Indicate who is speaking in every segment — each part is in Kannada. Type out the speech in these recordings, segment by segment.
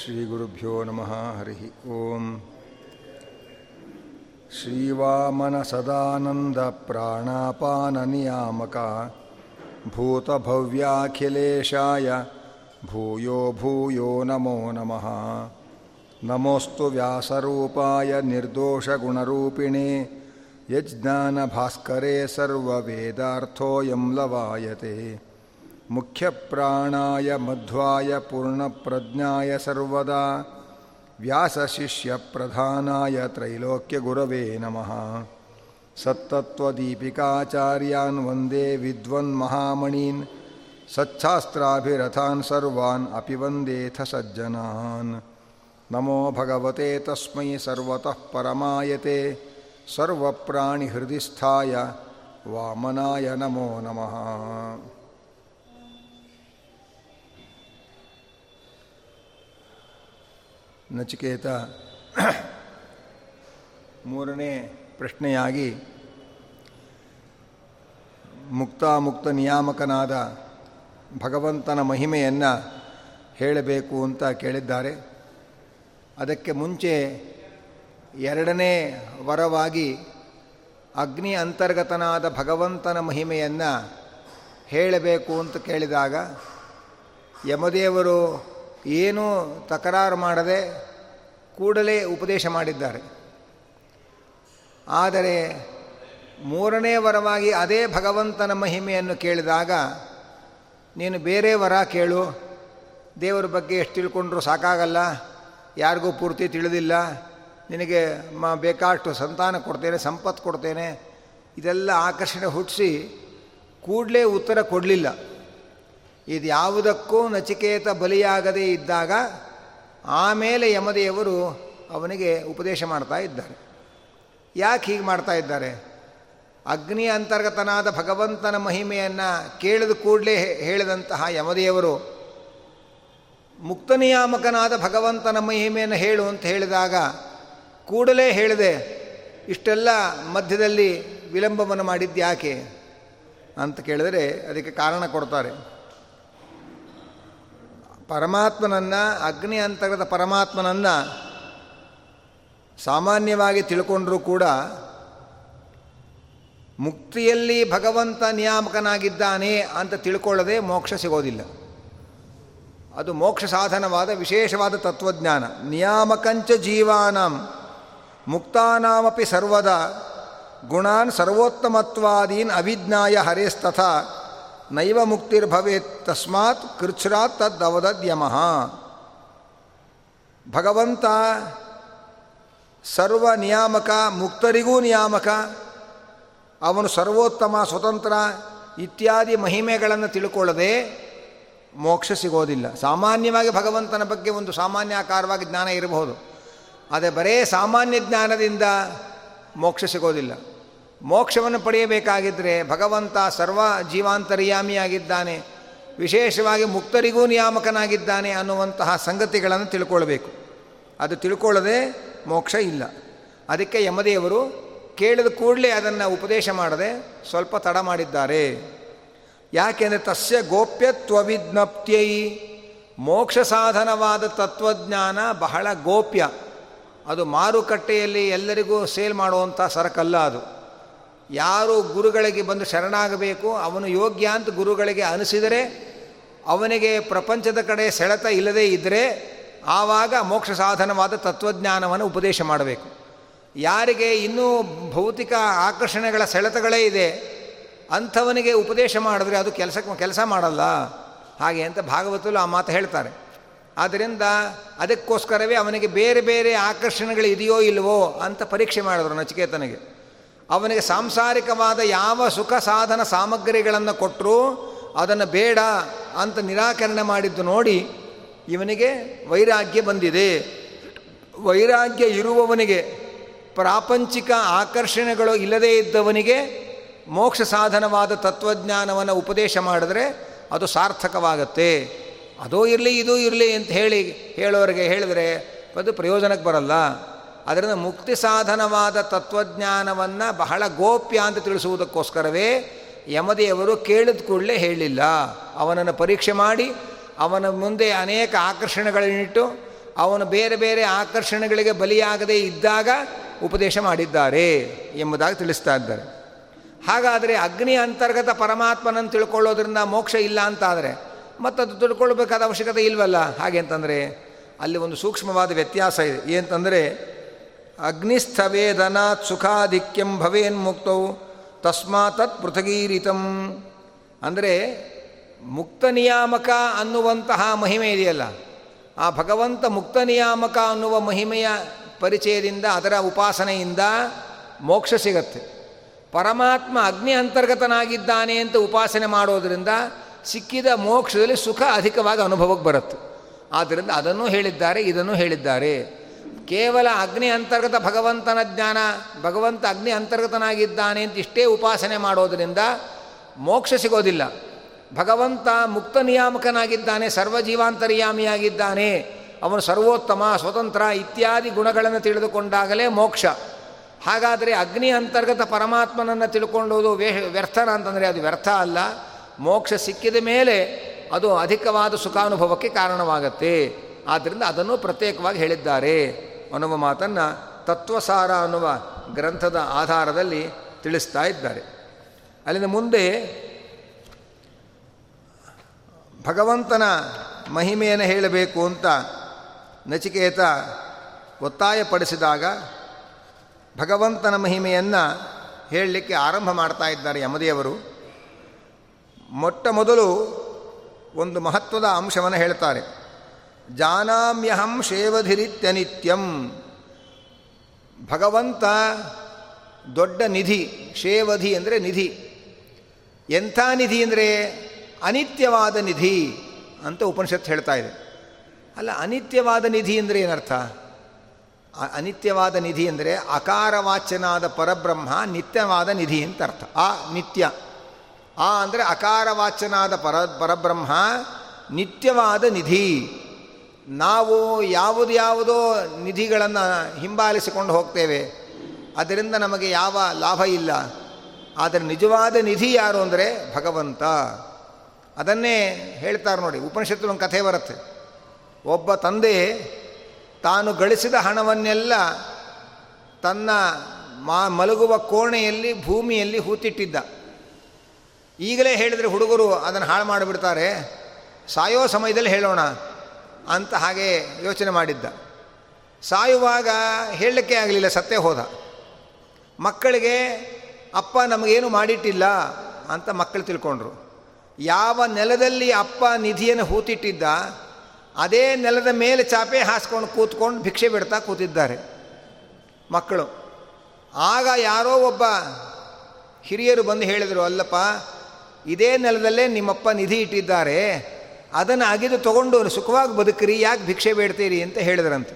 Speaker 1: श्रीगुरुभ्यो नमः हरिः ॐ श्रीवामनसदानन्दप्राणापाननियामका भूतभव्याखिलेशाय भूयो भूयो नमो नमः नमोऽस्तु व्यासरूपाय निर्दोषगुणरूपिणे यज्ञानभास्करे सर्ववेदार्थोऽयं लवायते मुख्यप्राणाय, मध्वाय, पूर्णप्रज्ञाय सर्वदा, व्यासशिष्यप्रधानाय त्रैलोक्यगुरवे नमः। सत्तत्त्वदीपिकाचार्यान् वंदे विद्वन्महामणीन्, सच्छास्त्राभिरथान् सर्वान् अपि वन्देथ सज्जनान् नमो भगवते तस्मै सर्वतः परमायते सर्वप्राणिहृदिस्थाय वामनाय नमो नमः। ನಚಿಕೇತ ಮೂರನೇ ಪ್ರಶ್ನೆಯಾಗಿ ಮುಕ್ತಾಮುಕ್ತ ನಿಯಾಮಕನಾದ ಭಗವಂತನ ಮಹಿಮೆಯನ್ನು ಹೇಳಬೇಕು ಅಂತ ಕೇಳಿದ್ದಾರೆ. ಅದಕ್ಕೆ ಮುಂಚೆ ಎರಡನೇ ವರವಾಗಿ ಅಗ್ನಿ ಅಂತರ್ಗತನಾದ ಭಗವಂತನ ಮಹಿಮೆಯನ್ನು ಹೇಳಬೇಕು ಅಂತ ಕೇಳಿದಾಗ, ಯಮದೇವರು ಏನೂ ತಕರಾರು ಮಾಡದೆ ಕೂಡಲೇ ಉಪದೇಶ ಮಾಡಿದ್ದಾರೆ. ಆದರೆ ಮೂರನೇ ವರವಾಗಿ ಅದೇ ಭಗವಂತನ ಮಹಿಮೆಯನ್ನು ಕೇಳಿದಾಗ, ನೀನು ಬೇರೆ ವರ ಕೇಳು, ದೇವರ ಬಗ್ಗೆ ಎಷ್ಟು ತಿಳ್ಕೊಂಡ್ರೂ ಸಾಕಾಗಲ್ಲ, ಯಾರಿಗೂ ಪೂರ್ತಿ ತಿಳಿದಿಲ್ಲ, ನಿನಗೆ ಮ ಬೇಕಾಷ್ಟು ಸಂತಾನ ಕೊಡ್ತೇನೆ, ಸಂಪತ್ತು ಕೊಡ್ತೇನೆ, ಇದೆಲ್ಲ ಆಕರ್ಷಣೆ ಹುಟ್ಟಿಸಿ ಕೂಡಲೇ ಉತ್ತರ ಕೊಡಲಿಲ್ಲ. ಇದು ಯಾವುದಕ್ಕೂ ನಚಿಕೇತ ಬಲಿಯಾಗದೇ ಇದ್ದಾಗ ಆಮೇಲೆ ಯಮದೇವರು ಅವನಿಗೆ ಉಪದೇಶ ಮಾಡ್ತಾ ಇದ್ದಾರೆ. ಯಾಕೆ ಹೀಗೆ ಮಾಡ್ತಾ ಇದ್ದಾರೆ? ಅಗ್ನಿ ಅಂತರ್ಗತನಾದ ಭಗವಂತನ ಮಹಿಮೆಯನ್ನು ಕೇಳಿದ ಕೂಡಲೇ ಹೇಳಿದಂತಹ ಯಮದೇವರು ಮುಕ್ತ ನಿಯಾಮಕನಾದ ಭಗವಂತನ ಮಹಿಮೆಯನ್ನು ಹೇಳು ಅಂತ ಹೇಳಿದಾಗ ಕೂಡಲೇ ಹೇಳಿದೆ, ಇಷ್ಟೆಲ್ಲ ಮಧ್ಯದಲ್ಲಿ ವಿಳಂಬವನ್ನು ಮಾಡಿದ್ದು ಯಾಕೆ ಅಂತ ಕೇಳಿದರೆ ಅದಕ್ಕೆ ಕಾರಣ ಕೊಡ್ತಾರೆ. ಪರಮಾತ್ಮನನ್ನು, ಅಗ್ನಿ ಅಂತರ್ಗತ ಪರಮಾತ್ಮನನ್ನು ಸಾಮಾನ್ಯವಾಗಿ ತಿಳ್ಕೊಂಡರೂ ಕೂಡ ಮುಕ್ತಿಯಲ್ಲಿ ಭಗವಂತ ನಿಯಾಮಕನಾಗಿದ್ದಾನೆ ಅಂತ ತಿಳ್ಕೊಳ್ಳದೆ ಮೋಕ್ಷ ಸಿಗೋದಿಲ್ಲ. ಅದು ಮೋಕ್ಷ ಸಾಧನವಾದ ವಿಶೇಷವಾದ ತತ್ವಜ್ಞಾನ. ನಿಯಾಮಕಂಚ ಜೀವಾನಾಂ. ಮುಕ್ತಾನಾಮಪಿ ಸರ್ವದ. ಗುಣಾನ್ ಸರ್ವೋತ್ತಮತ್ವಾದೀನ್ ಅವಿಜ್ಞಾಯ ಹರೇಸ್ತಥಾ. ನೈವ ಮುಕ್ತಿರ್ಭವೇತ್ ತಸ್ಮಾತ್ ಕೃಚ್ಛ್ರಾತ್ ತದ್ದವದದ್ಯಮಃ ಭಗವಂತ ಸರ್ವ ನಿಯಾಮಕ, ಮುಕ್ತರಿಗೂ ನಿಯಾಮಕ, ಅವನು ಸರ್ವೋತ್ತಮ, ಸ್ವತಂತ್ರ ಇತ್ಯಾದಿ ಮಹಿಮೆಗಳನ್ನು ತಿಳ್ಕೊಳ್ಳದೆ ಮೋಕ್ಷ ಸಿಗೋದಿಲ್ಲ. ಸಾಮಾನ್ಯವಾಗಿ ಭಗವಂತನ ಬಗ್ಗೆ ಒಂದು ಸಾಮಾನ್ಯ ಆಕಾರವಾಗಿ ಜ್ಞಾನ ಇರಬಹುದು. ಆದರೆ ಬರೇ ಸಾಮಾನ್ಯ ಜ್ಞಾನದಿಂದ ಮೋಕ್ಷ ಸಿಗೋದಿಲ್ಲ. ಮೋಕ್ಷವನ್ನು ಪಡೆಯಬೇಕಾಗಿದ್ದರೆ ಭಗವಂತ ಸರ್ವ ಜೀವಾಂತರ್ಯಾಮಿಯಾಗಿದ್ದಾನೆ. ವಿಶೇಷವಾಗಿ ಮುಕ್ತರಿಗೂ ನಿಯಾಮಕನಾಗಿದ್ದಾನೆ ಅನ್ನುವಂತಹ ಸಂಗತಿಗಳನ್ನು ತಿಳ್ಕೊಳ್ಬೇಕು. ಅದು ತಿಳ್ಕೊಳ್ಳದೆ ಮೋಕ್ಷ ಇಲ್ಲ. ಅದಕ್ಕೆ ಯಮದೇವರು ಕೇಳಿದ ಕೂಡಲೇ ಅದನ್ನು ಉಪದೇಶ ಮಾಡದೆ ಸ್ವಲ್ಪ ತಡ ಮಾಡಿದ್ದಾರೆ. ಯಾಕೆಂದರೆ ತಸ್ಯ ಗೋಪ್ಯತ್ವವಿಜ್ಞಪ್ತಿಯೈ. ಮೋಕ್ಷ ಸಾಧನವಾದ ತತ್ವಜ್ಞಾನ ಬಹಳ ಗೋಪ್ಯ. ಅದು ಮಾರುಕಟ್ಟೆಯಲ್ಲಿ ಎಲ್ಲರಿಗೂ ಸೇಲ್ ಮಾಡುವಂಥ ಸರಕಲ್ಲ ಅದು. ಯಾರು ಗುರುಗಳಿಗೆ ಬಂದು ಶರಣಾಗಬೇಕು, ಅವನು ಯೋಗ್ಯ ಅಂತ ಗುರುಗಳಿಗೆ ಅನಿಸಿದರೆ, ಅವನಿಗೆ ಪ್ರಪಂಚದ ಕಡೆ ಸೆಳೆತ ಇಲ್ಲದೇ ಇದ್ದರೆ ಆವಾಗ ಮೋಕ್ಷ ಸಾಧನವಾದ ತತ್ವಜ್ಞಾನವನ್ನು ಉಪದೇಶ ಮಾಡಬೇಕು. ಯಾರಿಗೆ ಇನ್ನೂ ಭೌತಿಕ ಆಕರ್ಷಣೆಗಳ ಸೆಳೆತಗಳೇ ಇದೆ, ಅಂಥವನಿಗೆ ಉಪದೇಶ ಮಾಡಿದ್ರೆ ಅದು ಕೆಲಸ ಕೆಲಸ ಮಾಡಲ್ಲ. ಹಾಗೆ ಅಂತ ಭಾಗವತಲು ಆ ಮಾತು ಹೇಳ್ತಾರೆ. ಆದ್ದರಿಂದ ಅದಕ್ಕೋಸ್ಕರವೇ ಅವನಿಗೆ ಬೇರೆ ಬೇರೆ ಆಕರ್ಷಣೆಗಳು ಇದೆಯೋ ಇಲ್ಲವೋ ಅಂತ ಪರೀಕ್ಷೆ ಮಾಡಿದ್ರು ನಚಿಕೇತನಿಗೆ. ಅವನಿಗೆ ಸಾಂಸಾರಿಕವಾದ ಯಾವ ಸುಖ ಸಾಧನ ಸಾಮಗ್ರಿಗಳನ್ನು ಕೊಟ್ಟರೂ ಅದನ್ನು ಬೇಡ ಅಂತ ನಿರಾಕರಣೆ ಮಾಡಿದ್ದು ನೋಡಿ ಇವನಿಗೆ ವೈರಾಗ್ಯ ಬಂದಿದೆ. ವೈರಾಗ್ಯ ಇರುವವನಿಗೆ ಪ್ರಾಪಂಚಿಕ ಆಕರ್ಷಣೆಗಳು ಇಲ್ಲದೇ ಇದ್ದವನಿಗೆ ಮೋಕ್ಷ ಸಾಧನವಾದ ತತ್ವಜ್ಞಾನವನ್ನು ಉಪದೇಶ ಮಾಡಿದ್ರೆ ಅದು ಸಾರ್ಥಕವಾಗತ್ತೆ. ಅದೋ ಇರಲಿ, ಇದೂ ಇರಲಿ ಅಂತ ಹೇಳಿ ಹೇಳೋರಿಗೆ ಹೇಳಿದ್ರೆ ಅದು ಪ್ರಯೋಜನಕ್ಕೆ ಬರಲ್ಲ. ಅದರಿಂದ ಮುಕ್ತಿ ಸಾಧನವಾದ ತತ್ವಜ್ಞಾನವನ್ನು ಬಹಳ ಗೋಪ್ಯ ಅಂತ ತಿಳಿಸುವುದಕ್ಕೋಸ್ಕರವೇ ಯಮದೇವರು ಕೇಳಿದ ಕೂಡಲೇ ಹೇಳಿಲ್ಲ. ಅವನನ್ನು ಪರೀಕ್ಷೆ ಮಾಡಿ, ಅವನ ಮುಂದೆ ಅನೇಕ ಆಕರ್ಷಣೆಗಳನ್ನಿಟ್ಟು, ಅವನು ಬೇರೆ ಬೇರೆ ಆಕರ್ಷಣೆಗಳಿಗೆ ಬಲಿಯಾಗದೇ ಇದ್ದಾಗ ಉಪದೇಶ ಮಾಡಿದ್ದಾರೆ ಎಂಬುದಾಗಿ ತಿಳಿಸ್ತಾ ಇದ್ದಾರೆ. ಹಾಗಾದರೆ ಅಗ್ನಿ ಅಂತರ್ಗತ ಪರಮಾತ್ಮನನ್ನು ತಿಳ್ಕೊಳ್ಳೋದ್ರಿಂದ ಮೋಕ್ಷ ಇಲ್ಲ ಅಂತಾದರೆ ಮತ್ತದು ತಿಳ್ಕೊಳ್ಬೇಕಾದ ಅವಶ್ಯಕತೆ ಇಲ್ವಲ್ಲ? ಹಾಗೆ ಅಂತಂದರೆ ಅಲ್ಲಿ ಒಂದು ಸೂಕ್ಷ್ಮವಾದ ವ್ಯತ್ಯಾಸ ಇದೆ. ಏನಂತಂದರೆ ಅಗ್ನಿಸ್ಥವೇದನಾತ್ ಸುಖಾಧಿಕ್ಯಂ ಭವೇನ್ ಮುಕ್ತವು ತಸ್ಮಾತ್ ಪೃಥಗೀರಿತಂ. ಅಂದರೆ ಮುಕ್ತ ನಿಯಾಮಕ ಅನ್ನುವಂತಹ ಮಹಿಮೆ ಇದೆಯಲ್ಲ, ಆ ಭಗವಂತ ಮುಕ್ತ ನಿಯಾಮಕ ಅನ್ನುವ ಮಹಿಮೆಯ ಪರಿಚಯದಿಂದ, ಅದರ ಉಪಾಸನೆಯಿಂದ ಮೋಕ್ಷ ಸಿಗತ್ತೆ. ಪರಮಾತ್ಮ ಅಗ್ನಿ ಅಂತರ್ಗತನಾಗಿದ್ದಾನೆ ಅಂತ ಉಪಾಸನೆ ಮಾಡೋದರಿಂದ ಸಿಕ್ಕಿದ ಮೋಕ್ಷದಲ್ಲಿ ಸುಖ ಅಧಿಕವಾಗಿ ಅನುಭವಕ್ಕೆ ಬರುತ್ತೆ. ಆದ್ದರಿಂದ ಅದನ್ನು ಹೇಳಿದ್ದಾರೆ, ಇದನ್ನು ಹೇಳಿದ್ದಾರೆ. ಕೇವಲ ಅಗ್ನಿ ಅಂತರ್ಗತ ಭಗವಂತನ ಜ್ಞಾನ, ಭಗವಂತ ಅಗ್ನಿ ಅಂತರ್ಗತನಾಗಿದ್ದಾನೆ ಅಂತ ಇಷ್ಟೇ ಉಪಾಸನೆ ಮಾಡೋದರಿಂದ ಮೋಕ್ಷ ಸಿಗೋದಿಲ್ಲ. ಭಗವಂತ ಮುಕ್ತ ನಿಯಾಮಕನಾಗಿದ್ದಾನೆ, ಸರ್ವಜೀವಾಂತರ್ಯಾಮಿಯಾಗಿದ್ದಾನೆ, ಅವನು ಸರ್ವೋತ್ತಮ, ಸ್ವತಂತ್ರ ಇತ್ಯಾದಿ ಗುಣಗಳನ್ನು ತಿಳಿದುಕೊಂಡಾಗಲೇ ಮೋಕ್ಷ. ಹಾಗಾದರೆ ಅಗ್ನಿ ಅಂತರ್ಗತ ಪರಮಾತ್ಮನನ್ನು ತಿಳ್ಕೊಳ್ಳೋದು ವೇ ವ್ಯರ್ಥನ ಅಂತಂದರೆ ಅದು ವ್ಯರ್ಥ ಅಲ್ಲ. ಮೋಕ್ಷ ಸಿಕ್ಕಿದ ಮೇಲೆ ಅದು ಅಧಿಕವಾದ ಸುಖಾನುಭವಕ್ಕೆ ಕಾರಣವಾಗತ್ತೆ. ಆದ್ದರಿಂದ ಅದನ್ನು ಪ್ರತ್ಯೇಕವಾಗಿ ಹೇಳಿದ್ದಾರೆ. ಅನ್ನುವ ಮಾತನ್ನು ತತ್ವಸಾರ ಅನ್ನುವ ಗ್ರಂಥದ ಆಧಾರದಲ್ಲಿ ತಿಳಿಸ್ತಾ ಇದ್ದಾರೆ. ಅಲ್ಲಿಂದ ಮುಂದೆ ಭಗವಂತನ ಮಹಿಮೆಯನ್ನು ಹೇಳಬೇಕು ಅಂತ ನಚಿಕೇತ ಒತ್ತಾಯಪಡಿಸಿದಾಗ ಭಗವಂತನ ಮಹಿಮೆಯನ್ನು ಹೇಳಲಿಕ್ಕೆ ಆರಂಭ ಮಾಡ್ತಾ ಇದ್ದಾರೆ ಯಮದೇವರು. ಮೊಟ್ಟ ಮೊದಲು ಒಂದು ಮಹತ್ವದ ಅಂಶವನ್ನು ಹೇಳ್ತಾರೆ. ಜಾನಾಮ್ಯಹಂ ಶೇವಧಿರಿತ್ಯನಿತ್ಯಂ ಭಗವಂತ ದೊಡ್ಡ ನಿಧಿ, ಶೇವಧಿ ಅಂದರೆ ನಿಧಿ. ಎಂಥ ನಿಧಿ ಅಂದರೆ ಅನಿತ್ಯವಾದ ನಿಧಿ ಅಂತ ಉಪನಿಷತ್ತು ಹೇಳ್ತಾ ಇದೆ. ಅಲ್ಲ, ಅನಿತ್ಯವಾದ ನಿಧಿ ಅಂದರೆ ಏನರ್ಥ? ಅನಿತ್ಯವಾದ ನಿಧಿ ಅಂದರೆ ಅಕಾರವಾಚ್ಯನಾದ ಪರಬ್ರಹ್ಮ ನಿತ್ಯವಾದ ನಿಧಿ ಅಂತ ಅರ್ಥ. ಆ, ನಿತ್ಯ. ಆ ಅಂದರೆ ಅಕಾರವಾಚ್ಯನಾದ ಪರ, ಪರಬ್ರಹ್ಮ ನಿತ್ಯವಾದ ನಿಧಿ. ನಾವು ಯಾವುದು ಯಾವುದೋ ನಿಧಿಗಳನ್ನು ಹಿಂಬಾಲಿಸಿಕೊಂಡು ಹೋಗ್ತೇವೆ. ಅದರಿಂದ ನಮಗೆ ಯಾವ ಲಾಭ ಇಲ್ಲ. ಆದರೆ ನಿಜವಾದ ನಿಧಿ ಯಾರು ಅಂದರೆ ಭಗವಂತ. ಅದನ್ನೇ ಹೇಳ್ತಾರೆ ನೋಡಿ ಉಪನಿಷತ್ತು ಒಂದು ಕಥೆ ಬರುತ್ತೆ. ಒಬ್ಬ ತಂದೆ ತಾನು ಗಳಿಸಿದ ಹಣವನ್ನೆಲ್ಲ ತನ್ನ ಮಾ ಮಲಗುವ ಕೋಣೆಯಲ್ಲಿ, ಭೂಮಿಯಲ್ಲಿ ಹೂತಿಟ್ಟಿದ್ದ. ಈಗಲೇ ಹೇಳಿದರೆ ಹುಡುಗರು ಅದನ್ನು ಹಾಳು ಮಾಡಿಬಿಡ್ತಾರೆ. ಸಾಯೋ ಸಮಯದಲ್ಲಿ ಹೇಳೋಣ. ಅಂತ ಹಾಗೆ ಯೋಚನೆ ಮಾಡಿದ್ದ. ಸಾಯುವಾಗ ಹೇಳಲಿಕ್ಕೆ ಆಗಲಿಲ್ಲ, ಸತ್ತೇ ಹೋದ. ಮಕ್ಕಳಿಗೆ, ಅಪ್ಪ, ನಮಗೇನು ಮಾಡಿಟ್ಟಿಲ್ಲ? ಅಂತ ಮಕ್ಕಳು ತಿಳ್ಕೊಂಡ್ರು. ಯಾವ ನೆಲದಲ್ಲಿ ಅಪ್ಪ ನಿಧಿಯನ್ನು ಹೂತಿಟ್ಟಿದ್ದ, ಅದೇ ನೆಲದ ಮೇಲೆ ಚಾಪೆ ಹಾಸ್ಕೊಂಡು ಕೂತ್ಕೊಂಡು ಭಿಕ್ಷೆ ಬಿಡ್ತಾ ಕೂತಿದ್ದಾರೆ ಮಕ್ಕಳು. ಆಗ ಯಾರೋ ಒಬ್ಬ ಹಿರಿಯರು ಬಂದು ಹೇಳಿದರು, ಅಲ್ಲಪ್ಪ, ಇದೇ ನೆಲದಲ್ಲೇ ನಿಮ್ಮಪ್ಪ ನಿಧಿ ಇಟ್ಟಿದ್ದಾರೆ. ಅದನ್ನು ಅಗಿದು ತೊಗೊಂಡು ಸುಖವಾಗಿ ಬದುಕ್ರಿ, ಯಾಕೆ ಭಿಕ್ಷೆ ಬೇಡ್ತೀರಿ ಅಂತ ಹೇಳಿದ್ರಂತೆ.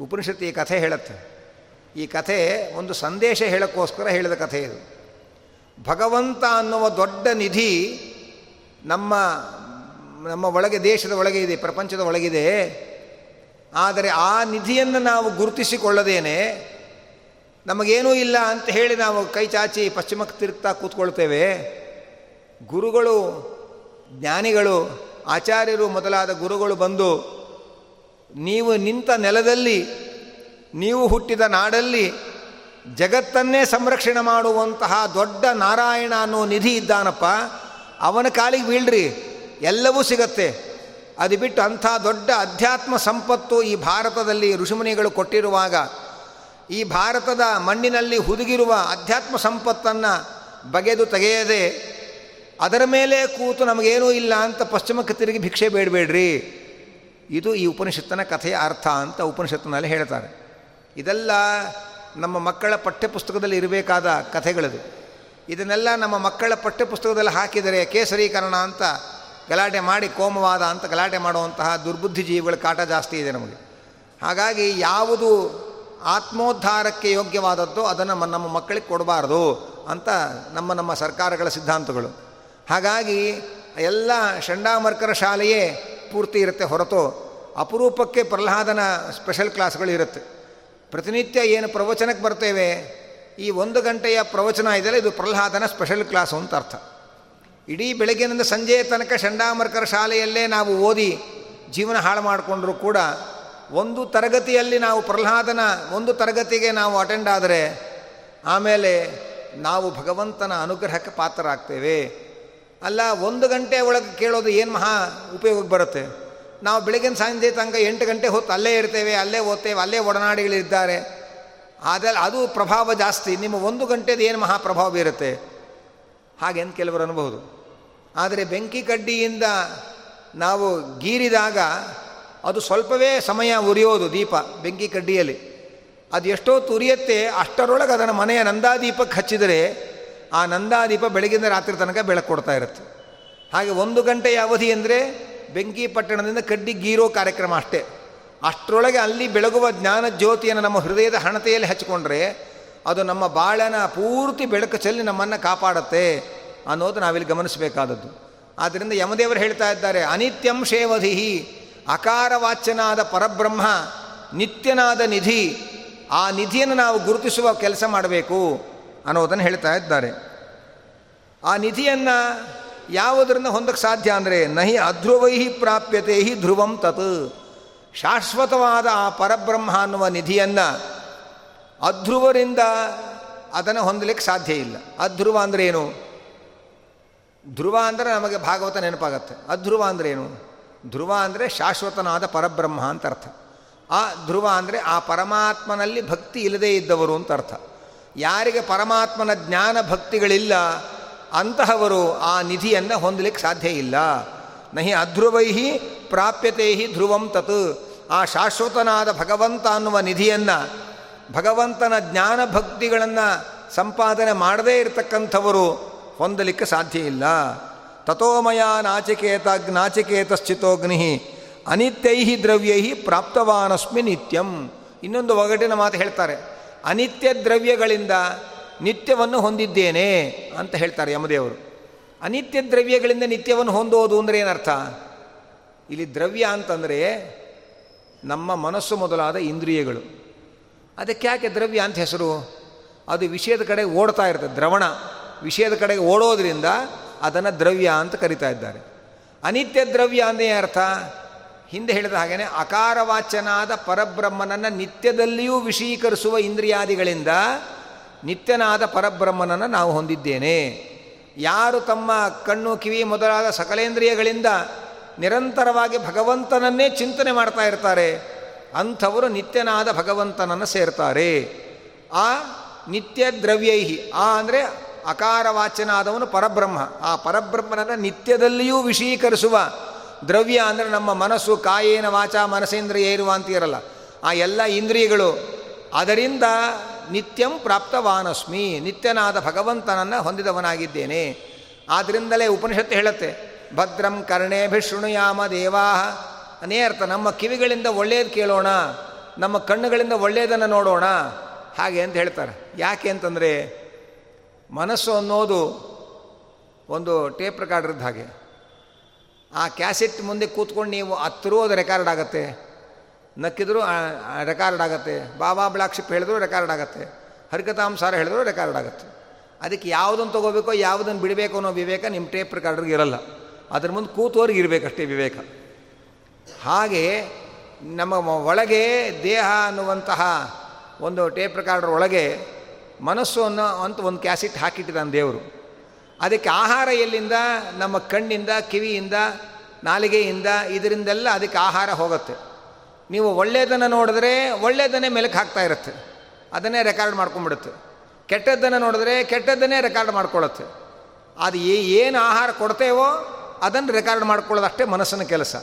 Speaker 1: ಉಪನಿಷತ್ತು ಈ ಕಥೆ ಹೇಳುತ್ತೆ. ಈ ಕಥೆ ಒಂದು ಸಂದೇಶ ಹೇಳೋಕ್ಕೋಸ್ಕರ ಹೇಳಿದ ಕಥೆ ಇದು. ಭಗವಂತ ಅನ್ನುವ ದೊಡ್ಡ ನಿಧಿ ನಮ್ಮ ನಮ್ಮ ಒಳಗೆ, ದೇಶದ ಒಳಗೆ ಇದೆ, ಪ್ರಪಂಚದ ಒಳಗಿದೆ. ಆದರೆ ಆ ನಿಧಿಯನ್ನು ನಾವು ಗುರುತಿಸಿಕೊಳ್ಳದೇನೆ, ನಮಗೇನೂ ಇಲ್ಲ ಅಂತ ಹೇಳಿ ನಾವು ಕೈ ಚಾಚಿ ಪಶ್ಚಿಮಕ್ಕೆ ತಿರುಗ್ತಾ ಕೂತ್ಕೊಳ್ತೇವೆ. ಗುರುಗಳು ಜ್ಞಾನಿಗಳು, ಆಚಾರ್ಯರು ಮೊದಲಾದ ಗುರುಗಳು ಬಂದು, ನೀವು ನಿಂತ ನೆಲದಲ್ಲಿ, ನೀವು ಹುಟ್ಟಿದ ನಾಡಲ್ಲಿ ಜಗತ್ತನ್ನೇ ಸಂರಕ್ಷಣೆ ಮಾಡುವಂತಹ ದೊಡ್ಡ ನಾರಾಯಣ ಅನ್ನೋ ನಿಧಿ ಇದ್ದಾನಪ್ಪ. ಅವನ ಕಾಲಿಗೆ ಬೀಳ್ರಿ, ಎಲ್ಲವೂ ಸಿಗತ್ತೆ. ಅದು ಬಿಟ್ಟು ಅಂಥ ದೊಡ್ಡ ಅಧ್ಯಾತ್ಮ ಸಂಪತ್ತು ಈ ಭಾರತದಲ್ಲಿ ಋಷಿಮುನಿಗಳು ಕೊಟ್ಟಿರುವಾಗ, ಈ ಭಾರತದ ಮಣ್ಣಿನಲ್ಲಿ ಹುದುಗಿರುವ ಅಧ್ಯಾತ್ಮ ಸಂಪತ್ತನ್ನು ಬಗೆದು ತೆಗೆಯದೆ ಅದರ ಮೇಲೆ ಕೂತು ನಮಗೇನೂ ಇಲ್ಲ ಅಂತ ಪಶ್ಚಿಮಕ್ಕೆ ತಿರುಗಿ ಭಿಕ್ಷೆ ಬೇಡಬೇಡ್ರಿ. ಇದು ಈ ಉಪನಿಷತ್ತಿನ ಕಥೆಯ ಅರ್ಥ ಅಂತ ಉಪನಿಷತ್ತಿನಲ್ಲಿ ಹೇಳ್ತಾರೆ. ಇದೆಲ್ಲ ನಮ್ಮ ಮಕ್ಕಳ ಪಠ್ಯಪುಸ್ತಕದಲ್ಲಿ ಇರಬೇಕಾದ ಕಥೆಗಳದು. ಇದನ್ನೆಲ್ಲ ನಮ್ಮ ಮಕ್ಕಳ ಪಠ್ಯಪುಸ್ತಕದಲ್ಲಿ ಹಾಕಿದರೆ ಕೇಸರೀಕರಣ ಅಂತ ಗಲಾಟೆ ಮಾಡಿ ಕೋಮವಾದ ಅಂತ ಗಲಾಟೆ ಮಾಡುವಂತಹ ದುರ್ಬುದ್ಧಿ ಜೀವಿಗಳ ಕಾಟ ಜಾಸ್ತಿ ಇದೆ ನಮಗೆ. ಹಾಗಾಗಿ ಯಾವುದು ಆತ್ಮೋದ್ಧಾರಕ್ಕೆ ಯೋಗ್ಯವಾದದ್ದು ಅದನ್ನು ನಮ್ಮ ಮಕ್ಕಳಿಗೆ ಕೊಡಬಾರ್ದು ಅಂತ ನಮ್ಮ ನಮ್ಮ ಸರ್ಕಾರಗಳ ಸಿದ್ಧಾಂತಗಳು. ಹಾಗಾಗಿ ಎಲ್ಲ ಷಂಡಾಮರ್ಕರ ಶಾಲೆಯೇ ಪೂರ್ತಿ ಇರುತ್ತೆ ಹೊರತು ಅಪರೂಪಕ್ಕೆ ಪ್ರಹ್ಲಾದನ ಸ್ಪೆಷಲ್ ಕ್ಲಾಸ್ಗಳು ಇರುತ್ತೆ. ಪ್ರತಿನಿತ್ಯ ಏನು ಪ್ರವಚನಕ್ಕೆ ಬರ್ತೇವೆ, ಈ ಒಂದು ಗಂಟೆಯ ಪ್ರವಚನ ಇದೆಯಲ್ಲ ಇದು ಪ್ರಹ್ಲಾದನ ಸ್ಪೆಷಲ್ ಕ್ಲಾಸು ಅಂತ ಅರ್ಥ. ಇಡೀ ಬೆಳಗ್ಗಿನಿಂದ ಸಂಜೆಯ ತನಕ ಷಂಡಾಮರ್ಕರ ಶಾಲೆಯಲ್ಲೇ ನಾವು ಓದಿ ಜೀವನ ಹಾಳು ಮಾಡಿಕೊಂಡ್ರೂ ಕೂಡ ಒಂದು ತರಗತಿಯಲ್ಲಿ ನಾವು ಪ್ರಹ್ಲಾದನ ಒಂದು ತರಗತಿಗೆ ನಾವು ಅಟೆಂಡ್ ಆದರೆ ಆಮೇಲೆ ನಾವು ಭಗವಂತನ ಅನುಗ್ರಹಕ್ಕೆ ಪಾತ್ರರಾಗ್ತೇವೆ. ಅಲ್ಲ, ಒಂದು ಗಂಟೆ ಒಳಗೆ ಕೇಳೋದು ಏನು ಮಹಾ ಉಪಯೋಗಕ್ಕೆ ಬರುತ್ತೆ? ನಾವು ಬೆಳಗಿನ ಸಂಜೆ ತನಕ ಎಂಟು ಗಂಟೆ ಹೊತ್ತು ಅಲ್ಲೇ ಇರ್ತೇವೆ, ಅಲ್ಲೇ ಓದ್ತೇವೆ, ಅಲ್ಲೇ ಒಡನಾಡಿಗಳಿದ್ದಾರೆ ಆದರೆ ಅದು ಪ್ರಭಾವ ಜಾಸ್ತಿ. ನಿಮ್ಮ ಒಂದು ಗಂಟೆದು ಏನು ಮಹಾ ಪ್ರಭಾವ ಬೀರುತ್ತೆ? ಹಾಗೆ ಅಂತ ಕೆಲವರು ಅನ್ಬೋದು ಆದರೆ ಬೆಂಕಿ ಕಡ್ಡಿಯಿಂದ ನಾವು ಗೀರಿದಾಗ ಅದು ಸ್ವಲ್ಪವೇ ಸಮಯ ಉರಿಯೋದು ದೀಪ, ಬೆಂಕಿ ಕಡ್ಡಿಯಲ್ಲಿ. ಅದು ಎಷ್ಟೋ ತುರಿಯತ್ತೆ, ಅಷ್ಟರೊಳಗೆ ಅದನ್ನು ಮನೆಯ ನಂದಾದೀಪಕ್ಕೆ ಹಚ್ಚಿದರೆ ಆ ನಂದಾದೀಪ ಬೆಳಗಿಂದ ರಾತ್ರಿ ತನಕ ಬೆಳಕು ಕೊಡ್ತಾ ಇರುತ್ತೆ. ಹಾಗೆ ಒಂದು ಗಂಟೆಯ ಅವಧಿ ಅಂದರೆ ಬೆಂಕಿ ಪಟ್ಟಣದಿಂದ ಕಡ್ಡಿ ಗೀರೋ ಕಾರ್ಯಕ್ರಮ ಅಷ್ಟೇ. ಅಷ್ಟರೊಳಗೆ ಅಲ್ಲಿ ಬೆಳಗುವ ಜ್ಞಾನ ಜ್ಯೋತಿಯನ್ನು ನಮ್ಮ ಹೃದಯದ ಹಣತೆಯಲ್ಲಿ ಹಚ್ಚಿಕೊಂಡ್ರೆ ಅದು ನಮ್ಮ ಬಾಳನ ಪೂರ್ತಿ ಬೆಳಕು ಚೆಲ್ಲಿ ನಮ್ಮನ್ನು ಕಾಪಾಡುತ್ತೆ ಅನ್ನೋದು ನಾವಿಲ್ಲಿ ಗಮನಿಸಬೇಕಾದದ್ದು. ಆದ್ದರಿಂದ ಯಮದೇವರು ಹೇಳ್ತಾ ಇದ್ದಾರೆ, ಅನಿತ್ಯಂ ಶೇವಧಿಹಿ, ಅಕಾರವಾಚ್ಯನಾದ ಪರಬ್ರಹ್ಮ, ನಿತ್ಯನಾದ ನಿಧಿ, ಆ ನಿಧಿಯನ್ನು ನಾವು ಗುರುತಿಸುವ ಕೆಲಸ ಮಾಡಬೇಕು. ಅನ್ನೋದನ್ನು ಹೇಳ್ತಾ ಇದ್ದಾರೆ. ಆ ನಿಧಿಯನ್ನು ಯಾವುದರಿಂದ ಹೊಂದಕ್ಕೆ ಸಾಧ್ಯ ಅಂದರೆ, ನಹಿ ಅಧ್ರುವೈ ಪ್ರಾಪ್ಯತೆ ಹಿ ಧ್ರುವಂ ತತ್. ಶಾಶ್ವತವಾದ ಆ ಪರಬ್ರಹ್ಮ ಅನ್ನುವ ನಿಧಿಯನ್ನು ಅಧ್ರುವರಿಂದ ಅದನ್ನು ಹೊಂದಲಿಕ್ಕೆ ಸಾಧ್ಯ ಇಲ್ಲ. ಅಧ್ರುವ ಅಂದರೆ ಏನು? ಧ್ರುವ ಅಂದರೆ ನಮಗೆ ಭಾಗವತ ನೆನಪಾಗತ್ತೆ. ಅಧ್ರುವ ಅಂದರೆ ಏನು? ಧ್ರುವ ಅಂದರೆ ಶಾಶ್ವತನಾದ ಪರಬ್ರಹ್ಮ ಅಂತ ಅರ್ಥ. ಆ ಧ್ರುವ ಅಂದರೆ ಆ ಪರಮಾತ್ಮನಲ್ಲಿ ಭಕ್ತಿ ಇಲ್ಲದೇ ಇದ್ದವರು ಅಂತ ಅರ್ಥ. ಯಾರಿಗೆ ಪರಮಾತ್ಮನ ಜ್ಞಾನ ಭಕ್ತಿಗಳಿಲ್ಲ, ಅಂತಹವರು ಆ ನಿಧಿಯನ್ನು ಹೊಂದಲಿಕ್ಕೆ ಸಾಧ್ಯ ಇಲ್ಲ. ನಹಿ ಅಧ್ರುವೈಹಿ ಪ್ರಾಪ್ಯತೆ ಹಿ ಧ್ರುವಂ ತತ್. ಆ ಶಾಶ್ವತನಾದ ಭಗವಂತ ಅನ್ನುವ ನಿಧಿಯನ್ನು, ಭಗವಂತನ ಜ್ಞಾನ ಭಕ್ತಿಗಳನ್ನು ಸಂಪಾದನೆ ಮಾಡದೇ ಇರತಕ್ಕಂಥವರು ಹೊಂದಲಿಕ್ಕೆ ಸಾಧ್ಯ ಇಲ್ಲ. ತಥೋಮಯ ನಾಚಿಕೇತ ನಾಚಿಕೇತಶ್ಚಿತೋಗ್ನಿ ಅನಿತ್ಯೈ ದ್ರವ್ಯೈ ಪ್ರಾಪ್ತವಾನಸ್ಮಿ ನಿತ್ಯಂ. ಇನ್ನೊಂದು ಒಗಟಿನ ಮಾತು ಹೇಳ್ತಾರೆ. ಅನಿತ್ಯ ದ್ರವ್ಯಗಳಿಂದ ನಿತ್ಯವನ್ನು ಹೊಂದಿದ್ದೇನೆ ಅಂತ ಹೇಳ್ತಾರೆ ಯಮದೇವರು. ಅನಿತ್ಯ ದ್ರವ್ಯಗಳಿಂದ ನಿತ್ಯವನ್ನು ಹೊಂದೋದು ಅಂದರೆ ಏನರ್ಥ? ಇಲ್ಲಿ ದ್ರವ್ಯ ಅಂತಂದರೆ ನಮ್ಮ ಮನಸ್ಸು ಮೊದಲಾದ ಇಂದ್ರಿಯಗಳು. ಅದಕ್ಕೆ ಯಾಕೆ ದ್ರವ್ಯ ಅಂತ ಹೆಸರು? ಅದು ವಿಷಯದ ಕಡೆಗೆ ಓಡ್ತಾ ಇರ್ತದೆ, ದ್ರವಣ. ವಿಷಯದ ಕಡೆಗೆ ಓಡೋದ್ರಿಂದ ಅದನ್ನು ದ್ರವ್ಯ ಅಂತ ಕರಿತಾ ಇದ್ದಾರೆ. ಅನಿತ್ಯ ದ್ರವ್ಯ ಅಂದೇ ಅರ್ಥ ಹಿಂದೆ ಹೇಳಿದ ಹಾಗೆಯೇ ಅಕಾರವಾಚನಾದ ಪರಬ್ರಹ್ಮನನ್ನು ನಿತ್ಯದಲ್ಲಿಯೂ ವಿಷೀಕರಿಸುವ ಇಂದ್ರಿಯಾದಿಗಳಿಂದ ನಿತ್ಯನಾದ ಪರಬ್ರಹ್ಮನನ್ನು ನಾವು ಹೊಂದಿದ್ದೇನೆ. ಯಾರು ತಮ್ಮ ಕಣ್ಣು, ಕಿವಿ ಮೊದಲಾದ ಸಕಲೇಂದ್ರಿಯಗಳಿಂದ ನಿರಂತರವಾಗಿ ಭಗವಂತನನ್ನೇ ಚಿಂತನೆ ಮಾಡ್ತಾ ಇರ್ತಾರೆ, ಅಂಥವರು ನಿತ್ಯನಾದ ಭಗವಂತನನ್ನು ಸೇರ್ತಾರೆ. ಆ ನಿತ್ಯ ದ್ರವ್ಯೈಹಿ ಆ ಅಂದರೆ ಅಕಾರವಾಚನಾದವನು ಪರಬ್ರಹ್ಮ. ಆ ಪರಬ್ರಹ್ಮನನ್ನು ನಿತ್ಯದಲ್ಲಿಯೂ ವಿಷೀಕರಿಸುವ ದ್ರವ್ಯ ಅಂದರೆ ನಮ್ಮ ಮನಸ್ಸು ಕಾಯೇನ ವಾಚ ಇರುವ ಅಂತೀರಲ್ಲ ಆ ಎಲ್ಲ ಇಂದ್ರಿಯಗಳು. ಅದರಿಂದ ನಿತ್ಯಂ ಪ್ರಾಪ್ತವಾನಸ್ಮಿ. ನಿತ್ಯನಾದ ಭಗವಂತನನ್ನು ಹೊಂದಿದವನಾಗಿದ್ದೇನೆ. ಆದ್ದರಿಂದಲೇ ಉಪನಿಷತ್ತು ಹೇಳುತ್ತೆ. ಭದ್ರಂ ಕರ್ಣೇಭಿ ಶೃಣುಯಾಮ ದೇವಾ ಅನೇ ಅರ್ಥ ನಮ್ಮ ಕಿವಿಗಳಿಂದ ಒಳ್ಳೆಯದು ಕೇಳೋಣ. ನಮ್ಮ ಕಣ್ಣುಗಳಿಂದ ಒಳ್ಳೆಯದನ್ನು ನೋಡೋಣ. ಹಾಗೆ ಅಂತ ಹೇಳ್ತಾರೆ. ಯಾಕೆ ಅಂತಂದರೆ ಮನಸ್ಸು ಅನ್ನೋದು ಒಂದು ಟೇಪ್ ರೆಕಾರ್ಡ್ರದ್ದು ಹಾಗೆ. ಆ ಕ್ಯಾಸೆಟ್ ಮುಂದೆ ಕೂತ್ಕೊಂಡು ನೀವು ಹತ್ತರೂ ಅದು ರೆಕಾರ್ಡ್ ಆಗುತ್ತೆ. ನಕ್ಕಿದ್ರು ರೆಕಾರ್ಡ್ ಆಗುತ್ತೆ. ಬಾಬಾ ಬ್ಲಾಕ್ಷಿಪ್ ಹೇಳಿದ್ರು ರೆಕಾರ್ಡ್ ಆಗುತ್ತೆ. ಹರಿಕತಾಂಸಾರ ಹೇಳಿದ್ರು ರೆಕಾರ್ಡ್ ಆಗುತ್ತೆ. ಅದಕ್ಕೆ ಯಾವುದನ್ನು ತೊಗೋಬೇಕೋ ಯಾವುದನ್ನು ಬಿಡಬೇಕು ಅನ್ನೋ ವಿವೇಕ ನಿಮ್ಮ ಟೇಪ್ ರೆಕಾರ್ಡ್ರಿಗೆ ಇರಲ್ಲ. ಅದ್ರ ಮುಂದೆ ಕೂತೋರಿಗೆ ಇರಬೇಕಷ್ಟೇ ವಿವೇಕ. ಹಾಗೆ ನಮ್ಮ ಒಳಗೆ ದೇಹ ಅನ್ನುವಂತಹ ಒಂದು ಟೇಪ್ ರೆಕಾರ್ಡರ್ ಒಳಗೆ ಮನಸ್ಸು ಅನ್ನೋ ಅಂತ ಒಂದು ಕ್ಯಾಸೆಟ್ ಹಾಕಿಟ್ಟಿದ್ದಾನೆ ದೇವರು. ಅದಕ್ಕೆ ಆಹಾರ ಎಲ್ಲಿಂದ? ನಮ್ಮ ಕಣ್ಣಿಂದ, ಕಿವಿಯಿಂದ, ನಾಲಿಗೆಯಿಂದ, ಇದರಿಂದೆಲ್ಲ ಅದಕ್ಕೆ ಆಹಾರ ಹೋಗುತ್ತೆ. ನೀವು ಒಳ್ಳೆಯದನ್ನು ನೋಡಿದ್ರೆ ಒಳ್ಳೆಯದನ್ನೇ ಮೆಲುಕು ಹಾಕ್ತಾ ಇರುತ್ತೆ. ಅದನ್ನೇ ರೆಕಾರ್ಡ್ ಮಾಡ್ಕೊಂಡ್ಬಿಡುತ್ತೆ. ಕೆಟ್ಟದ್ದನ್ನು ನೋಡಿದ್ರೆ ಕೆಟ್ಟದ್ದನ್ನೇ ರೆಕಾರ್ಡ್ ಮಾಡ್ಕೊಳ್ಳುತ್ತೆ. ಅದು ಏನು ಆಹಾರ ಕೊಡ್ತೇವೋ ಅದನ್ನು ರೆಕಾರ್ಡ್ ಮಾಡ್ಕೊಳ್ಳೋದು ಅಷ್ಟೇ ಮನಸ್ಸಿನ ಕೆಲಸ.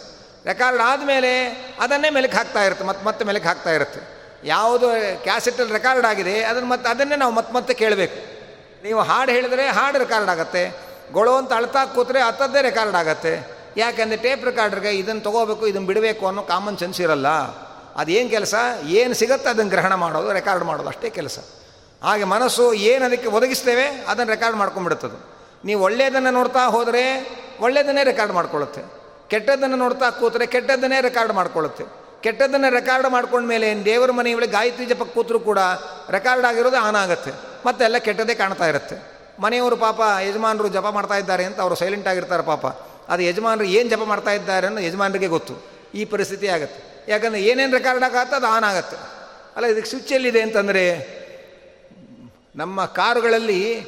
Speaker 1: ರೆಕಾರ್ಡ್ ಆದಮೇಲೆ ಅದನ್ನೇ ಮೆಲುಕು ಹಾಕ್ತಾ ಇರುತ್ತೆ. ಮತ್ತೆ ಮತ್ತೆ ಮೆಲುಕು ಹಾಕ್ತಾ ಇರುತ್ತೆ. ಯಾವುದು ಕ್ಯಾಸೆಟಲ್ಲಿ ರೆಕಾರ್ಡ್ ಆಗಿದೆ, ಅದನ್ನು ಮತ್ತೆ ಅದನ್ನೇ ನಾವು ಮತ್ತೆ ಮತ್ತೆ ಕೇಳಬೇಕು. ನೀವು ಹಾಡು ಹೇಳಿದರೆ ಹಾಡು ರೆಕಾರ್ಡ್ ಆಗುತ್ತೆ, ಗೊಳೋ ಅಂತ ಅಳ್ತಾ ಕೂತ್ರೆ ಅತ್ತದ್ದೇ ರೆಕಾರ್ಡ್ ಆಗುತ್ತೆ. ಯಾಕೆಂದರೆ ಟೇಪ್ ರೆಕಾರ್ಡ್ರಿಗೆ ಇದನ್ನು ತೊಗೋಬೇಕು, ಇದನ್ನು ಬಿಡಬೇಕು ಅನ್ನೋ ಕಾಮನ್ ಸೆನ್ಸ್ ಇರಲ್ಲ. ಅದೇನು ಕೆಲಸ? ಏನು ಸಿಗುತ್ತೆ ಅದನ್ನು ಗ್ರಹಣ ಮಾಡೋದು ರೆಕಾರ್ಡ್ ಮಾಡೋದು, ಅಷ್ಟೇ ಕೆಲಸ. ಹಾಗೆ ಮನಸ್ಸು ಏನು ಅದಕ್ಕೆ ಒದಗಿಸ್ತೇವೆ, ಅದನ್ನು ರೆಕಾರ್ಡ್ ಮಾಡ್ಕೊಂಡ್ಬಿಡುತ್ತದು ನೀವು ಒಳ್ಳೆಯದನ್ನು ನೋಡ್ತಾ ಹೋದರೆ ಒಳ್ಳೆಯದನ್ನೇ ರೆಕಾರ್ಡ್ ಮಾಡ್ಕೊಳ್ಳುತ್ತೆ. ಕೆಟ್ಟದ್ದನ್ನು ನೋಡ್ತಾ ಕೂತ್ರೆ ಕೆಟ್ಟದ್ದನ್ನೇ ರೆಕಾರ್ಡ್ ಮಾಡ್ಕೊಳ್ಳುತ್ತೆ. ಕೆಟ್ಟದ್ದನ್ನು ರೆಕಾರ್ಡ್ ಮಾಡ್ಕೊಂಡ್ಮೇಲೆ ದೇವರ ಮನೆಯೊಳಗೆ ಗಾಯತ್ರಿ ಜಪಕ್ಕೆ ಕೂತರೂ ಕೂಡ ರೆಕಾರ್ಡ್ ಆಗಿರೋದು ಆನ್ ಮತ್ತೆಲ್ಲ ಕೆಟ್ಟದೇ ಕಾಣ್ತಾ ಇರುತ್ತೆ. ಮನೆಯವರು ಪಾಪ ಯಜಮಾನರು ಜಪ ಮಾಡ್ತಾ ಇದ್ದಾರೆ ಅಂತ ಅವರು ಸೈಲೆಂಟ್ ಆಗಿರ್ತಾರೆ ಪಾಪ. ಅದು ಯಜಮಾನರು ಏನು ಜಪ ಮಾಡ್ತಾ ಇದ್ದಾರೆ ಅನ್ನೋ ಯಜಮಾನರಿಗೆ ಗೊತ್ತು. ಈ ಪರಿಸ್ಥಿತಿ ಆಗುತ್ತೆ. ಯಾಕಂದರೆ ಏನೇನು ರೆಕಾರ್ಡ್ ಆಗತ್ತೆ ಅದು ಆನ್ ಆಗುತ್ತೆ. ಅಲ್ಲ, ಇದಕ್ಕೆ ಸ್ವಿಚ್ ಎಲ್ಲಿದೆ ಅಂತಂದರೆ, ನಮ್ಮ ಕಾರುಗಳಲ್ಲಿ,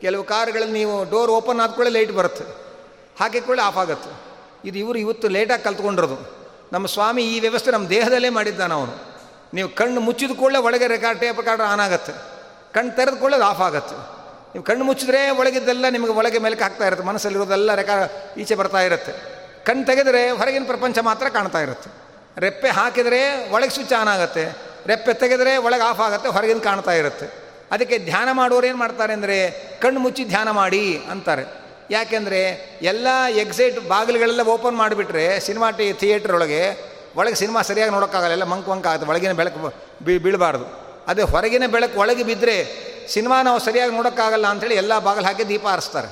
Speaker 1: ಕೆಲವು ಕಾರುಗಳಲ್ಲಿ ನೀವು ಡೋರ್ ಓಪನ್ ಆದ್ಕೊಳ್ಳೆ ಲೈಟ್ ಬರುತ್ತೆ. ಹಾಕಿಕೊಳ್ಳೆ ಆಫ್ ಆಗುತ್ತೆ. ಇದು ಇವರು ಇವತ್ತು ಲೇಟಾಗಿ ಕಲ್ತ್ಕೊಂಡಿರೋದು. ನಮ್ಮ ಸ್ವಾಮಿ ಈ ವ್ಯವಸ್ಥೆ ನಮ್ಮ ದೇಹದಲ್ಲೇ ಮಾಡಿದ್ದಾನೆ ಅವನು. ನೀವು ಕಣ್ಣು ಮುಚ್ಚಿದ ಕೂಡಲೇ ಒಳಗೆ ರೆಕಾರ್ಡ್ ಟೇಪ್ ರೆಕಾರ್ಡ್ ಆನ್ ಆಗುತ್ತೆ. ಕಣ್ಣು ತೆರೆದ ಕೂಡಲೇ ಆಫ್ ಆಗುತ್ತೆ. ನೀವು ಕಣ್ಣು ಮುಚ್ಚಿದ್ರೆ ಒಳಗಿದ್ದೆಲ್ಲ ನಿಮಗೆ ಒಳಗೆ ಮೇಲೆ ಆಗ್ತಾ ಇರುತ್ತೆ, ಮನಸ್ಸಲ್ಲಿರೋದೆಲ್ಲ ರೆಕ, ಈಚೆ ಬರ್ತಾ ಇರುತ್ತೆ. ಕಣ್ಣು ತೆಗೆದರೆ ಹೊರಗಿನ ಪ್ರಪಂಚ ಮಾತ್ರ ಕಾಣ್ತಾ ಇರುತ್ತೆ. ರೆಪ್ಪೆ ಹಾಕಿದರೆ ಒಳಗೆ ಸ್ವಿಚ್ ಆನ್ ಆಗುತ್ತೆ, ರೆಪ್ಪೆ ತೆಗೆದರೆ ಒಳಗೆ ಆಫ್ ಆಗುತ್ತೆ ಹೊರಗಿನ ಕಾಣ್ತಾ ಇರುತ್ತೆ. ಅದಕ್ಕೆ ಧ್ಯಾನ ಮಾಡೋರು ಏನು ಮಾಡ್ತಾರೆ ಅಂದರೆ, ಕಣ್ಣು ಮುಚ್ಚಿ ಧ್ಯಾನ ಮಾಡಿ ಅಂತಾರೆ. ಯಾಕೆಂದರೆ ಎಲ್ಲ ಎಕ್ಸೈಟ್ ಬಾಗಿಲುಗಳೆಲ್ಲ ಓಪನ್ ಮಾಡಿಬಿಟ್ರೆ ಸಿನಿಮಾ ಟಿ ಥಿಯೇಟ್ರ್ ಒಳಗೆ ಒಳಗೆ ಸಿನಿಮಾ ಸರಿಯಾಗಿ ನೋಡೋಕ್ಕಾಗಲ್ಲ, ಎಲ್ಲ ಮಂಕ್ ಮಂಕ್ ಆಗುತ್ತೆ ಒಳಗಿನ ಬೆಳಕು ಬೀಳಬಾರ್ದು. ಅದೇ ಹೊರಗಿನ ಬೆಳಕು ಒಳಗೆ ಬಿದ್ದರೆ ಸಿನಿಮಾ ನಾವು ಸರಿಯಾಗಿ ನೋಡೋಕ್ಕಾಗಲ್ಲ ಅಂಥೇಳಿ ಎಲ್ಲ ಬಾಗಿಲು ಹಾಕಿ ದೀಪ ಹಾರಿಸ್ತಾರೆ.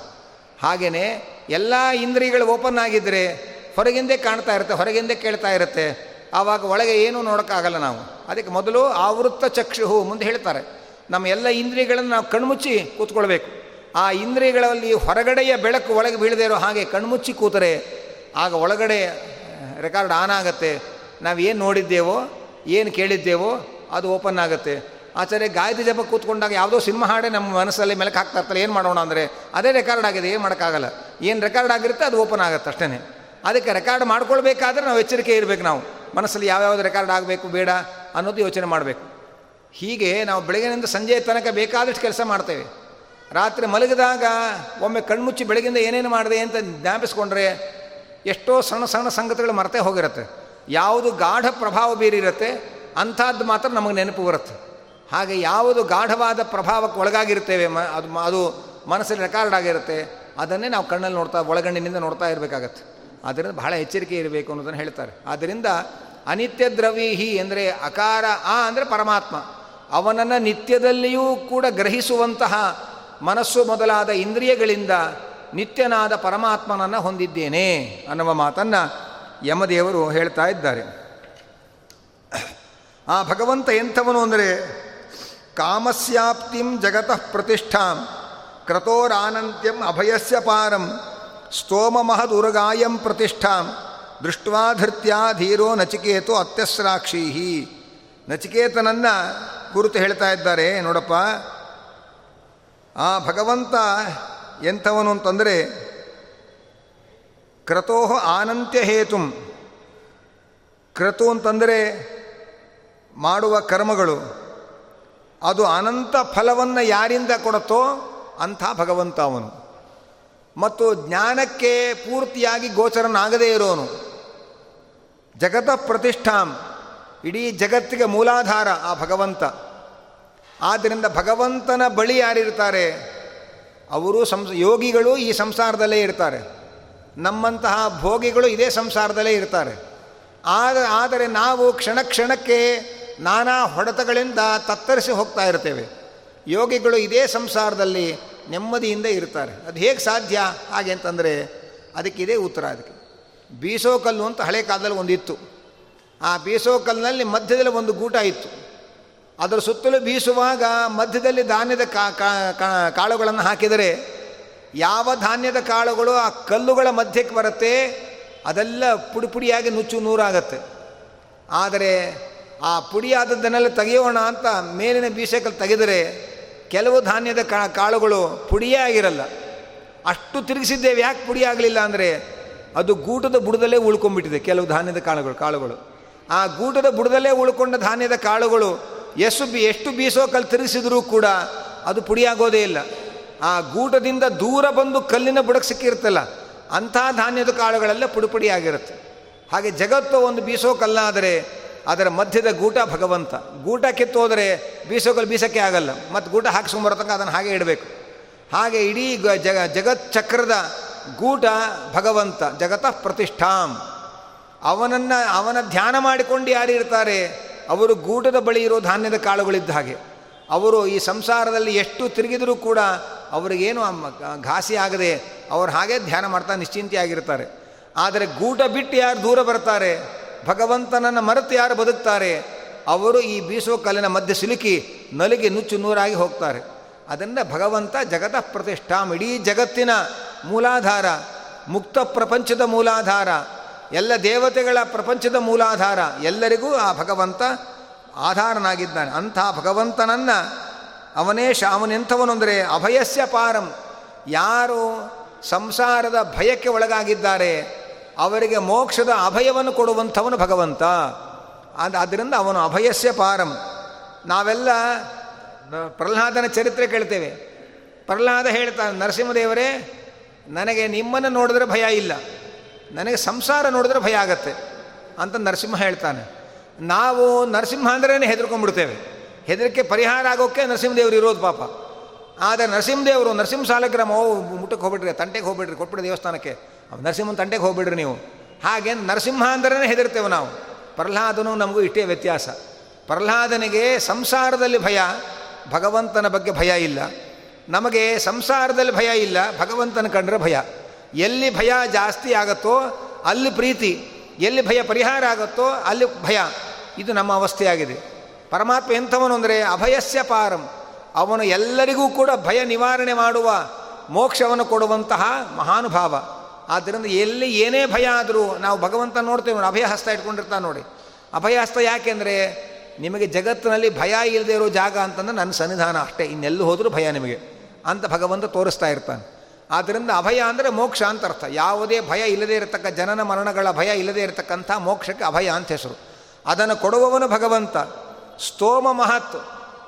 Speaker 1: ಹಾಗೆಯೇ ಎಲ್ಲ ಇಂದ್ರಿಯಗಳು ಓಪನ್ ಆಗಿದ್ದರೆ ಹೊರಗಿಂದೇ ಕಾಣ್ತಾ ಇರುತ್ತೆ, ಹೊರಗಿಂದೇ ಕೇಳ್ತಾ ಇರುತ್ತೆ. ಆವಾಗ ಒಳಗೆ ಏನೂ ನೋಡೋಕ್ಕಾಗಲ್ಲ ನಾವು. ಅದಕ್ಕೆ ಮೊದಲು ಆವೃತ್ತ ಚಕ್ಷು ಮುಂದೆ ಹೇಳ್ತಾರೆ. ನಮ್ಮ ಎಲ್ಲ ಇಂದ್ರಿಯಗಳನ್ನು ನಾವು ಕಣ್ಮುಚ್ಚಿ ಕೂತ್ಕೊಳ್ಬೇಕು. ಆ ಇಂದ್ರಿಯಗಳಲ್ಲಿ ಹೊರಗಡೆಯ ಬೆಳಕು ಒಳಗೆ ಬೀಳದೇ ಇರೋ ಹಾಗೆ ಕಣ್ಮುಚ್ಚಿ ಕೂತರೆ ಆಗ ಒಳಗಡೆ ರೆಕಾರ್ಡ್ ಆನ್ ಆಗುತ್ತೆ. ನಾವು ಏನು ನೋಡಿದ್ದೇವೋ, ಏನು ಕೇಳಿದ್ದೇವೋ ಅದು ಓಪನ್ ಆಗುತ್ತೆ. ಆಚಾರ್ಯ ಗಾಯದ ಜಪ ಕೂತ್ಕೊಂಡಾಗ ಯಾವುದೋ ಸಿನಿಮಾ ಹಾಡೆ ನಮ್ಮ ಮನಸ್ಸಲ್ಲಿ ಮೆಲಕ್ಕೆ ಹಾಕ್ತಾ ಇರ್ತಾರೆ, ಏನು ಮಾಡೋಣ ಅಂದರೆ? ಅದೇ ರೆಕಾರ್ಡ್ ಆಗಿದೆ, ಏನು ಮಾಡೋಕ್ಕಾಗಲ್ಲ. ಏನು ರೆಕಾರ್ಡ್ ಆಗಿರುತ್ತೆ, ಅದು ಓಪನ್ ಆಗುತ್ತೆ ಅಷ್ಟೇ ಅದಕ್ಕೆ ರೆಕಾರ್ಡ್ ಮಾಡ್ಕೊಳ್ಬೇಕಾದ್ರೆ ನಾವು ಎಚ್ಚರಿಕೆ ಇರಬೇಕು ನಾವು. ಮನಸ್ಸಲ್ಲಿ ಯಾವ್ಯಾವ್ದು ರೆಕಾರ್ಡ್ ಆಗಬೇಕು, ಬೇಡ ಅನ್ನೋದು ಯೋಚನೆ ಮಾಡಬೇಕು. ಹೀಗೆ ನಾವು ಬೆಳಗಿನಿಂದ ಸಂಜೆಯ ತನಕ ಬೇಕಾದಷ್ಟು ಕೆಲಸ ಮಾಡ್ತೇವೆ. ರಾತ್ರಿ ಮಲಗಿದಾಗ ಒಮ್ಮೆ ಕಣ್ಮುಚ್ಚಿ ಬೆಳಗಿಂದ ಏನೇನು ಮಾಡಿದೆ ಅಂತ ಜ್ಞಾಪಿಸ್ಕೊಂಡ್ರೆ ಎಷ್ಟೋ ಸಣ್ಣ ಸಣ್ಣ ಸಂಗತಿಗಳು ಮರೆತೇ ಹೋಗಿರುತ್ತೆ. ಯಾವುದು ಗಾಢ ಪ್ರಭಾವ ಬೀರಿರುತ್ತೆ ಅಂಥದ್ದು ಮಾತ್ರ ನಮಗೆ ನೆನಪು ಬರುತ್ತೆ. ಹಾಗೆ ಯಾವುದು ಗಾಢವಾದ ಪ್ರಭಾವಕ್ಕೆ ಒಳಗಾಗಿರ್ತೇವೆ ಮ ಅದು ಅದು ಮನಸ್ಸಲ್ಲಿ ರೆಕಾರ್ಡ್ ಆಗಿರುತ್ತೆ, ಅದನ್ನೇ ನಾವು ಕಣ್ಣಲ್ಲಿ ನೋಡ್ತಾ, ಒಳಗಣ್ಣಿನಿಂದ ನೋಡ್ತಾ ಇರಬೇಕಾಗತ್ತೆ. ಆದ್ದರಿಂದ ಬಹಳ ಎಚ್ಚರಿಕೆ ಇರಬೇಕು ಅನ್ನೋದನ್ನು ಹೇಳ್ತಾರೆ. ಆದ್ದರಿಂದ ಅನಿತ್ಯ ದ್ರವೀಹಿ ಅಂದರೆ ಅಕಾರ, ಆ ಅಂದರೆ ಪರಮಾತ್ಮ. ಅವನನ್ನು ನಿತ್ಯದಲ್ಲಿಯೂ ಕೂಡ ಗ್ರಹಿಸುವಂತಹ ಮನಸ್ಸು ಮೊದಲಾದ ಇಂದ್ರಿಯಗಳಿಂದ ನಿತ್ಯನಾದ ಪರಮಾತ್ಮನನ್ನು ಹೊಂದಿದ್ದೇನೆ ಅನ್ನುವ ಮಾತನ್ನು ಯಮದೇವರು ಹೇಳ್ತಾ ಇದ್ದಾರೆ. ಆ ಭಗವಂತ ಎಂಥವನು ಅಂದರೆ ಕಾಮಸ್ಯಾಪ್ತಿಂ ಜಗತಃ ಪ್ರತಿಷ್ಠಾಂ ಕ್ರತೋರಾನಂತ್ಯಂ ಅಭಯಸ್ಯ ಪಾರಂ ಸ್ತೋಮ ಮಹದುರ್ಗಾಯಂ ಪ್ರತಿಷ್ಠಾಂ ದೃಷ್ಟ್ವಾಧೃತ್ಯ ಧೀರೋ ನಚಿಕೇತು ಅತ್ಯಸ್ರಾಕ್ಷೀಹಿ. ನಚಿಕೇತನನ್ನು ಕುರಿತು ಹೇಳ್ತಾ ಇದ್ದಾರೆ, ನೋಡಪ್ಪ. ಆ ಭಗವಂತ ಎಂಥವನು ಅಂತಂದರೆ ಕ್ರತೋ ಆನಂತ್ಯ ಹೇತು. ಕ್ರತು ಅಂತಂದರೆ ಮಾಡುವ ಕರ್ಮಗಳು, ಅದು ಅನಂತ ಫಲವನ್ನು ಯಾರಿಂದ ಕೊಡುತ್ತೋ ಅಂಥ ಭಗವಂತ ಅವನು. ಮತ್ತು ಜ್ಞಾನಕ್ಕೆ ಪೂರ್ತಿಯಾಗಿ ಗೋಚರನಾಗದೇ ಇರೋನು. ಜಗತ ಪ್ರತಿಷ್ಠಾಂ, ಇಡೀ ಜಗತ್ತಿಗೆ ಮೂಲಾಧಾರ ಆ ಭಗವಂತ. ಆದ್ದರಿಂದ ಭಗವಂತನ ಬಳಿ ಯಾರಿರ್ತಾರೆ? ಅವರು ಸಂಸ, ಯೋಗಿಗಳು ಈ ಸಂಸಾರದಲ್ಲೇ ಇರ್ತಾರೆ. ನಮ್ಮಂತಹ ಭೋಗಿಗಳು ಇದೇ ಸಂಸಾರದಲ್ಲೇ ಇರ್ತಾರೆ. ಆದ, ಆದರೆ ನಾವು ಕ್ಷಣ ಕ್ಷಣಕ್ಕೆ ನಾನಾ ಹೊಡೆತಗಳಿಂದ ತತ್ತರಿಸಿ ಹೋಗ್ತಾ ಇರ್ತೇವೆ. ಯೋಗಿಗಳು ಇದೇ ಸಂಸಾರದಲ್ಲಿ ನೆಮ್ಮದಿಯಿಂದ ಇರ್ತಾರೆ. ಅದು ಹೇಗೆ ಸಾಧ್ಯ? ಹಾಗೆ ಅಂತಂದರೆ ಅದಕ್ಕಿದೇ ಉತ್ತರ ಅದಕ್ಕೆ. ಬೀಸೋ ಕಲ್ಲು ಅಂತ ಹಳೆ ಕಾಲದಲ್ಲಿ ಒಂದಿತ್ತು. ಆ ಬೀಸೋ ಕಲ್ಲಿನಲ್ಲಿ ಮಧ್ಯದಲ್ಲಿ ಒಂದು ಗೂಟ ಇತ್ತು. ಅದರ ಸುತ್ತಲೂ ಬೀಸುವಾಗ ಮಧ್ಯದಲ್ಲಿ ಧಾನ್ಯದ ಕಾಳುಗಳನ್ನು ಹಾಕಿದರೆ ಯಾವ ಧಾನ್ಯದ ಕಾಳುಗಳು ಆ ಕಲ್ಲುಗಳ ಮಧ್ಯಕ್ಕೆ ಬರುತ್ತೆ? ಅದೆಲ್ಲ ಪುಡಿ ಪುಡಿಯಾಗಿ ನುಚ್ಚು ನೂರಾಗತ್ತೆ. ಆದರೆ ಆ ಪುಡಿಯಾದದ್ದನ್ನೆಲ್ಲ ತೆಗೆಯೋಣ ಅಂತ ಮೇಲಿನ ಬೀಸಕಲ್ಲಿ ತೆಗೆದರೆ ಕೆಲವು ಧಾನ್ಯದ ಕಾಳುಗಳು ಪುಡಿಯೇ ಆಗಿರಲ್ಲ. ಅಷ್ಟು ತಿರುಗಿಸಿದ್ದೇವೆ, ಯಾಕೆ ಪುಡಿ ಆಗಲಿಲ್ಲ ಅಂದರೆ ಅದು ಗೂಟದ ಬುಡದಲ್ಲೇ ಉಳ್ಕೊಂಡ್ಬಿಟ್ಟಿದೆ ಕೆಲವು ಧಾನ್ಯದ ಕಾಳುಗಳು ಕಾಳುಗಳು. ಆ ಗೂಟದ ಬುಡದಲ್ಲೇ ಉಳ್ಕೊಂಡ ಧಾನ್ಯದ ಕಾಳುಗಳು ಎಷ್ಟು ಬಿ, ಎಷ್ಟು ಬೀಸೋ ಕಲ್ಲು ತಿರುಗಿಸಿದ್ರೂ ಕೂಡ ಅದು ಪುಡಿಯಾಗೋದೇ ಇಲ್ಲ. ಆ ಗೂಟದಿಂದ ದೂರ ಬಂದು ಕಲ್ಲಿನ ಬುಡಕ್ಕೆ ಸಿಕ್ಕಿರುತ್ತಲ್ಲ ಅಂಥ ಧಾನ್ಯದ ಕಾಳುಗಳೆಲ್ಲ ಪುಡಿಪುಡಿಯಾಗಿರುತ್ತೆ ಹಾಗೆ ಜಗತ್ತು ಒಂದು ಬೀಸೋ ಕಲ್ಲಾದರೆ ಅದರ ಮಧ್ಯದ ಗೂಟ ಭಗವಂತ. ಗೂಟ ಕಿತ್ತೋದರೆ ಬೀಸೋಕಲ್ಲಿ ಬೀಸಕ್ಕೆ ಆಗಲ್ಲ. ಮತ್ತು ಗೂಟ ಹಾಕಿಸ್ಕೊಂಬರೋ ತನಕ ಅದನ್ನು ಹಾಗೆ ಇಡಬೇಕು. ಹಾಗೆ ಇಡೀ ಜಗ, ಜಗತ್ ಚಕ್ರದ ಗೂಟ ಭಗವಂತ, ಜಗತಃ ಪ್ರತಿಷ್ಠಾಂ. ಅವನನ್ನು, ಅವನ ಧ್ಯಾನ ಮಾಡಿಕೊಂಡು ಯಾರು ಇರ್ತಾರೆ? ಅವರು ಗೂಟದ ಬಳಿ ಇರೋ ಧಾನ್ಯದ ಕಾಳುಗಳಿದ್ದ ಹಾಗೆ. ಅವರು ಈ ಸಂಸಾರದಲ್ಲಿ ಎಷ್ಟು ತಿರುಗಿದರೂ ಕೂಡ ಅವರಿಗೇನು ಘಾಸಿ ಆಗದೆ ಅವರು ಹಾಗೆ ಧ್ಯಾನ ಮಾಡ್ತಾ ನಿಶ್ಚಿಂತೆಯಾಗಿರ್ತಾರೆ. ಆದರೆ ಗೂಟ ಬಿಟ್ಟು ಯಾರು ದೂರ ಬರ್ತಾರೆ? ಭಗವಂತನನ್ನು ಮರೆತು ಯಾರು ಬದುಕ್ತಾರೆ? ಅವರು ಈ ಬೀಸೋ ಕಲ್ಲಿನ ಮಧ್ಯೆ ಸಿಲುಕಿ ನಲಿಗೆ ನುಚ್ಚು ನೂರಾಗಿ ಹೋಗ್ತಾರೆ. ಅದನ್ನು ಭಗವಂತ ಜಗತ ಪ್ರತಿಷ್ಠಾಂ, ಇಡೀ ಜಗತ್ತಿನ ಮೂಲಾಧಾರ, ಮುಕ್ತ ಪ್ರಪಂಚದ ಮೂಲಾಧಾರ, ಎಲ್ಲ ದೇವತೆಗಳ ಪ್ರಪಂಚದ ಮೂಲಾಧಾರ, ಎಲ್ಲರಿಗೂ ಆ ಭಗವಂತ ಆಧಾರನಾಗಿದ್ದಾನೆ. ಅಂಥ ಭಗವಂತನನ್ನು ಅವನೇ ಶಾಮನೆಂಥವನು ಅಂದರೆ ಅಭಯಸ್ಯ ಪಾರಂ. ಯಾರು ಸಂಸಾರದ ಭಯಕ್ಕೆ ಒಳಗಾಗಿದ್ದಾರೆ ಅವರಿಗೆ ಮೋಕ್ಷದ ಅಭಯವನ್ನು ಕೊಡುವಂಥವನು ಭಗವಂತ. ಅದು ಆದ್ದರಿಂದ ಅವನು ಅಭಯಸ್ಯ ಪಾರಂ. ನಾವೆಲ್ಲ ಪ್ರಹ್ಲಾದನ ಚರಿತ್ರೆ ಕೇಳ್ತೇವೆ. ಪ್ರಹ್ಲಾದ ಹೇಳ್ತಾನೆ ನರಸಿಂಹದೇವರೇ, ನನಗೆ ನಿಮ್ಮನ್ನು ನೋಡಿದ್ರೆ ಭಯ ಇಲ್ಲ. ನನಗೆ ಸಂಸಾರ ನೋಡಿದ್ರೆ ಭಯ ಆಗತ್ತೆ ಅಂತ ನರಸಿಂಹ ಹೇಳ್ತಾನೆ. ನಾವು ನರಸಿಂಹ ಅಂದ್ರೇ ಹೆದರ್ಕೊಂಡ್ಬಿಡ್ತೇವೆ. ಹೆದರಿಕೆ ಪರಿಹಾರ ಆಗೋಕ್ಕೆ ನರಸಿಂಹದೇವರು ಇರೋದು ಪಾಪ. ಆದರೆ ನರಸಿಂಹದೇವರು ನರಸಿಂಹ ಸಾಲಗ್ರಾಮ ಮುಟ್ಟಕ್ಕೆ ಹೋಗ್ಬಿಟ್ರಿ, ತಂಟೆಗೆ ಹೋಗ್ಬಿಟ್ರಿ ಕೊಟ್ಬಿಡಿ ದೇವಸ್ಥಾನಕ್ಕೆ ನರಸಿಂಹನ ತಂಟೆಗೆ ಹೋಗ್ಬಿಡ್ರಿ ನೀವು. ಹಾಗೆ ನರಸಿಂಹ ಅಂದ್ರೇ ಹೆದರ್ತೇವೆ ನಾವು. ಪ್ರಹ್ಲಾದನು ನಮಗೂ ಇಷ್ಟೇ ವ್ಯತ್ಯಾಸ. ಪ್ರಹ್ಲಾದನಿಗೆ ಸಂಸಾರದಲ್ಲಿ ಭಯ, ಭಗವಂತನ ಬಗ್ಗೆ ಭಯ ಇಲ್ಲ. ನಮಗೆ ಸಂಸಾರದಲ್ಲಿ ಭಯ ಇಲ್ಲ, ಭಗವಂತನ ಕಂಡ್ರೆ ಭಯ. ಎಲ್ಲಿ ಭಯ ಜಾಸ್ತಿ ಆಗುತ್ತೋ ಅಲ್ಲಿ ಪ್ರೀತಿ, ಎಲ್ಲಿ ಭಯ ಪರಿಹಾರ ಆಗುತ್ತೋ ಅಲ್ಲಿ ಭಯ. ಇದು ನಮ್ಮ ಅವಸ್ಥೆಯಾಗಿದೆ. ಪರಮಾತ್ಮ ಎಂಥವನು ಅಂದರೆ ಅಭಯಸ್ಯ ಪಾರಂ. ಅವನು ಎಲ್ಲರಿಗೂ ಕೂಡ ಭಯ ನಿವಾರಣೆ ಮಾಡುವ, ಮೋಕ್ಷವನ್ನು ಕೊಡುವಂತಹ ಮಹಾನುಭಾವ. ಆದ್ದರಿಂದ ಎಲ್ಲಿ ಏನೇ ಭಯ ಆದರೂ ನಾವು ಭಗವಂತ ನೋಡ್ತೇವೆ ಅಭಯ ಹಸ್ತ ಇಟ್ಕೊಂಡಿರ್ತಾನೆ ನೋಡಿ. ಅಭಯ ಹಸ್ತ ಯಾಕೆಂದರೆ ನಿಮಗೆ ಜಗತ್ತಿನಲ್ಲಿ ಭಯ ಇಲ್ಲದೆ ಇರೋ ಜಾಗ ಅಂತಂದ್ರೆ ನನ್ನ ಸನ್ನಿಧಾನ ಅಷ್ಟೇ, ಇನ್ನೆಲ್ಲೂ ಹೋದರೂ ಭಯ ನಿಮಗೆ ಅಂತ ಭಗವಂತ ತೋರಿಸ್ತಾ ಇರ್ತಾನೆ. ಆದ್ದರಿಂದ ಅಭಯ ಅಂದರೆ ಮೋಕ್ಷ ಅಂತ ಅರ್ಥ. ಯಾವುದೇ ಭಯ ಇಲ್ಲದೇ ಇರತಕ್ಕ, ಜನನ ಮರಣಗಳ ಭಯ ಇಲ್ಲದೇ ಇರತಕ್ಕಂಥ ಮೋಕ್ಷಕ್ಕೆ ಅಭಯ ಅಂತ ಹೆಸರು. ಅದನ್ನು ಕೊಡುವವನು ಭಗವಂತ. ಸ್ತೋಮ ಮಹತ್.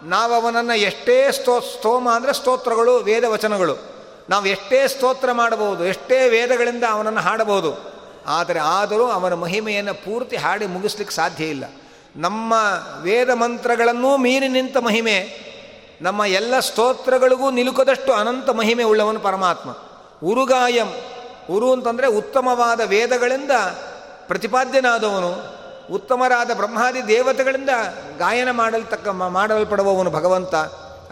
Speaker 1: ನಾವು ಅವನನ್ನು ಎಷ್ಟೇ ಸ್ತೋ, ಸ್ತೋಮ ಅಂದರೆ ಸ್ತೋತ್ರಗಳು ವೇದ ವಚನಗಳು ನಾವು ಎಷ್ಟೇ ಸ್ತೋತ್ರ ಮಾಡಬಹುದು, ಎಷ್ಟೇ ವೇದಗಳಿಂದ ಅವನನ್ನು ಹಾಡಬಹುದು, ಆದರೆ ಆದರೂ ಅವನ ಮಹಿಮೆಯನ್ನು ಪೂರ್ತಿ ಹಾಡಿ ಮುಗಿಸ್ಲಿಕ್ಕೆ ಸಾಧ್ಯ ಇಲ್ಲ. ನಮ್ಮ ವೇದ ಮಂತ್ರಗಳನ್ನೂ ಮೀರಿ ನಿಂತ ಮಹಿಮೆ, ನಮ್ಮ ಎಲ್ಲ ಸ್ತೋತ್ರಗಳಿಗೂ ನಿಲುಕದಷ್ಟು ಅನಂತ ಮಹಿಮೆ ಉಳ್ಳವನು ಪರಮಾತ್ಮ. ಉರುಗಾಯಂ, ಉರು ಅಂತಂದರೆ ಉತ್ತಮವಾದ ವೇದಗಳಿಂದ ಪ್ರತಿಪಾದ್ಯನಾದವನು, ಉತ್ತಮರಾದ ಬ್ರಹ್ಮಾದಿ ದೇವತೆಗಳಿಂದ ಗಾಯನ ಮಾಡಲ್ತಕ್ಕ, ಮಾಡಲ್ಪಡುವವನು ಭಗವಂತ.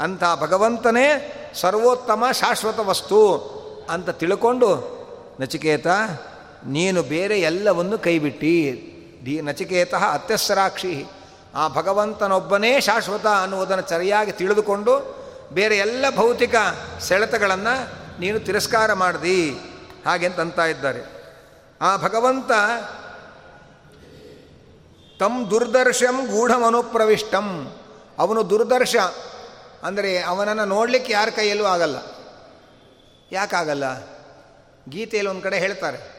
Speaker 1: ಅಂಥ ಭಗವಂತನೇ ಸರ್ವೋತ್ತಮ ಶಾಶ್ವತ ವಸ್ತು ಅಂತ ತಿಳ್ಕೊಂಡು, ನಚಿಕೇತ, ನೀನು ಬೇರೆ ಎಲ್ಲವನ್ನು ಕೈಬಿಟ್ಟಿ. ಧೀ, ನಚಿಕೇತ ಅತ್ಯಸ್ಸರಾಕ್ಷಿ. ಆ ಭಗವಂತನೊಬ್ಬನೇ ಶಾಶ್ವತ ಅನ್ನುವುದನ್ನು ಸರಿಯಾಗಿ ತಿಳಿದುಕೊಂಡು, ಬೇರೆ ಎಲ್ಲ ಭೌತಿಕ ಸೆಳೆತಗಳನ್ನು ನೀನು ತಿರಸ್ಕಾರ ಮಾಡಿದಿ. ಹಾಗೆ ಅಂತ ಇದ್ದಾರೆ. ಆ ಭಗವಂತ ತಮ್ ದುರ್ದರ್ಶಂ ಗೂಢಮನುಪ್ರವಿಷ್ಟಂ. ಅವನು ದುರ್ದರ್ಶ ಅಂದರೆ ಅವನನ್ನು ನೋಡಲಿಕ್ಕೆ ಯಾರ ಕೈಯಲ್ಲೂ ಆಗಲ್ಲ. ಯಾಕಾಗಲ್ಲ? ಗೀತೆಯಲ್ಲಿ ಒಂದು ಕಡೆ ಹೇಳ್ತಾರೆ.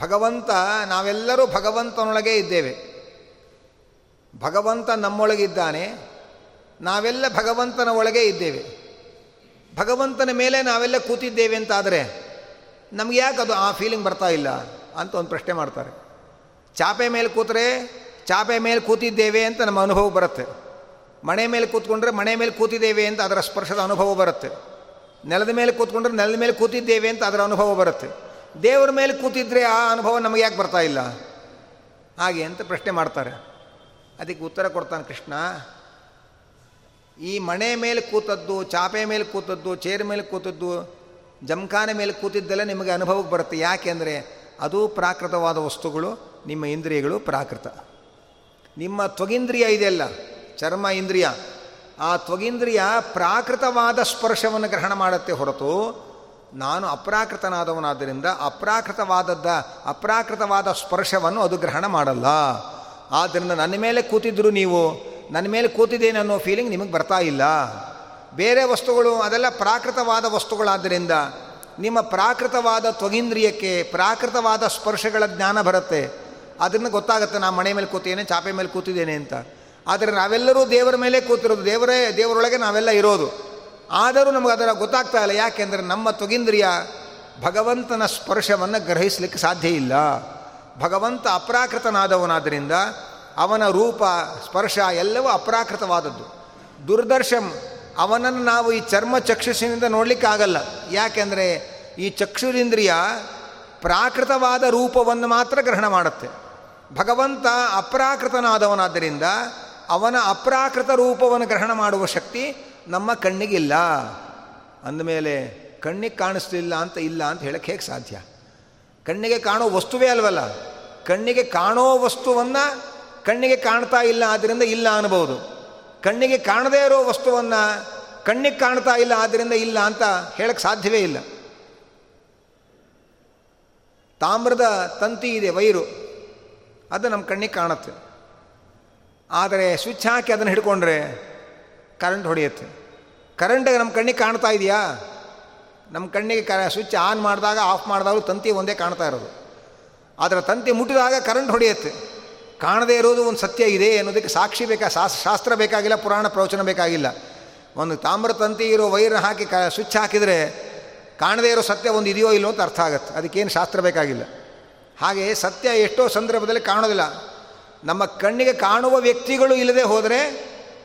Speaker 1: ಭಗವಂತ, ನಾವೆಲ್ಲರೂ ಭಗವಂತನೊಳಗೆ ಇದ್ದೇವೆ. ಭಗವಂತ ನಮ್ಮೊಳಗಿದ್ದಾನೆ, ನಾವೆಲ್ಲ ಭಗವಂತನ ಒಳಗೆ ಇದ್ದೇವೆ. ಭಗವಂತನ ಮೇಲೆ ನಾವೆಲ್ಲ ಕೂತಿದ್ದೇವೆ ಅಂತಾದರೆ ನಮ್ಗೆ ಯಾಕೆ ಅದು ಆ ಫೀಲಿಂಗ್ ಬರ್ತಾ ಇಲ್ಲ ಅಂತ ಒಂದು ಪ್ರಶ್ನೆ ಮಾಡ್ತಾರೆ. ಚಾಪೆ ಮೇಲೆ ಕೂತರೆ ಚಾಪೆ ಮೇಲೆ ಕೂತಿದ್ದೇವೆ ಅಂತ ನಮ್ಮ ಅನುಭವ ಬರುತ್ತೆ. ಮನೆ ಮೇಲೆ ಕೂತ್ಕೊಂಡ್ರೆ ಮನೆ ಮೇಲೆ ಕೂತಿದ್ದೇವೆ ಅಂತ ಅದರ ಸ್ಪರ್ಶದ ಅನುಭವ ಬರುತ್ತೆ. ನೆಲದ ಮೇಲೆ ಕೂತ್ಕೊಂಡ್ರೆ ನೆಲದ ಮೇಲೆ ಕೂತಿದ್ದೇವೆ ಅಂತ ಅದರ ಅನುಭವ ಬರುತ್ತೆ. ದೇವರ ಮೇಲೆ ಕೂತಿದ್ರೆ ಆ ಅನುಭವ ನಮಗೆ ಯಾಕೆ ಬರ್ತಾ ಇಲ್ಲ? ಹಾಗೆ ಅಂತ ಪ್ರಶ್ನೆ ಮಾಡ್ತಾರೆ. ಅದಕ್ಕೆ ಉತ್ತರ ಕೊಡ್ತಾನೆ ಕೃಷ್ಣ. ಈ ಮನೆ ಮೇಲೆ ಕೂತದ್ದು, ಚಾಪೆ ಮೇಲೆ ಕೂತದ್ದು, ಚೇರ್ ಮೇಲೆ ಕೂತದ್ದು, ಜಮಖಾನೆ ಮೇಲೆ ಕೂತಿದ್ದೆಲ್ಲ ನಿಮಗೆ ಅನುಭವಕ್ಕೆ ಬರುತ್ತೆ. ಯಾಕೆಂದರೆ ಅದು ಪ್ರಾಕೃತವಾದ ವಸ್ತುಗಳು, ನಿಮ್ಮ ಇಂದ್ರಿಯಗಳು ಪ್ರಾಕೃತ. ನಿಮ್ಮ ತ್ವಗಿಂದ್ರಿಯ ಇದೆಯಲ್ಲ ಚರ್ಮ ಇಂದ್ರಿಯ, ಆ ತ್ವಗಿಂದ್ರಿಯ ಪ್ರಾಕೃತವಾದ ಸ್ಪರ್ಶವನ್ನು ಗ್ರಹಣ ಮಾಡುತ್ತೆ ಹೊರತು ನಾನು ಅಪ್ರಾಕೃತನಾದವನಾದ್ದರಿಂದ ಅಪ್ರಾಕೃತವಾದದ್ದ, ಅಪ್ರಾಕೃತವಾದ ಸ್ಪರ್ಶವನ್ನು ಅದು ಗ್ರಹಣ ಮಾಡಲ್ಲ. ಆದ್ದರಿಂದ ನನ್ನ ಮೇಲೆ ಕೂತಿದ್ರು ನೀವು, ನನ್ನ ಮೇಲೆ ಕೂತಿದ್ದೇನೆ ಅನ್ನೋ ಫೀಲಿಂಗ್ ನಿಮಗೆ ಬರ್ತಾ ಇಲ್ಲ. ಬೇರೆ ವಸ್ತುಗಳು, ಅದೆಲ್ಲ ಪ್ರಾಕೃತವಾದ ವಸ್ತುಗಳಾದ್ದರಿಂದ ನಿಮ್ಮ ಪ್ರಾಕೃತವಾದ ತ್ವಗೀಂದ್ರಿಯಕ್ಕೆ ಪ್ರಾಕೃತವಾದ ಸ್ಪರ್ಶಗಳ ಜ್ಞಾನ ಬರುತ್ತೆ. ಅದನ್ನು ಗೊತ್ತಾಗುತ್ತೆ ನಾನು ಮನೆ ಮೇಲೆ ಕೂತಿದ್ದೇನೆ, ಚಾಪೆ ಮೇಲೆ ಕೂತಿದ್ದೇನೆ ಅಂತ. ಆದರೆ ನಾವೆಲ್ಲರೂ ದೇವರ ಮೇಲೆ ಕೂತಿರೋದು. ದೇವರೇ, ದೇವರೊಳಗೆ ನಾವೆಲ್ಲ ಇರೋದು. ಆದರೂ ನಮಗೆ ಅದರ ಗೊತ್ತಾಗ್ತಾ ಇಲ್ಲ. ಯಾಕೆಂದರೆ ನಮ್ಮ ತೊಗಿಂದ್ರಿಯ ಭಗವಂತನ ಸ್ಪರ್ಶವನ್ನು ಗ್ರಹಿಸಲಿಕ್ಕೆ ಸಾಧ್ಯ ಇಲ್ಲ. ಭಗವಂತ ಅಪ್ರಾಕೃತನಾದವನಾದ್ದರಿಂದ ಅವನ ರೂಪ, ಸ್ಪರ್ಶ ಎಲ್ಲವೂ ಅಪ್ರಾಕೃತವಾದದ್ದು. ದುರ್ದರ್ಶಂ, ಅವನನ್ನು ನಾವು ಈ ಚರ್ಮ ಚಕ್ಷುಸಿನಿಂದ ನೋಡಲಿಕ್ಕೆ ಆಗಲ್ಲ. ಯಾಕೆಂದರೆ ಈ ಚಕ್ಷುರಿಂದ್ರಿಯ ಪ್ರಾಕೃತವಾದ ರೂಪವನ್ನು ಮಾತ್ರ ಗ್ರಹಣ ಮಾಡುತ್ತೆ. ಭಗವಂತ ಅಪ್ರಾಕೃತನಾದವನಾದ್ದರಿಂದ ಅವನ ಅಪ್ರಾಕೃತ ರೂಪವನ್ನು ಗ್ರಹಣ ಮಾಡುವ ಶಕ್ತಿ ನಮ್ಮ ಕಣ್ಣಿಗಿಲ್ಲ. ಅಂದಮೇಲೆ ಕಣ್ಣಿಗೆ ಕಾಣಿಸ್ಲಿಲ್ಲ ಅಂತ ಇಲ್ಲ ಅಂತ ಹೇಳಕ್ಕೆ ಹೇಗೆ ಸಾಧ್ಯ? ಕಣ್ಣಿಗೆ ಕಾಣೋ ವಸ್ತುವೇ ಅಲ್ವಲ್ಲ? ಕಣ್ಣಿಗೆ ಕಾಣೋ ವಸ್ತುವನ್ನು ಕಣ್ಣಿಗೆ ಕಾಣ್ತಾ ಇಲ್ಲ ಆದ್ದರಿಂದ ಇಲ್ಲ ಅನ್ಬೋದು. ಕಣ್ಣಿಗೆ ಕಾಣದೇ ಇರೋ ವಸ್ತುವನ್ನು ಕಣ್ಣಿಗೆ ಕಾಣ್ತಾ ಇಲ್ಲ ಆದ್ದರಿಂದ ಇಲ್ಲ ಅಂತ ಹೇಳಕ್ಕೆ ಸಾಧ್ಯವೇ ಇಲ್ಲ. ತಾಮ್ರದ ತಂತಿ ಇದೆ, ವೈರು. ಅದು ನಮ್ಮ ಕಣ್ಣಿಗೆ ಕಾಣುತ್ತೆ. ಆದರೆ ಸ್ವಿಚ್ ಹಾಕಿ ಅದನ್ನು ಹಿಡ್ಕೊಂಡ್ರೆ ಕರೆಂಟ್ ಹೊಡೆಯುತ್ತೆ. ಕರೆಂಟಿಗೆ ನಮ್ಮ ಕಣ್ಣಿಗೆ ಕಾಣ್ತಾ ಇದೆಯಾ? ನಮ್ಮ ಕಣ್ಣಿಗೆ ಕ ಸ್ವಿಚ್ ಆನ್ ಮಾಡಿದಾಗ ಆಫ್ ಮಾಡಿದಾಗಲೂ ತಂತಿ ಒಂದೇ ಕಾಣ್ತಾ ಇರೋದು. ಆದರೆ ತಂತಿ ಮುಟ್ಟಿದಾಗ ಕರೆಂಟ್ ಹೊಡೆಯುತ್ತೆ. ಕಾಣದೇ ಇರೋದು ಒಂದು ಸತ್ಯ ಇದೆ ಅನ್ನೋದಕ್ಕೆ ಸಾಕ್ಷಿ ಬೇಕಾ ಶಾಸ್ತ್ರ ಬೇಕಾಗಿಲ್ಲ, ಪುರಾಣ ಪ್ರವಚನ ಬೇಕಾಗಿಲ್ಲ. ಒಂದು ತಾಮ್ರ ತಂತಿ ಇರೋ ವೈರ್ ಹಾಕಿ ಕ ಸ್ವಿಚ್ ಹಾಕಿದರೆ ಕಾಣದೇ ಇರೋ ಸತ್ಯ ಒಂದು ಇದೆಯೋ ಇಲ್ಲೋ ಅಂತ ಅರ್ಥ ಆಗುತ್ತೆ. ಅದಕ್ಕೇನು ಶಾಸ್ತ್ರ ಬೇಕಾಗಿಲ್ಲ. ಹಾಗೆ ಸತ್ಯ ಎಷ್ಟೋ ಸಂದರ್ಭದಲ್ಲಿ ಕಾಣೋದಿಲ್ಲ. ನಮ್ಮ ಕಣ್ಣಿಗೆ ಕಾಣುವ ವ್ಯಕ್ತಿಗಳು ಇಲ್ಲದೆ ಹೋದರೆ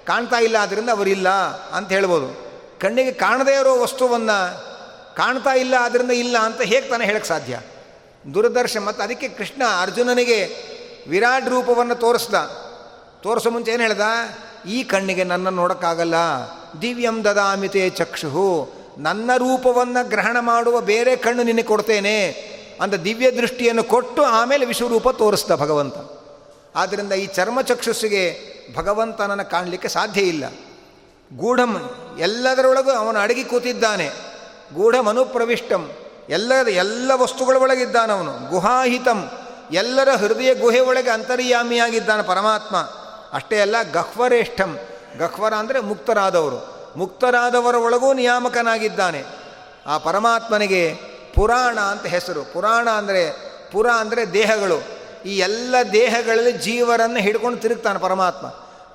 Speaker 1: ಕಾಣ್ತಾ ಇಲ್ಲ ಆದ್ದರಿಂದ ಅವರಿಲ್ಲ ಅಂತ ಹೇಳ್ಬೋದು. ಕಣ್ಣಿಗೆ ಕಾಣದೇ ಇರೋ ವಸ್ತುವನ್ನು ಕಾಣ್ತಾ ಇಲ್ಲ ಆದ್ದರಿಂದ ಇಲ್ಲ ಅಂತ ಹೇಗೆ ತಾನೇ ಹೇಳಕ್ಕೆ ಸಾಧ್ಯ? ದುರದರ್ಶ ಮತ್ತು ಅದಕ್ಕೆ ಕೃಷ್ಣ ಅರ್ಜುನನಿಗೆ ವಿರಾಟ್ ರೂಪವನ್ನು ತೋರಿಸ್ದ. ತೋರಿಸೋ ಮುಂಚೆ ಏನು ಹೇಳ್ದ? ಈ ಕಣ್ಣಿಗೆ ನನ್ನ ನೋಡೋಕ್ಕಾಗಲ್ಲ. ದಿವ್ಯಂ ದದಾಮಿತೆ ಚಕ್ಷು ನನ್ನ ರೂಪವನ್ನು ಗ್ರಹಣ ಮಾಡುವ ಬೇರೆ ಕಣ್ಣು ನಿನಗೆ ಕೊಡ್ತೇನೆ ಅಂತ ದಿವ್ಯ ದೃಷ್ಟಿಯನ್ನು ಕೊಟ್ಟು ಆಮೇಲೆ ವಿಶ್ವರೂಪ ತೋರಿಸ್ದ ಭಗವಂತ. ಆದ್ದರಿಂದ ಈ ಚರ್ಮಚಕ್ಷುಸ್ಸಿಗೆ ಭಗವಂತನನ್ನು ಕಾಣಲಿಕ್ಕೆ ಸಾಧ್ಯ ಇಲ್ಲ. ಗೂಢಂ ಎಲ್ಲದರೊಳಗೂ ಅವನು ಅಡಗಿ ಕೂತಿದ್ದಾನೆ. ಗೂಢಂ ಅನುಪ್ರವಿಷ್ಟಂ. ಎಲ್ಲ ಎಲ್ಲ ವಸ್ತುಗಳ ಒಳಗಿದ್ದಾನವನು ಗುಹಾಹಿತಂ. ಎಲ್ಲರ ಹೃದಯ ಗುಹೆ ಒಳಗೆ ಅಂತರ್ಯಾಮಿಯಾಗಿದ್ದಾನೆ ಪರಮಾತ್ಮ. ಅಷ್ಟೇ ಅಲ್ಲ, ಗಹ್ವರೇಷ್ಠಂ. ಗಹ್ವರ ಅಂದರೆ ಮುಕ್ತರಾದವರು. ಮುಕ್ತರಾದವರ ಒಳಗೂ ನಿಯಾಮಕನಾಗಿದ್ದಾನೆ. ಆ ಪರಮಾತ್ಮನಿಗೆ ಪುರಾಣ ಅಂತ ಹೆಸರು. ಪುರಾಣ ಅಂದರೆ, ಪುರ ಅಂದರೆ ದೇಹಗಳು. ಈ ಎಲ್ಲ ದೇಹಗಳಲ್ಲಿ ಜೀವರನ್ನು ಹಿಡ್ಕೊಂಡು ತಿರುಗ್ತಾನೆ ಪರಮಾತ್ಮ.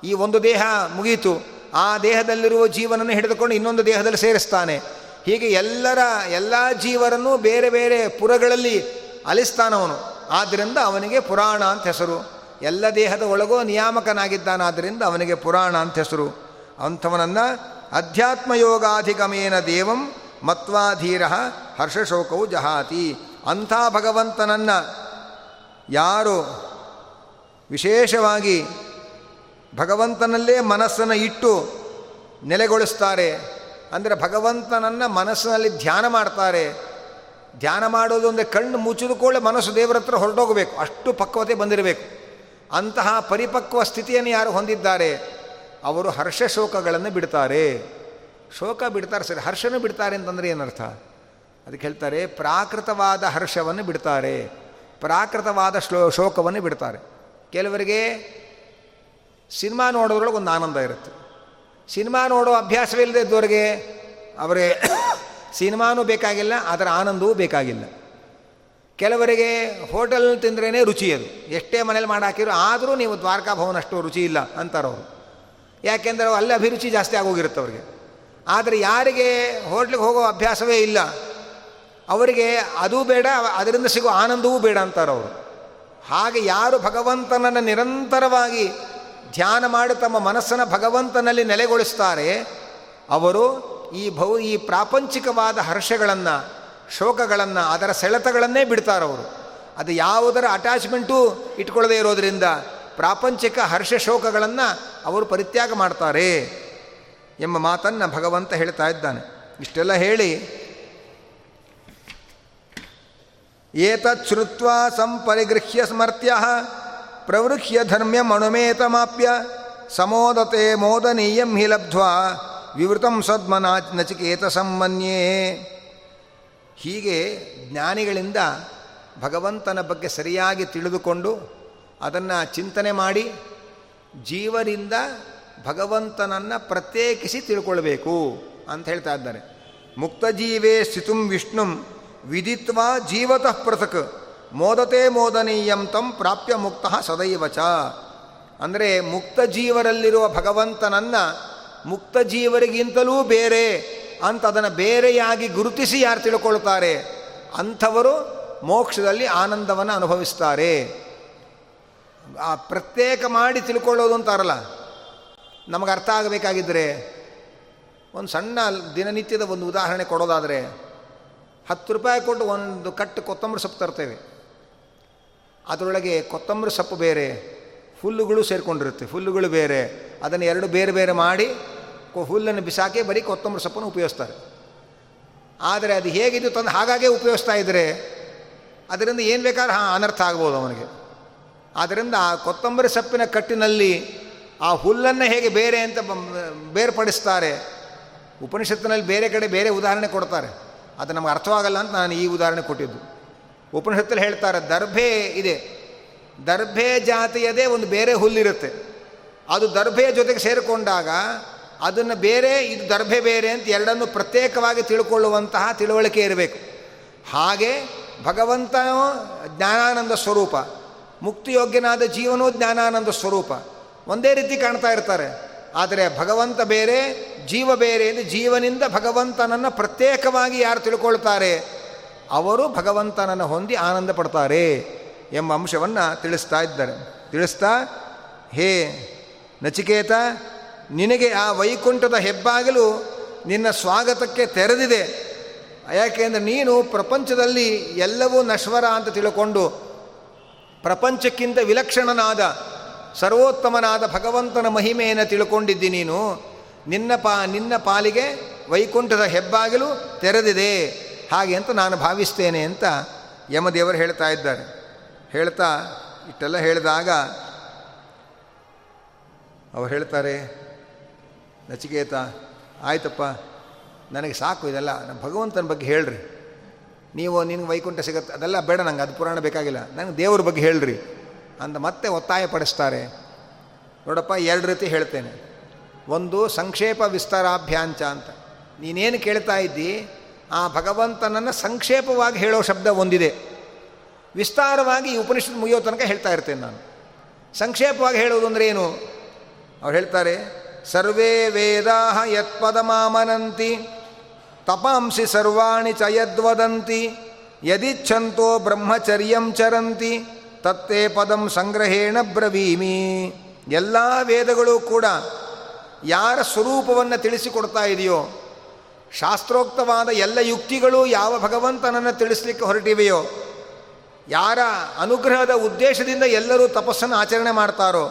Speaker 1: ಈ ಒಂದು ದೇಹ ಮುಗೀತು. ಆ ದೇಹದಲ್ಲಿರುವ ಜೀವನನ್ನು ಹಿಡಿದುಕೊಂಡು ಇನ್ನೊಂದು ದೇಹದಲ್ಲಿ ಸೇರಿಸ್ತಾನೆ. ಹೀಗೆ ಎಲ್ಲರ ಎಲ್ಲ ಜೀವರನ್ನು ಬೇರೆ ಬೇರೆ ಪುರಗಳಲ್ಲಿ ಅಲಿಸ್ತಾನವನು ಆದ್ದರಿಂದ ಅವನಿಗೆ ಪುರಾಣ ಅಂತ ಹೆಸರು. ಎಲ್ಲ ದೇಹದ ಒಳಗೋ ನಿಯಾಮಕನಾಗಿದ್ದಾನಾದ್ದರಿಂದ ಅವನಿಗೆ ಪುರಾಣ ಅಂತ ಹೆಸರು. ಅಂಥವನನ್ನು ಅಧ್ಯಾತ್ಮಯೋಗಾಧಿಗಮೇನ ದೇವಂ ಮತ್ವಾಧೀರ ಹರ್ಷಶೋಕವು ಜಹಾತಿ. ಅಂಥ ಭಗವಂತನನ್ನು ಯಾರು ವಿಶೇಷವಾಗಿ ಭಗವಂತನಲ್ಲೇ ಮನಸ್ಸನ್ನು ಇಟ್ಟು ನೆಲೆಗೊಳಿಸ್ತಾರೆ ಅಂದರೆ ಭಗವಂತನನ್ನು ಮನಸ್ಸಿನಲ್ಲಿ ಧ್ಯಾನ ಮಾಡ್ತಾರೆ. ಧ್ಯಾನ ಮಾಡೋದು ಅಂದರೆ ಕಣ್ಣು ಮುಚ್ಚಿದುಕೊಳ್ಳೆ ಮನಸ್ಸು ದೇವರ ಹತ್ರ ಹೊರಟೋಗಬೇಕು. ಅಷ್ಟು ಪಕ್ವತೆ ಬಂದಿರಬೇಕು. ಅಂತಹ ಪರಿಪಕ್ವ ಸ್ಥಿತಿಯನ್ನು ಯಾರು ಹೊಂದಿದ್ದಾರೆ? ಅವರು ಹರ್ಷ ಶೋಕಗಳನ್ನು ಬಿಡ್ತಾರೆ. ಶೋಕ ಬಿಡ್ತಾರೆ ಸರಿ, ಹರ್ಷನೂ ಬಿಡ್ತಾರೆ ಅಂತಂದರೆ ಏನರ್ಥ? ಅದಕ್ಕೆ ಹೇಳ್ತಾರೆ, ಪ್ರಾಕೃತವಾದ ಹರ್ಷವನ್ನು ಬಿಡ್ತಾರೆ. ಪ್ರಾಕೃತವಾದ ಶ್ಲೋ ಶೋಕವನ್ನು ಬಿಡ್ತಾರೆ. ಕೆಲವರಿಗೆ ಸಿನಿಮಾ ನೋಡೋದ್ರೊಳಗೆ ಒಂದು ಆನಂದ ಇರುತ್ತೆ. ಸಿನಿಮಾ ನೋಡೋ ಅಭ್ಯಾಸವೇ ಇಲ್ಲದೆ ಅವರೇ ಸಿನಿಮಾನೂ ಬೇಕಾಗಿಲ್ಲ, ಅದರ ಆನಂದವೂ ಬೇಕಾಗಿಲ್ಲ. ಕೆಲವರಿಗೆ ಹೋಟೆಲ್ ತಿಂದ್ರೇ ರುಚಿ ಅದು. ಎಷ್ಟೇ ಮನೇಲಿ ಮಾಡಾಕಿರೋ ಆದರೂ ನೀವು ದ್ವಾರಕಾ ಭವನ ರುಚಿ ಇಲ್ಲ ಅಂತಾರವರು. ಯಾಕೆಂದರೆ ಅಲ್ಲಿ ಅಭಿರುಚಿ ಜಾಸ್ತಿ ಆಗೋಗಿರುತ್ತೆ ಅವ್ರಿಗೆ. ಆದರೆ ಯಾರಿಗೆ ಹೋಟ್ಲಿಗೆ ಹೋಗೋ ಅಭ್ಯಾಸವೇ ಇಲ್ಲ ಅವರಿಗೆ ಅದೂ ಬೇಡ ಅದರಿಂದ ಸಿಗೋ ಆನಂದವೂ ಬೇಡ ಅಂತಾರೆ ಅವರು. ಹಾಗೆ ಯಾರು ಭಗವಂತನನ್ನು ನಿರಂತರವಾಗಿ ಧ್ಯಾನ ಮಾಡಿ ತಮ್ಮ ಮನಸ್ಸನ್ನು ಭಗವಂತನಲ್ಲಿ ನೆಲೆಗೊಳಿಸ್ತಾರೆ, ಅವರು ಈ ಭೌ ಈ ಪ್ರಾಪಂಚಿಕವಾದ ಹರ್ಷಗಳನ್ನು, ಶೋಕಗಳನ್ನು, ಅದರ ಸೆಳೆತಗಳನ್ನೇ ಬಿಡ್ತಾರವರು ಅದು ಯಾವುದರ ಅಟ್ಯಾಚ್ಮೆಂಟು ಇಟ್ಕೊಳ್ಳದೇ ಇರೋದರಿಂದ ಪ್ರಾಪಂಚಿಕ ಹರ್ಷ ಶೋಕಗಳನ್ನು ಅವರು ಪರಿತ್ಯಾಗ ಮಾಡ್ತಾರೆ ಎಂಬ ಮಾತನ್ನು ಭಗವಂತ ಹೇಳ್ತಾ ಇದ್ದಾನೆ. ಇಷ್ಟೆಲ್ಲ ಹೇಳಿ ಏತಚ್ಛ್ರುತ್ವ ಸಂಪರಿಗೃಹ್ಯ ಸ್ಮರ್ತ್ಯ ಪ್ರವೃಹ್ಯ ಧರ್ಮ್ಯಮಣುಮೇತಮಾಪ್ಯ ಸಮೋದತೆ ಮೋದನೀಯಂ ಹಿ ಲಬ್ಧ್ವಾ ವಿವೃತಂ ಸದ್ಮನಾ ನಚಿಕೇತ ಸಂಮನ್ಯೇ ಹೀಗೆ ಜ್ಞಾನಿಗಳಿಂದ ಭಗವಂತನ ಬಗ್ಗೆ ಸರಿಯಾಗಿ ತಿಳಿದುಕೊಂಡು ಅದನ್ನು ಚಿಂತನೆ ಮಾಡಿ ಜೀವರಿಂದ ಭಗವಂತನನ್ನು ಪ್ರತ್ಯೇಕಿಸಿ ತಿಳ್ಕೊಳ್ಬೇಕು ಅಂತ ಹೇಳ್ತಾ ಇದ್ದಾರೆ. ಮುಕ್ತಜೀವೇ ಸ್ಥಿತುಂ ವಿಷ್ಣುಂ ವಿದಿತ್ವ ಜೀವತಃ ಪೃಥಕ್. ಮೋದತೆ ಮೋದನೀಯಂ ತಂ ಪ್ರಾಪ್ಯ ಮುಕ್ತ ಸದೈವಚ. ಅಂದರೆ ಮುಕ್ತ ಜೀವರಲ್ಲಿರುವ ಭಗವಂತನನ್ನು ಮುಕ್ತ ಜೀವರಿಗಿಂತಲೂ ಬೇರೆ ಅಂತ ಅದನ್ನು ಬೇರೆಯಾಗಿ ಗುರುತಿಸಿ ಯಾರು ತಿಳ್ಕೊಳ್ತಾರೆ? ಅಂಥವರು ಮೋಕ್ಷದಲ್ಲಿ ಆನಂದವನ್ನು ಅನುಭವಿಸ್ತಾರೆ. ಆ ಪ್ರತ್ಯೇಕ ಮಾಡಿ ತಿಳ್ಕೊಳ್ಳೋದು ಅಂತಾರಲ್ಲ. ನಮಗೆ ಅರ್ಥ ಆಗಬೇಕಾಗಿದ್ದರೆ ಒಂದು ಸಣ್ಣ ದಿನನಿತ್ಯದ ಒಂದು ಉದಾಹರಣೆ ಕೊಡೋದಾದರೆ ಹತ್ತು ರೂಪಾಯಿ ಕೊಟ್ಟು ಒಂದು ಕಟ್ಟು ಕೊತ್ತಂಬರಿ ಸೊಪ್ಪು ತರ್ತೇವೆ. ಅದರೊಳಗೆ ಕೊತ್ತಂಬರಿ ಸೊಪ್ಪು ಬೇರೆ, ಹುಲ್ಲುಗಳು ಸೇರಿಕೊಂಡಿರುತ್ತೆ, ಹುಲ್ಲುಗಳು ಬೇರೆ. ಅದನ್ನು ಎರಡು ಬೇರೆ ಬೇರೆ ಮಾಡಿ ಹುಲ್ಲನ್ನು ಬಿಸಾಕಿ ಬರೀ ಕೊತ್ತಂಬರಿ ಸೊಪ್ಪನ್ನು ಉಪಯೋಗಿಸ್ತಾರೆ. ಆದರೆ ಅದು ಹೇಗಿದ್ದು ತಂದು ಹಾಗಾಗೇ ಉಪಯೋಗಿಸ್ತಾ ಇದ್ದರೆ ಅದರಿಂದ ಏನು ಬೇಕಾದ್ರೆ ಹಾಂ, ಅನರ್ಥ ಆಗ್ಬೋದು ಅವನಿಗೆ. ಆದ್ದರಿಂದ ಆ ಕೊತ್ತಂಬರಿ ಸೊಪ್ಪಿನ ಕಟ್ಟಿನಲ್ಲಿ ಆ ಹುಲ್ಲನ್ನು ಹೇಗೆ ಬೇರೆ ಅಂತ ಬೇರ್ಪಡಿಸ್ತಾರೆ. ಉಪನಿಷತ್ತಿನಲ್ಲಿ ಬೇರೆ ಕಡೆ ಬೇರೆ ಉದಾಹರಣೆ ಕೊಡ್ತಾರೆ. ಅದು ನಮಗೆ ಅರ್ಥವಾಗಲ್ಲ ಅಂತ ನಾನು ಈ ಉದಾಹರಣೆ ಕೊಟ್ಟಿದ್ದು. ಉಪನಿಷತ್ತಲ್ಲಿ ಹೇಳ್ತಾರೆ, ದರ್ಭೆ ಇದೆ. ದರ್ಭೆ ಜಾತಿಯದೇ ಒಂದು ಬೇರೆ ಹುಲ್ಲಿರುತ್ತೆ. ಅದು ದರ್ಭೆಯ ಜೊತೆಗೆ ಸೇರಿಕೊಂಡಾಗ ಅದನ್ನು ಬೇರೆ, ಇದು ದರ್ಭೆ ಬೇರೆ ಅಂತ ಎರಡನ್ನು ಪ್ರತ್ಯೇಕವಾಗಿ ತಿಳ್ಕೊಳ್ಳುವಂತಹ ತಿಳುವಳಿಕೆ ಇರಬೇಕು. ಹಾಗೆ ಭಗವಂತ ಜ್ಞಾನಾನಂದ ಸ್ವರೂಪ, ಮುಕ್ತಿಯೋಗ್ಯನಾದ ಜೀವನೂ ಜ್ಞಾನಾನಂದ ಸ್ವರೂಪ, ಒಂದೇ ರೀತಿ ಕಾಣ್ತಾ ಇರ್ತಾರೆ. ಆದರೆ ಭಗವಂತ ಬೇರೆ ಜೀವ ಬೇರೆ ಎಂದು ಜೀವನಿಂದ ಭಗವಂತನನ್ನು ಪ್ರತ್ಯೇಕವಾಗಿ ಯಾರು ತಿಳ್ಕೊಳ್ತಾರೆ? ಅವರು ಭಗವಂತನನ್ನು ಹೊಂದಿ ಆನಂದ ಪಡ್ತಾರೆ ಎಂಬ ಅಂಶವನ್ನು ತಿಳಿಸ್ತಾ ಇದ್ದಾರೆ. ತಿಳಿಸ್ತಾ, ಹೇ ನಚಿಕೇತ, ನಿನಗೆ ಆ ವೈಕುಂಠದ ಹೆಬ್ಬಾಗಲು ನಿನ್ನ ಸ್ವಾಗತಕ್ಕೆ ತೆರೆದಿದೆ. ಯಾಕೆಂದರೆ ನೀನು ಪ್ರಪಂಚದಲ್ಲಿ ಎಲ್ಲವೂ ನಶ್ವರ ಅಂತ ತಿಳ್ಕೊಂಡು ಪ್ರಪಂಚಕ್ಕಿಂತ ವಿಲಕ್ಷಣನಾದ, ಸರ್ವೋತ್ತಮನಾದ ಭಗವಂತನ ಮಹಿಮೆಯನ್ನು ತಿಳ್ಕೊಂಡಿದ್ದಿ ನೀನು. ನಿನ್ನ ಪಾ, ನಿನ್ನ ಪಾಲಿಗೆ ವೈಕುಂಠದ ಹೆಬ್ಬಾಗಿಲು ತೆರೆದಿದೆ. ಹಾಗೆ ಅಂತ ನಾನು ಭಾವಿಸ್ತೇನೆ ಅಂತ ಯಮದೇವರು ಹೇಳ್ತಾ ಇದ್ದಾರೆ. ಹೇಳ್ತಾ ಇಟ್ಟೆಲ್ಲ ಹೇಳಿದಾಗ ಅವ್ರು ಹೇಳ್ತಾರೆ, ನಚಿಕೇತ, ಆಯ್ತಪ್ಪ, ನನಗೆ ಸಾಕು ಇದೆಲ್ಲ ನಮ್ಮ ಭಗವಂತನ ಬಗ್ಗೆ ಹೇಳ್ರಿ. ನೀವು, ನಿನಗೆ ವೈಕುಂಠ ಸಿಗತ್ತೆ, ಅದೆಲ್ಲ ಬೇಡ ನಂಗೆ, ಅದು ಪುರಾಣ ಬೇಕಾಗಿಲ್ಲ. ನಂಗೆ ದೇವ್ರ ಬಗ್ಗೆ ಹೇಳ್ರಿ. ಅಂತ ಮತ್ತೆ ಒತ್ತಾಯ ಪಡಿಸ್ತಾರೆ. ನೋಡಪ್ಪ, ಎರಡು ರೀತಿ ಹೇಳ್ತೇನೆ. ಒಂದು ಸಂಕ್ಷೇಪ ವಿಸ್ತಾರಾಭ್ಯಾಂಚ ಅಂತ. ನೀನೇನು ಕೇಳ್ತಾ ಇದ್ದಿ? ಆ ಭಗವಂತನನ್ನು ಸಂಕ್ಷೇಪವಾಗಿ ಹೇಳೋ ಶಬ್ದ ಒಂದಿದೆ. ವಿಸ್ತಾರವಾಗಿ ಈ ಉಪನಿಷತ್ ಮುಗಿಯೋ ತನಕ ಹೇಳ್ತಾ ಇರ್ತೇನೆ ನಾನು. ಸಂಕ್ಷೇಪವಾಗಿ ಹೇಳೋದು ಅಂದರೆ ಏನು? ಅವ್ರು ಹೇಳ್ತಾರೆ, ಸರ್ವೇ ವೇದಾ ಯತ್ಪದಮಾಮನಂತಿ ತಪಾಂಸಿ ಸರ್ವಾಣಿ ಚ ಯದ್ವದಂತಿ ಯದಿಚ್ಛಂತೋ ಬ್ರಹ್ಮಚರ್ಯಂ ಚರಂತಿ, ತತ್ತೇ ಪದಂ ಸಂಗ್ರಹೇಣ ಬ್ರವೀಮಿ. ಎಲ್ಲ ವೇದಗಳು ಕೂಡ ಯಾರ ಸ್ವರೂಪವನ್ನು ತಿಳಿಸಿಕೊಡ್ತಾ ಇದೆಯೋ, ಶಾಸ್ತ್ರೋಕ್ತವಾದ ಎಲ್ಲ ಯುಕ್ತಿಗಳು ಯಾವ ಭಗವಂತನನ್ನು ತಿಳಿಸ್ಲಿಕ್ಕೆ ಹೊರಟಿವೆಯೋ, ಯಾರ ಅನುಗ್ರಹದ ಉದ್ದೇಶದಿಂದ ಎಲ್ಲರೂ ತಪಸ್ಸನ್ನು ಆಚರಣೆ ಮಾಡ್ತಾರೋ,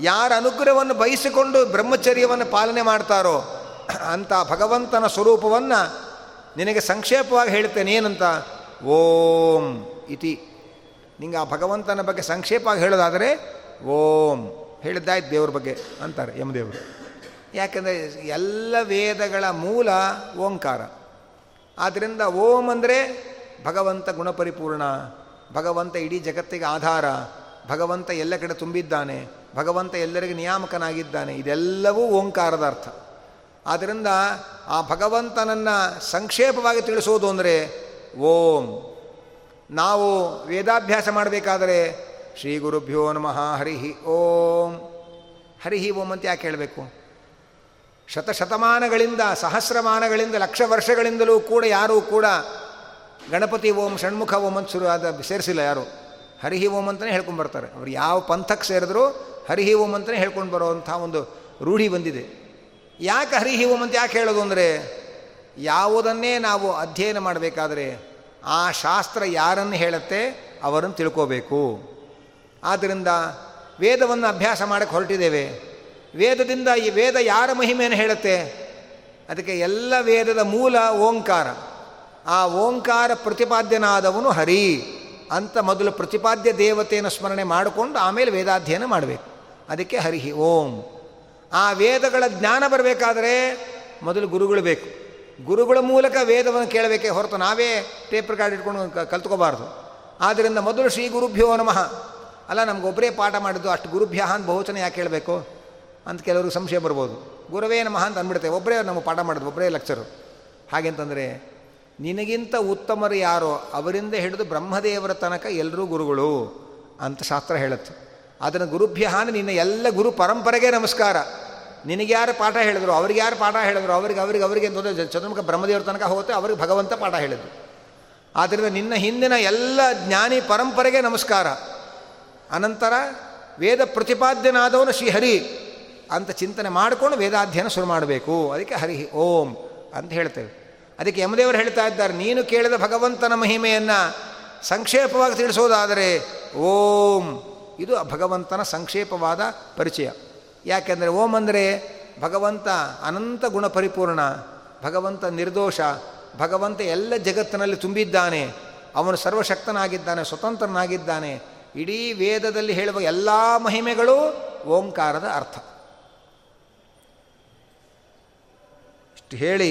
Speaker 1: ಯಾರ ಅನುಗ್ರಹವನ್ನು ಬಯಸಿಕೊಂಡು ಬ್ರಹ್ಮಚರ್ಯವನ್ನು ಪಾಲನೆ ಮಾಡ್ತಾರೋ, ಅಂತ ಭಗವಂತನ ಸ್ವರೂಪವನ್ನು ನಿನಗೆ ಸಂಕ್ಷೇಪವಾಗಿ ಹೇಳ್ತೇನೆ, ಏನಂತ? ಓಂ ಇತಿ. ನಿಂಗೆ ಆ ಭಗವಂತನ ಬಗ್ಗೆ ಸಂಕ್ಷೇಪವಾಗಿ ಹೇಳೋದಾದರೆ, ಓಂ. ಹೇಳಿದ್ದಾಯ್ತು ದೇವ್ರ ಬಗ್ಗೆ ಅಂತಾರೆ ಯಮದೇವರು. ಯಾಕೆಂದರೆ ಎಲ್ಲ ವೇದಗಳ ಮೂಲ ಓಂಕಾರ. ಆದ್ದರಿಂದ ಓಂ ಅಂದರೆ ಭಗವಂತ ಗುಣಪರಿಪೂರ್ಣ, ಭಗವಂತ ಇಡೀ ಜಗತ್ತಿಗೆ ಆಧಾರ, ಭಗವಂತ ಎಲ್ಲ ಕಡೆ ತುಂಬಿದ್ದಾನೆ, ಭಗವಂತ ಎಲ್ಲರಿಗೆ ನಿಯಾಮಕನಾಗಿದ್ದಾನೆ, ಇದೆಲ್ಲವೂ ಓಂಕಾರದ ಅರ್ಥ. ಆದ್ದರಿಂದ ಆ ಭಗವಂತನನ್ನು ಸಂಕ್ಷೇಪವಾಗಿ ತಿಳಿಸೋದು ಅಂದರೆ ಓಂ. ನಾವು ವೇದಾಭ್ಯಾಸ ಮಾಡಬೇಕಾದರೆ ಶ್ರೀ ಗುರುಭ್ಯೋ ನಮಃ ಹರಿಹಿ ಓಂ. ಹರಿಹಿ ಓಂ ಅಂತ ಯಾಕೆ ಹೇಳಬೇಕು? ಶತಶತಮಾನಗಳಿಂದ, ಸಹಸ್ರಮಾನಗಳಿಂದ, ಲಕ್ಷ ವರ್ಷಗಳಿಂದಲೂ ಕೂಡ ಯಾರೂ ಕೂಡ ಗಣಪತಿ ಓಂ, ಷಣ್ಮುಖ ಓಂ ಅಂತ ಶುರು ಆದ ಸೇರಿಸಿಲ್ಲ ಯಾರು. ಹರಿಹಿ ಓಂ ಅಂತಲೇ ಹೇಳ್ಕೊಂಡು ಬರ್ತಾರೆ. ಅವ್ರು ಯಾವ ಪಂಥಕ್ಕೆ ಸೇರಿದ್ರು ಹರಿಹಿ ಓಂ ಅಂತಲೇ ಹೇಳ್ಕೊಂಡು ಬರೋವಂಥ ಒಂದು ರೂಢಿ ಬಂದಿದೆ. ಯಾಕೆ ಹರಿಹಿ ಓಂ ಅಂತ ಯಾಕೆ ಹೇಳೋದು ಅಂದರೆ, ಯಾವುದನ್ನೇ ನಾವು ಅಧ್ಯಯನ ಮಾಡಬೇಕಾದ್ರೆ ಆ ಶಾಸ್ತ್ರ ಯಾರನ್ನು ಹೇಳುತ್ತೆ ಅವರನ್ನು ತಿಳ್ಕೋಬೇಕು. ಆದ್ದರಿಂದ ವೇದವನ್ನು ಅಭ್ಯಾಸ ಮಾಡಕ್ಕೆ ಹೊರಟಿದ್ದೇವೆ. ವೇದದಿಂದ ಈ ವೇದ ಯಾರ ಮಹಿಮೆಯನ್ನು ಹೇಳುತ್ತೆ? ಅದಕ್ಕೆ ಎಲ್ಲ ವೇದದ ಮೂಲ ಓಂಕಾರ. ಆ ಓಂಕಾರ ಪ್ರತಿಪಾದ್ಯನಾದವನು ಹರಿ ಅಂತ ಮೊದಲು ಪ್ರತಿಪಾದ್ಯ ದೇವತೆಯನ್ನು ಸ್ಮರಣೆ ಮಾಡಿಕೊಂಡು ಆಮೇಲೆ ವೇದಾಧ್ಯಯನ ಮಾಡಬೇಕು. ಅದಕ್ಕೆ ಹರಿಹಿ, ಓಂ. ಆ ವೇದಗಳ ಜ್ಞಾನ ಬರಬೇಕಾದರೆ ಮೊದಲು ಗುರುಗಳು ಬೇಕು. ಗುರುಗಳ ಮೂಲಕ ವೇದವನ್ನು ಕೇಳಬೇಕೇ ಹೊರತು ನಾವೇ ಟೇಪ್ ರೆಕಾರ್ಡ್ ಇಟ್ಕೊಂಡು ಕಲ್ತ್ಕೋಬಾರ್ದು. ಆದ್ದರಿಂದ ಮೊದಲು ಶ್ರೀ ಗುರುಭ್ಯೋ ನಮಃ. ಅಲ್ಲ ನಮಗೊಬ್ಬರೇ ಪಾಠ ಮಾಡಿದ್ದು ಅಷ್ಟು ಗುರುಭ್ಯ ಅಂತ ಬಹುವಚನ ಯಾಕೆ ಹೇಳಬೇಕು? ಅಂತ ಕೆಲವರು ಸಂಶಯ ಬರ್ಬೋದು. ಗುರುವೇ ನಮಃ ಅಂತ ಅಂದ್ಬಿಡುತ್ತೆ. ಒಬ್ಬರೇ ನಮ್ಮ ಪಾಠ ಮಾಡೋದು ಒಬ್ಬರೇ ಲೆಕ್ಚರು ಹಾಗೆಂತಂದರೆ ನಿನಗಿಂತ ಉತ್ತಮರು ಯಾರೋ ಅವರಿಂದ ಹಿಡಿದು ಬ್ರಹ್ಮದೇವರ ತನಕ ಎಲ್ಲರೂ ಗುರುಗಳು ಅಂತ ಶಾಸ್ತ್ರ ಹೇಳುತ್ತೆ. ಅದನ್ನು ಗುರುಭ್ಯಹಾನ ನಿನ್ನ ಎಲ್ಲ ಗುರು ಪರಂಪರೆಗೆ ನಮಸ್ಕಾರ. ನಿನಗೆ ಯಾರು ಪಾಠ ಹೇಳಿದ್ರು, ಅವ್ರಿಗೆ ಯಾರು ಪಾಠ ಹೇಳಿದ್ರು, ಅವ್ರಿಗೆ ಅವ್ರಿಗೆ, ಅವರಿಗೆ ಅಂತಂದರೆ ಚತುರ್ಮುಖ ಬ್ರಹ್ಮದೇವರ ತನಕ ಹೋಗುತ್ತೆ, ಅವ್ರಿಗೆ ಭಗವಂತ ಪಾಠ ಹೇಳಿದ್ರು ಆದ್ದರಿಂದ ನಿನ್ನ ಹಿಂದಿನ ಎಲ್ಲ ಜ್ಞಾನಿ ಪರಂಪರೆಗೆ ನಮಸ್ಕಾರ. ಅನಂತರ ವೇದ ಪ್ರತಿಪಾದ್ಯನಾದವನು ಶ್ರೀಹರಿ ಅಂತ ಚಿಂತನೆ ಮಾಡಿಕೊಂಡು ವೇದಾಧ್ಯಯನ ಶುರು ಮಾಡಬೇಕು. ಅದಕ್ಕೆ ಹರಿ ಓಂ ಅಂತ ಹೇಳ್ತೇವೆ. ಅದಕ್ಕೆ ಯಮದೇವರು ಹೇಳ್ತಾ ಇದ್ದಾರೆ, ನೀನು ಕೇಳಿದ ಭಗವಂತನ ಮಹಿಮೆಯನ್ನು ಸಂಕ್ಷೇಪವಾಗಿ ತಿಳಿಸೋದಾದರೆ ಓಂ, ಇದು ಭಗವಂತನ ಸಂಕ್ಷೇಪವಾದ ಪರಿಚಯ. ಯಾಕೆಂದರೆ ಓಂ ಅಂದರೆ ಭಗವಂತ ಅನಂತ ಗುಣ ಪರಿಪೂರ್ಣ ಭಗವಂತ ನಿರ್ದೋಷ, ಭಗವಂತ ಎಲ್ಲ ಜಗತ್ತಿನಲ್ಲಿ ತುಂಬಿದ್ದಾನೆ, ಅವನು ಸರ್ವಶಕ್ತನಾಗಿದ್ದಾನೆ, ಸ್ವತಂತ್ರನಾಗಿದ್ದಾನೆ. ಇಡೀ ವೇದದಲ್ಲಿ ಹೇಳುವ ಎಲ್ಲ ಮಹಿಮೆಗಳು ಓಂಕಾರದ ಅರ್ಥ. ಇಷ್ಟು ಹೇಳಿ,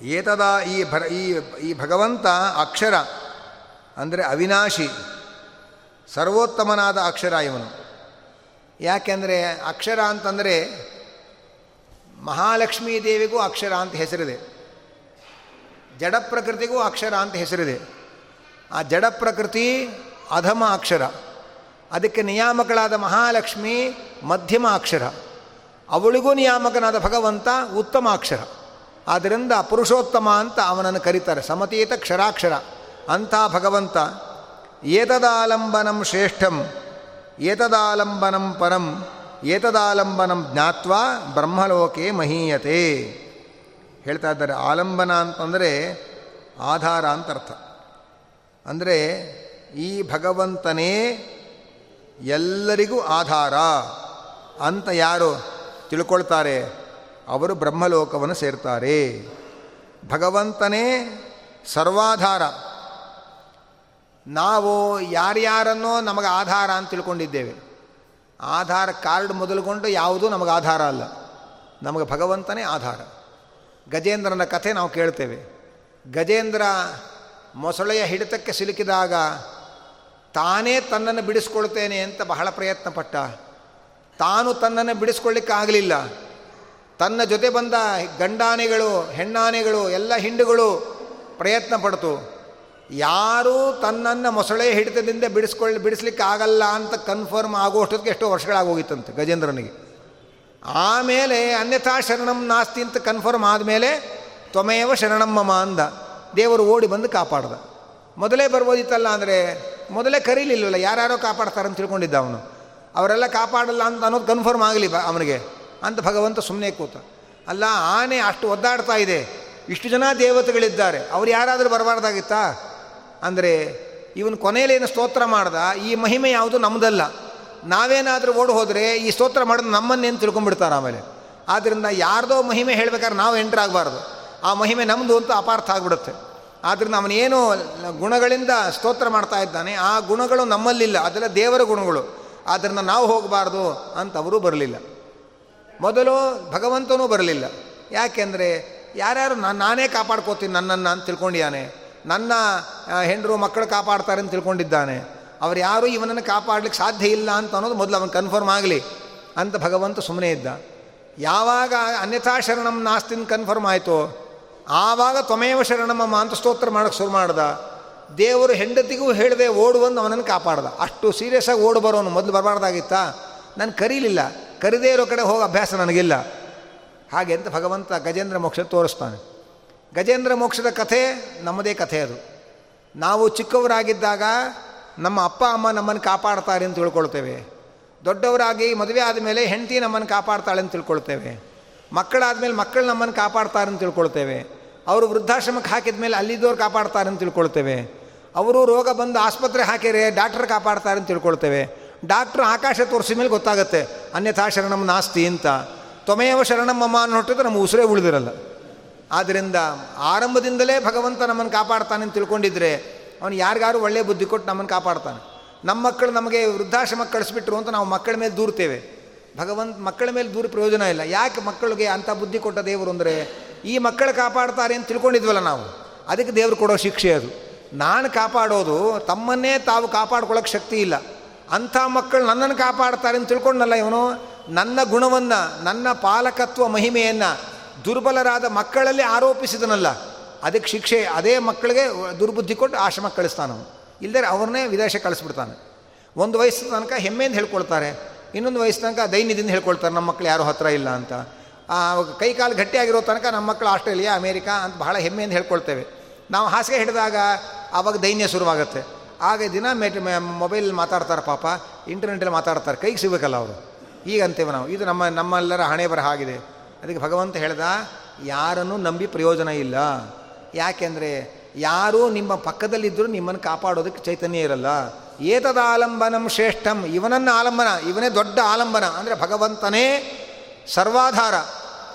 Speaker 1: ಏತದ ಈ ಭ ಈ ಈ ಭಗವಂತ ಅಕ್ಷರ, ಅಂದರೆ ಅವಿನಾಶಿ, ಸರ್ವೋತ್ತಮನಾದ ಅಕ್ಷರ ಇವನು. ಯಾಕೆಂದರೆ ಅಕ್ಷರ ಅಂತಂದರೆ ಮಹಾಲಕ್ಷ್ಮೀ ದೇವಿಗೂ ಅಕ್ಷರ ಅಂತ ಹೆಸರಿದೆ. ಜಡ ಪ್ರಕೃತಿಗೂ ಅಕ್ಷರ ಅಂತ ಹೆಸರಿದೆ. ಆ ಜಡ ಪ್ರಕೃತಿ ಅಧಮ ಅಕ್ಷರ. ಅದಕ್ಕೆ ನಿಯಾಮಕಳಾದ ಮಹಾಲಕ್ಷ್ಮಿ ಮಧ್ಯಮ ಅಕ್ಷರ. ಅವಳಿಗೂ ನಿಯಾಮಕನಾದ ಭಗವಂತ ಉತ್ತಮಾಕ್ಷರ. ಆದ್ದರಿಂದ ಪುರುಷೋತ್ತಮ ಅಂತ ಅವನನ್ನು ಕರೀತಾರೆ. ಸಮತೀತ ಕ್ಷರಾಕ್ಷರ. ಅಂಥ ಭಗವಂತ, ಏತದಾಲಂಬನಂ ಶ್ರೇಷ್ಠಂ, ಏತದಾಲಂಬನಂ ಪರಂ, ಏತದಾಲಂಬನಂ ಜ್ಞಾತ್ವ ಬ್ರಹ್ಮಲೋಕೆ ಮಹೀಯತೆ. ಹೇಳ್ತಾ ಇದ್ದಾರೆ. ಆಲಂಬನ ಅಂತಂದರೆ ಆಧಾರ ಅಂತ ಅರ್ಥ. ಅಂದರೆ ಈ ಭಗವಂತನೇ ಎಲ್ಲರಿಗೂ ಆಧಾರ ಅಂತ ಯಾರು? ತಿಳ್ಕೊಳ್ತಾರೆ. ಅವರು ಬ್ರಹ್ಮಲೋಕವನ್ನು ಸೇರ್ತಾರೆ. ಭಗವಂತನೇ ಸರ್ವಾಧಾರ. ನಾವು ಯಾರ್ಯಾರನ್ನೋ ನಮಗೆ ಆಧಾರ ಅಂತ ತಿಳ್ಕೊಂಡಿದ್ದೇವೆ. ಆಧಾರ ಕಾರ್ಡ್ ಮೊದಲುಗೊಂಡು ಯಾವುದೂ ನಮಗೆ ಆಧಾರ ಅಲ್ಲ. ನಮಗೆ ಭಗವಂತನೇ ಆಧಾರ. ಗಜೇಂದ್ರನ ಕಥೆ ನಾವು ಕೇಳ್ತೇವೆ. ಗಜೇಂದ್ರ ಮೊಸಳೆಯ ಹಿಡಿತಕ್ಕೆ ಸಿಲುಕಿದಾಗ ತಾನೇ ತನ್ನನ್ನು ಬಿಡಿಸ್ಕೊಳ್ತೇನೆ ಅಂತ ಬಹಳ ಪ್ರಯತ್ನ ಪಟ್ಟ ತಾನು ತನ್ನನ್ನು ಬಿಡಿಸ್ಕೊಳ್ಳಿಕ್ಕಾಗಲಿಲ್ಲ. ತನ್ನ ಜೊತೆ ಬಂದ ಗಂಡಾನೆಗಳು, ಹೆಣ್ಣಾನೆಗಳು, ಎಲ್ಲ ಹಿಂಡುಗಳು ಪ್ರಯತ್ನ ಪಡ್ತು. ಯಾರೂ ತನ್ನನ್ನು ಮೊಸಳೆ ಹಿಡಿತದಿಂದ ಬಿಡಿಸ್ಕೊಳ್ಳಿ ಬಿಡಿಸ್ಲಿಕ್ಕೆ ಆಗಲ್ಲ ಅಂತ ಕನ್ಫರ್ಮ್ ಆಗೋಷ್ಟೊತ್ತಿಗೆ ಎಷ್ಟೋ ವರ್ಷಗಳಾಗೋಗಿತ್ತಂತೆ ಗಜೇಂದ್ರನಿಗೆ. ಆಮೇಲೆ ಅನ್ಯಥಾ ಶರಣಂ ನಾಸ್ತಿ ಅಂತ ಕನ್ಫರ್ಮ್ ಆದಮೇಲೆ ತ್ವಮೇವ ಶರಣಂ ಮಮ ಅಂದ. ದೇವರು ಓಡಿ ಬಂದು ಕಾಪಾಡ್ದ. ಮೊದಲೇ ಬರ್ಬೋದಿತ್ತಲ್ಲ, ಅಂದರೆ ಮೊದಲೇ ಕರೀಲಿಲ್ಲವಲ್ಲ ಯಾರ್ಯಾರೋ ಕಾಪಾಡ್ತಾರಂತ ತಿಳ್ಕೊಂಡಿದ್ದ ಅವನು. ಅವರೆಲ್ಲ ಕಾಪಾಡಲ್ಲ ಅಂತ ಅನ್ನೋದು ಕನ್ಫರ್ಮ್ ಆಗಲಿ ಬ ಅವನಿಗೆ. ಅಂತ ಭಗವಂತ ಸುಮ್ಮನೆ ಕೂತ. ಅಲ್ಲ, ಆನೆ ಅಷ್ಟು ಒದ್ದಾಡ್ತಾ ಇದೆ. ಇಷ್ಟು ಜನ ದೇವತೆಗಳಿದ್ದಾರೆ. ಅವ್ರು ಯಾರಾದರೂ ಬರಬಾರ್ದಾಗಿತ್ತಾ? ಅಂದರೆ, ಇವನು ಕೊನೆಯಲ್ಲೇನು ಸ್ತೋತ್ರ ಮಾಡ್ದ? ಈ ಮಹಿಮೆ ಯಾವುದು ನಮ್ಮದಲ್ಲ ನಾವೇನಾದರೂ ಓಡಿ ಹೋದರೆ ಈ ಸ್ತೋತ್ರ ಮಾಡೋದು ನಮ್ಮನ್ನೇನು ತಿಳ್ಕೊಂಡ್ಬಿಡ್ತಾರೆ ಆಮೇಲೆ. ಆದ್ದರಿಂದ ಯಾರ್ದೋ ಮಹಿಮೆ ಹೇಳ್ಬೇಕಾದ್ರೆ ನಾವು ಎಂಟ್ರ್ ಆಗಬಾರ್ದು. ಆ ಮಹಿಮೆ ನಮ್ಮದು ಅಂತ ಅಪಾರ್ಥ ಆಗಿಬಿಡುತ್ತೆ. ಆದ್ದರಿಂದ ಅವನೇನು ಗುಣಗಳಿಂದ ಸ್ತೋತ್ರ ಮಾಡ್ತಾ ಇದ್ದಾನೆ, ಆ ಗುಣಗಳು ನಮ್ಮಲ್ಲಿಲ್ಲ. ಅದೆಲ್ಲ ದೇವರ ಗುಣಗಳು. ಆದ್ದರಿಂದ ನಾವು ಹೋಗಬಾರ್ದು ಅಂತ ಅವರು ಬರಲಿಲ್ಲ. ಮೊದಲು ಭಗವಂತನೂ ಬರಲಿಲ್ಲ. ಯಾಕೆಂದರೆ ಯಾರ್ಯಾರು ನಾನು ನಾನೇ ಕಾಪಾಡ್ಕೋತೀನಿ ನನ್ನನ್ನು ಅಂತ ತಿಳ್ಕೊಂಡಿದ್ದಾನೆ. ನನ್ನ ಹೆಂಡರು, ಮಕ್ಕಳು ಕಾಪಾಡ್ತಾರೆ ಅಂತ ತಿಳ್ಕೊಂಡಿದ್ದಾನೆ. ಅವ್ರು ಯಾರೂ ಇವನನ್ನು ಕಾಪಾಡಲಿಕ್ಕೆ ಸಾಧ್ಯ ಇಲ್ಲ ಅಂತ ಅನ್ನೋದು ಮೊದಲು ಅವನು ಕನ್ಫರ್ಮ್ ಆಗಲಿ ಅಂತ ಭಗವಂತ ಸುಮ್ಮನೆ ಇದ್ದ. ಯಾವಾಗ ಅನ್ಯಥಾ ಶರಣಂ ನಾಸ್ತಿನ ಕನ್ಫರ್ಮ್ ಆಯಿತು, ಆವಾಗ ತ್ವಮೇವ ಶರಣಮ್ಮ ಅಂತ ಸ್ತೋತ್ರ ಮಾಡೋಕ್ಕೆ ಶುರು ಮಾಡ್ದ. ದೇವರು ಹೆಂಡತಿಗೂ ಹೇಳಿದೆ ಓಡುವಂದು ಅವನನ್ನು ಕಾಪಾಡ್ದ. ಅಷ್ಟು ಸೀರಿಯಸ್ಸಾಗಿ ಓಡು ಬರೋನು ಮೊದಲು ಬರಬಾರ್ದಾಗಿತ್ತಾ ನಾನು ಕರೀಲಿಲ್ಲ. ಕರಿದೇ ಇರೋ ಕಡೆ ಹೋಗೋ ಅಭ್ಯಾಸ ನನಗಿಲ್ಲ. ಹಾಗೆ ಅಂತ ಭಗವಂತ ಗಜೇಂದ್ರ ಮೋಕ್ಷ ತೋರಿಸ್ತಾನೆ. ಗಜೇಂದ್ರ ಮೋಕ್ಷದ ಕಥೆ ನಮ್ಮದೇ ಕಥೆ ಅದು. ನಾವು ಚಿಕ್ಕವರಾಗಿದ್ದಾಗ ನಮ್ಮ ಅಪ್ಪ, ಅಮ್ಮ ನಮ್ಮನ್ನು ಕಾಪಾಡ್ತಾರೆ ಅಂತ ತಿಳ್ಕೊಳ್ತೇವೆ. ದೊಡ್ಡವರಾಗಿ ಮದುವೆ ಆದಮೇಲೆ ಹೆಂಡತಿ ನಮ್ಮನ್ನು ಕಾಪಾಡ್ತಾಳೆ ಅಂತ ತಿಳ್ಕೊಳ್ತೇವೆ. ಮಕ್ಕಳಾದ ಮೇಲೆ ಮಕ್ಕಳು ನಮ್ಮನ್ನು ಕಾಪಾಡ್ತಾರೆ ಅಂತ ತಿಳ್ಕೊಳ್ತೇವೆ. ಅವರು ವೃದ್ಧಾಶ್ರಮಕ್ಕೆ ಹಾಕಿದ ಮೇಲೆ ಅಲ್ಲಿದ್ದವ್ರು ಕಾಪಾಡ್ತಾರೆ ಅಂತ ತಿಳ್ಕೊಳ್ತೇವೆ. ಅವರು ರೋಗ ಬಂದು ಆಸ್ಪತ್ರೆ ಹಾಕಿರೆ ಡಾಕ್ಟ್ರ್ ಕಾಪಾಡ್ತಾರೆ ಅಂತ ತಿಳ್ಕೊಳ್ತೇವೆ. ಡಾಕ್ಟ್ರು ಆಕಾಶ ತೋರಿಸಿದ ಮೇಲೆ ಗೊತ್ತಾಗುತ್ತೆ. ಅನ್ಯಥಾ ಶರಣಂ ನಾಸ್ತಿ ಅಂತ. ತ್ವಮೇವ ಶರಣಮ್ಮಮ್ಮ ಅನ್ನೋ ಹೊಟ್ಟಿದ್ರೆ ನಮ್ಮ ಉಸಿರೇ ಉಳಿದಿರಲ್ಲ. ಆದ್ದರಿಂದ ಆರಂಭದಿಂದಲೇ ಭಗವಂತ ನಮ್ಮನ್ನು ಕಾಪಾಡ್ತಾನೆ ಅಂತ ತಿಳ್ಕೊಂಡಿದ್ರೆ ಅವನು ಯಾರಿಗಾರು ಒಳ್ಳೆಯ ಬುದ್ಧಿ ಕೊಟ್ಟು ನಮ್ಮನ್ನು ಕಾಪಾಡ್ತಾನೆ. ನಮ್ಮ ಮಕ್ಕಳು ನಮಗೆ ವೃದ್ಧಾಶ್ರಮಕ್ಕೆ ಕಳಿಸ್ಬಿಟ್ರು ಅಂತ ನಾವು ಮಕ್ಕಳ ಮೇಲೆ ದೂರ್ತೇವೆ. ಭಗವಂತ ಮಕ್ಕಳ ಮೇಲೆ ದೂರ ಪ್ರಯೋಜನ ಇಲ್ಲ. ಯಾಕೆ ಮಕ್ಕಳಿಗೆ ಅಂಥ ಬುದ್ಧಿ ಕೊಟ್ಟ ದೇವರು ಅಂದರೆ, ಈ ಮಕ್ಕಳು ಕಾಪಾಡ್ತಾರೆ ಅಂತ ತಿಳ್ಕೊಂಡಿದ್ವಲ್ಲ ನಾವು. ಅದಕ್ಕೆ ದೇವರು ಕೊಡೋ ಶಿಕ್ಷೆ ಅದು. ನಾನು ಕಾಪಾಡೋದು, ತಮ್ಮನ್ನೇ ತಾವು ಕಾಪಾಡ್ಕೊಳ್ಳೋಕೆ ಶಕ್ತಿ ಇಲ್ಲ. ಅಂಥ ಮಕ್ಕಳು ನನ್ನನ್ನು ಕಾಪಾಡ್ತಾರೆ ಅಂತ ತಿಳ್ಕೊಂಡಲ್ಲ ಇವನು? ನನ್ನ ಗುಣವನ್ನು, ನನ್ನ ಪಾಲಕತ್ವ ಮಹಿಮೆಯನ್ನು ದುರ್ಬಲರಾದ ಮಕ್ಕಳಲ್ಲಿ ಆರೋಪಿಸಿದನಲ್ಲ. ಅದಕ್ಕೆ ಶಿಕ್ಷೆ, ಅದೇ ಮಕ್ಕಳಿಗೆ ದುರ್ಬುದ್ಧಿ ಕೊಟ್ಟು ಆಶ್ರಮಕ್ಕೆ ಕಳಿಸ್ತಾನು ಇಲ್ಲದೆ ಅವ್ರನ್ನೇ ವಿದೇಶ ಕಳಿಸ್ಬಿಡ್ತಾನೆ. ಒಂದು ವಯಸ್ಸು ತನಕ ಹೆಮ್ಮೆಯಿಂದ ಹೇಳ್ಕೊಳ್ತಾರೆ. ಇನ್ನೊಂದು ವಯಸ್ಸು ತನಕ ದೈನ್ಯದಿಂದ ಹೇಳ್ಕೊಳ್ತಾರೆ, ನಮ್ಮ ಮಕ್ಕಳು ಯಾರೂ ಹತ್ರ ಇಲ್ಲ ಅಂತ. ಕೈ ಕಾಲು ಗಟ್ಟಿಯಾಗಿರೋ ತನಕ ನಮ್ಮ ಮಕ್ಕಳು ಆಸ್ಟ್ರೇಲಿಯಾ, ಅಮೇರಿಕಾ ಅಂತ ಬಹಳ ಹೆಮ್ಮೆಯಿಂದ ಹೇಳ್ಕೊಳ್ತೇವೆ. ನಾವು ಹಾಸಿಗೆ ಹಿಡಿದಾಗ ಆವಾಗ ದೈನ್ಯ ಶುರುವಾಗುತ್ತೆ. ಆಗ ದಿನ ಮೆಟ್ ಮೊಬೈಲ್ ಮಾತಾಡ್ತಾರೆ ಪಾಪ ಇಂಟರ್ನೆಟಲ್ಲಿ ಮಾತಾಡ್ತಾರೆ, ಕೈಗೆ ಸಿಗಬೇಕಲ್ಲ ಅವರು. ಈಗ ಅಂತೇವೆ ನಾವು. ಇದು ನಮ್ಮ, ನಮ್ಮೆಲ್ಲರ ಹಣೆ ಬರಹ ಆಗಿದೆ. ಅದಕ್ಕೆ ಭಗವಂತ ಹೇಳ್ದ, ಯಾರನ್ನು ನಂಬಿ ಪ್ರಯೋಜನ ಇಲ್ಲ. ಯಾಕೆಂದರೆ ಯಾರೂ ನಿಮ್ಮ ಪಕ್ಕದಲ್ಲಿದ್ದರೂ ನಿಮ್ಮನ್ನು ಕಾಪಾಡೋದಕ್ಕೆ ಚೈತನ್ಯ ಇರಲ್ಲ. ಏತದ ಆಲಂಬನಂ ಶ್ರೇಷ್ಠಂ, ಇವನನ್ನು ಆಲಂಬನ, ಇವನೇ ದೊಡ್ಡ ಆಲಂಬನ. ಅಂದರೆ ಭಗವಂತನೇ ಸರ್ವಾಧಾರ.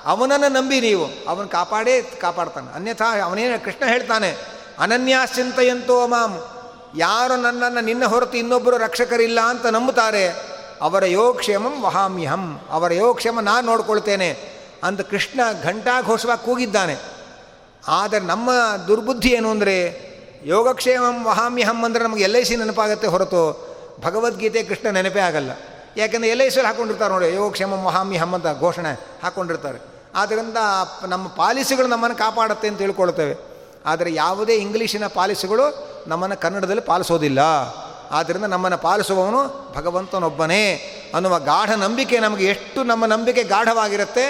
Speaker 1: ಅವನನ್ನು ನಂಬಿ ನೀವು. ಅವನು ಕಾಪಾಡೇ ಕಾಪಾಡ್ತಾನೆ. ಅನ್ಯಥಾ ಅವನೇನು ಕೃಷ್ಣ ಹೇಳ್ತಾನೆ ಅನನ್ಯಾಶ್ಚಿಂತೆಯಂತೋ ಮಾಂ ಯಾರು ನನ್ನನ್ನು ನಿನ್ನ ಹೊರತು ಇನ್ನೊಬ್ಬರು ರಕ್ಷಕರಿಲ್ಲ ಅಂತ ನಂಬುತ್ತಾರೆ. ಅವರ ಯೋಗಕ್ಷೇಮಂ ವಹಾಮ್ಯಹಂ. ಅವರ ಯೋಗಕ್ಷೇಮ ನಾನು ನೋಡ್ಕೊಳ್ತೇನೆ ಅಂತ ಕೃಷ್ಣ ಘಂಟಾಘೋಷವಾಗಿ ಕೂಗಿದ್ದಾನೆ. ಆದರೆ ನಮ್ಮ ದುರ್ಬುದ್ಧಿ ಏನು ಅಂದರೆ, ಯೋಗಕ್ಷೇಮಂ ವಹಾಮ್ಯಹಂ ಅಂದರೆ ನಮಗೆ ಎಲ್ ಐ ಸಿ ನೆನಪಾಗತ್ತೆ ಹೊರತು ಭಗವದ್ಗೀತೆ ಕೃಷ್ಣ ನೆನಪೇ ಆಗಲ್ಲ. ಯಾಕೆಂದರೆ ಎಲ್ ಐ ಸಿಯಲ್ಲಿ ಹಾಕೊಂಡಿರ್ತಾರೆ ನೋಡಿ, ಯೋಗಕ್ಷೇಮಂ ವಹಾಮ್ಯಹಂ ಅಂತ ಘೋಷಣೆ ಹಾಕ್ಕೊಂಡಿರ್ತಾರೆ ಆದ್ದರಿಂದ ನಮ್ಮ ಪಾಲಿಸಿಗಳು ನಮ್ಮನ್ನು ಕಾಪಾಡುತ್ತೆ ಅಂತ ತಿಳ್ಕೊಳ್ತೇವೆ. ಆದರೆ ಯಾವುದೇ ಇಂಗ್ಲೀಷಿನ ಪಾಲಿಸುಗಳು ನಮ್ಮನ್ನು ಕನ್ನಡದಲ್ಲಿ ಪಾಲಿಸೋದಿಲ್ಲ. ಆದ್ದರಿಂದ ನಮ್ಮನ್ನು ಪಾಲಿಸುವವನು ಭಗವಂತನೊಬ್ಬನೇ ಅನ್ನುವ ಗಾಢ ನಂಬಿಕೆ ನಮಗೆ ಎಷ್ಟು ನಮ್ಮ ನಂಬಿಕೆ ಗಾಢವಾಗಿರುತ್ತೆ,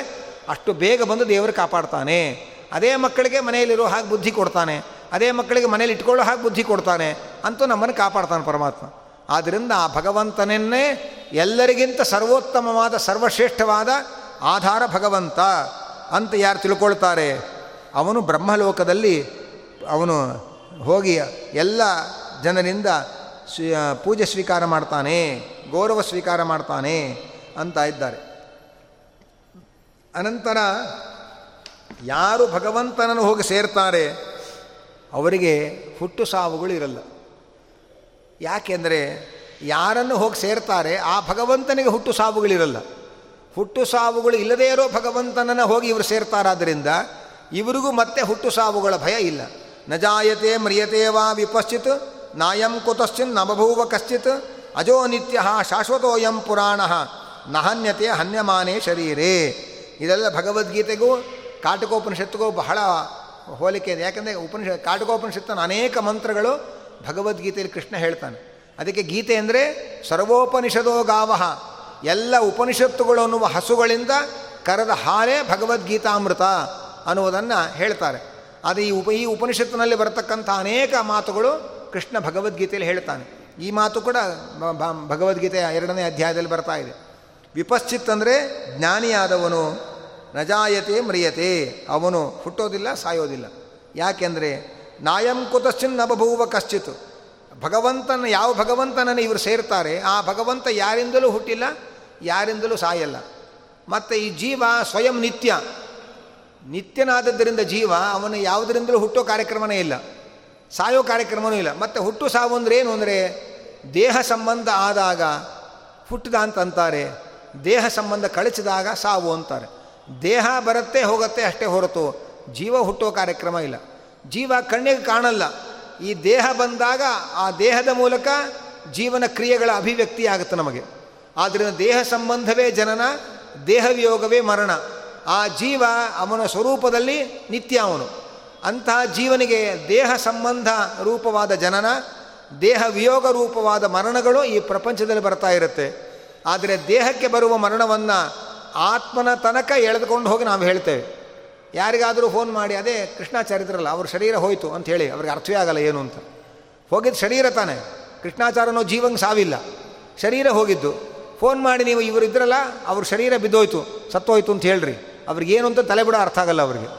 Speaker 1: ಅಷ್ಟು ಬೇಗ ಬಂದು ದೇವರು ಕಾಪಾಡ್ತಾನೆ. ಅದೇ ಮಕ್ಕಳಿಗೆ ಮನೆಯಲ್ಲಿರೋ ಹಾಗೆ ಬುದ್ಧಿ ಕೊಡ್ತಾನೆ, ಅದೇ ಮಕ್ಕಳಿಗೆ ಮನೇಲಿ ಇಟ್ಕೊಳ್ಳೋ ಹಾಗೆ ಬುದ್ಧಿ ಕೊಡ್ತಾನೆ ಅಂತೂ ನಮ್ಮನ್ನು ಕಾಪಾಡ್ತಾನೆ ಪರಮಾತ್ಮ. ಆದ್ದರಿಂದ ಆ ಭಗವಂತನನ್ನೇ ಎಲ್ಲರಿಗಿಂತ ಸರ್ವೋತ್ತಮವಾದ, ಸರ್ವಶ್ರೇಷ್ಠವಾದ ಆಧಾರ ಭಗವಂತ ಅಂತ ಯಾರು ತಿಳ್ಕೊಳ್ತಾರೆ? ಅವನು ಬ್ರಹ್ಮಲೋಕದಲ್ಲಿ ಅವನು ಹೋಗಿ ಎಲ್ಲ ಜನರಿಂದ ಪೂಜೆ ಸ್ವೀಕಾರ ಮಾಡ್ತಾನೆ, ಗೌರವ ಸ್ವೀಕಾರ ಮಾಡ್ತಾನೆ ಅಂತ ಇದ್ದಾರೆ. ಅನಂತರ ಯಾರು ಭಗವಂತನನ್ನು ಹೋಗಿ ಸೇರ್ತಾರೆ, ಅವರಿಗೆ ಹುಟ್ಟು ಸಾವುಗಳು ಇರಲ್ಲ. ಯಾಕೆಂದರೆ ಯಾರನ್ನು ಹೋಗಿ ಸೇರ್ತಾರೆ, ಆ ಭಗವಂತನಿಗೆ ಹುಟ್ಟು ಸಾವುಗಳಿರಲ್ಲ ಹುಟ್ಟು ಸಾವುಗಳು ಇಲ್ಲದೇ ಇರೋ ಭಗವಂತನನ್ನು ಹೋಗಿ ಇವರು ಸೇರ್ತಾರಾದ್ದರಿಂದ ಇವರಿಗೂ ಮತ್ತೆ ಹುಟ್ಟು ಸಾವುಗಳ ಭಯ ಇಲ್ಲ. ನ ಜಾಯತೆ ಮ್ರಿಯತೆ ವಾ ವಿಪಶ್ಚಿತ್, ನಾಯಂ ಕುತಶ್ಚಿನ್ ನಬಭೂವ ಕಶ್ಚಿತ್, ಅಜೋ ನಿತ್ಯ ಶಾಶ್ವತೋಯಂ ಪುರಾಣ, ನಹನ್ಯತೆ ಹನ್ಯಮಾನೇ ಶರೀರೇ. ಇದೆಲ್ಲ ಭಗವದ್ಗೀತೆಗೂ ಕಾಟಕೋಪನಿಷತ್ತಿಗೂ ಬಹಳ ಹೋಲಿಕೆ ಇದೆ. ಯಾಕಂದರೆ ಉಪನಿಷ ಕಾಟಕೋಪನಿಷತ್ತನ ಅನೇಕ ಮಂತ್ರಗಳು ಭಗವದ್ಗೀತೆಯಲ್ಲಿ ಕೃಷ್ಣ ಹೇಳ್ತಾನೆ. ಅದಕ್ಕೆ ಗೀತೆ ಅಂದರೆ ಸರ್ವೋಪನಿಷದೋ ಗಾವಹ ಎಲ್ಲ ಉಪನಿಷತ್ತುಗಳು ಅನ್ನುವ ಹಸುಗಳಿಂದ ಕರೆದ ಹಾಲೇ ಭಗವದ್ಗೀತಾಮೃತ ಅನ್ನುವುದನ್ನು ಹೇಳ್ತಾರೆ. ಅದು ಈ ಉಪ ಈ ಉಪನಿಷತ್ತಿನಲ್ಲಿ ಬರತಕ್ಕಂಥ ಅನೇಕ ಮಾತುಗಳು ಕೃಷ್ಣ ಭಗವದ್ಗೀತೆಯಲ್ಲಿ ಹೇಳ್ತಾನೆ. ಈ ಮಾತು ಕೂಡ ಭಗವದ್ಗೀತೆಯ ಎರಡನೇ ಅಧ್ಯಾಯದಲ್ಲಿ ಬರ್ತಾ ಇದೆ. ವಿಪಶ್ಚಿತ್ ಅಂದರೆ ಜ್ಞಾನಿಯಾದವನು ನಜಾಯತೆ ಮ್ರಿಯತೆ, ಅವನು ಹುಟ್ಟೋದಿಲ್ಲ, ಸಾಯೋದಿಲ್ಲ. ಯಾಕೆಂದರೆ, ನಾಯಂ ಕುತಶ್ಚಿನ್ ನಬಭೂವ ಕಶ್ಚಿತ್. ಭಗವಂತನ, ಯಾವ ಭಗವಂತನನ್ನು ಇವರು ಸೇರ್ತಾರೆ, ಆ ಭಗವಂತ ಯಾರಿಂದಲೂ ಹುಟ್ಟಿಲ್ಲ, ಯಾರಿಂದಲೂ ಸಾಯಲ್ಲ. ಮತ್ತು ಈ ಜೀವ ಸ್ವಯಂ ನಿತ್ಯ. ನಿತ್ಯನಾದದ್ದರಿಂದ ಜೀವ, ಅವನು ಯಾವುದರಿಂದಲೂ ಹುಟ್ಟೋ ಕಾರ್ಯಕ್ರಮನೇ ಇಲ್ಲ. ಸಾಯೋ ಕಾರ್ಯಕ್ರಮವೂ ಇಲ್ಲ. ಮತ್ತು ಹುಟ್ಟು ಸಾವು ಅಂದರೆ ಏನು ಅಂದರೆ, ದೇಹ ಸಂಬಂಧ ಆದಾಗ ಹುಟ್ಟಿದ ಅಂತಂತಾರೆ ದೇಹ ಸಂಬಂಧ ಕಳಿಸಿದಾಗ ಸಾವು ಅಂತಾರೆ. ದೇಹ ಬರುತ್ತೆ, ಹೋಗುತ್ತೆ, ಅಷ್ಟೇ ಹೊರತು ಜೀವ ಹುಟ್ಟೋ ಕಾರ್ಯಕ್ರಮ ಇಲ್ಲ. ಜೀವ ಕಣ್ಣಿಗೆ ಕಾಣಲ್ಲ. ಈ ದೇಹ ಬಂದಾಗ ಆ ದೇಹದ ಮೂಲಕ ಜೀವನ ಕ್ರಿಯೆಗಳ ಅಭಿವ್ಯಕ್ತಿ ಆಗುತ್ತೆ ನಮಗೆ. ಆದ್ದರಿಂದ ದೇಹ ಸಂಬಂಧವೇ ಜನನ ದೇಹವಿಯೋಗವೇ ಮರಣ. ಆ ಜೀವ ಅವನ ಸ್ವರೂಪದಲ್ಲಿ ನಿತ್ಯ ಅವನು. ಅಂತಹ ಜೀವನಿಗೆ ದೇಹ ಸಂಬಂಧ ರೂಪವಾದ ಜನನ, ದೇಹ ವಿಯೋಗ ರೂಪವಾದ ಮರಣಗಳು ಈ ಪ್ರಪಂಚದಲ್ಲಿ ಬರ್ತಾ ಇರುತ್ತೆ. ಆದರೆ ದೇಹಕ್ಕೆ ಬರುವ ಮರಣವನ್ನು ಆತ್ಮನ ತನಕ ಎಳೆದುಕೊಂಡು ಹೋಗಿ ನಾವು ಹೇಳ್ತೇವೆ. ಯಾರಿಗಾದರೂ ಫೋನ್ ಮಾಡಿ, ಅದೇ ಕೃಷ್ಣಾಚಾರ್ಯದ್ರಲ್ಲ ಅವ್ರ ಶರೀರ ಹೋಯಿತು ಅಂತ ಹೇಳಿ, ಅವ್ರಿಗೆ ಅರ್ಥವೇ ಆಗಲ್ಲ ಏನು ಅಂತ. ಹೋಗಿದ್ದು ಶರೀರ ತಾನೆ. ಕೃಷ್ಣಾಚಾರ್ಯನೋ ಜೀವಂಗೆ ಸಾವಿಲ್ಲ. ಶರೀರ ಹೋಗಿದ್ದು. ಫೋನ್ ಮಾಡಿ ನೀವು ಇವರು ಇದ್ರಲ್ಲ ಅವ್ರ ಶರೀರ ಬಿದ್ದೋಯ್ತು, ಸತ್ತೋಯ್ತು ಅಂತ ಹೇಳ್ರಿ. ಅವ್ರಿಗೇನು ಅಂತ ತಲೆ ಬಿಡೋ ಅರ್ಥ ಆಗಲ್ಲ ಅವರಿಗೆ.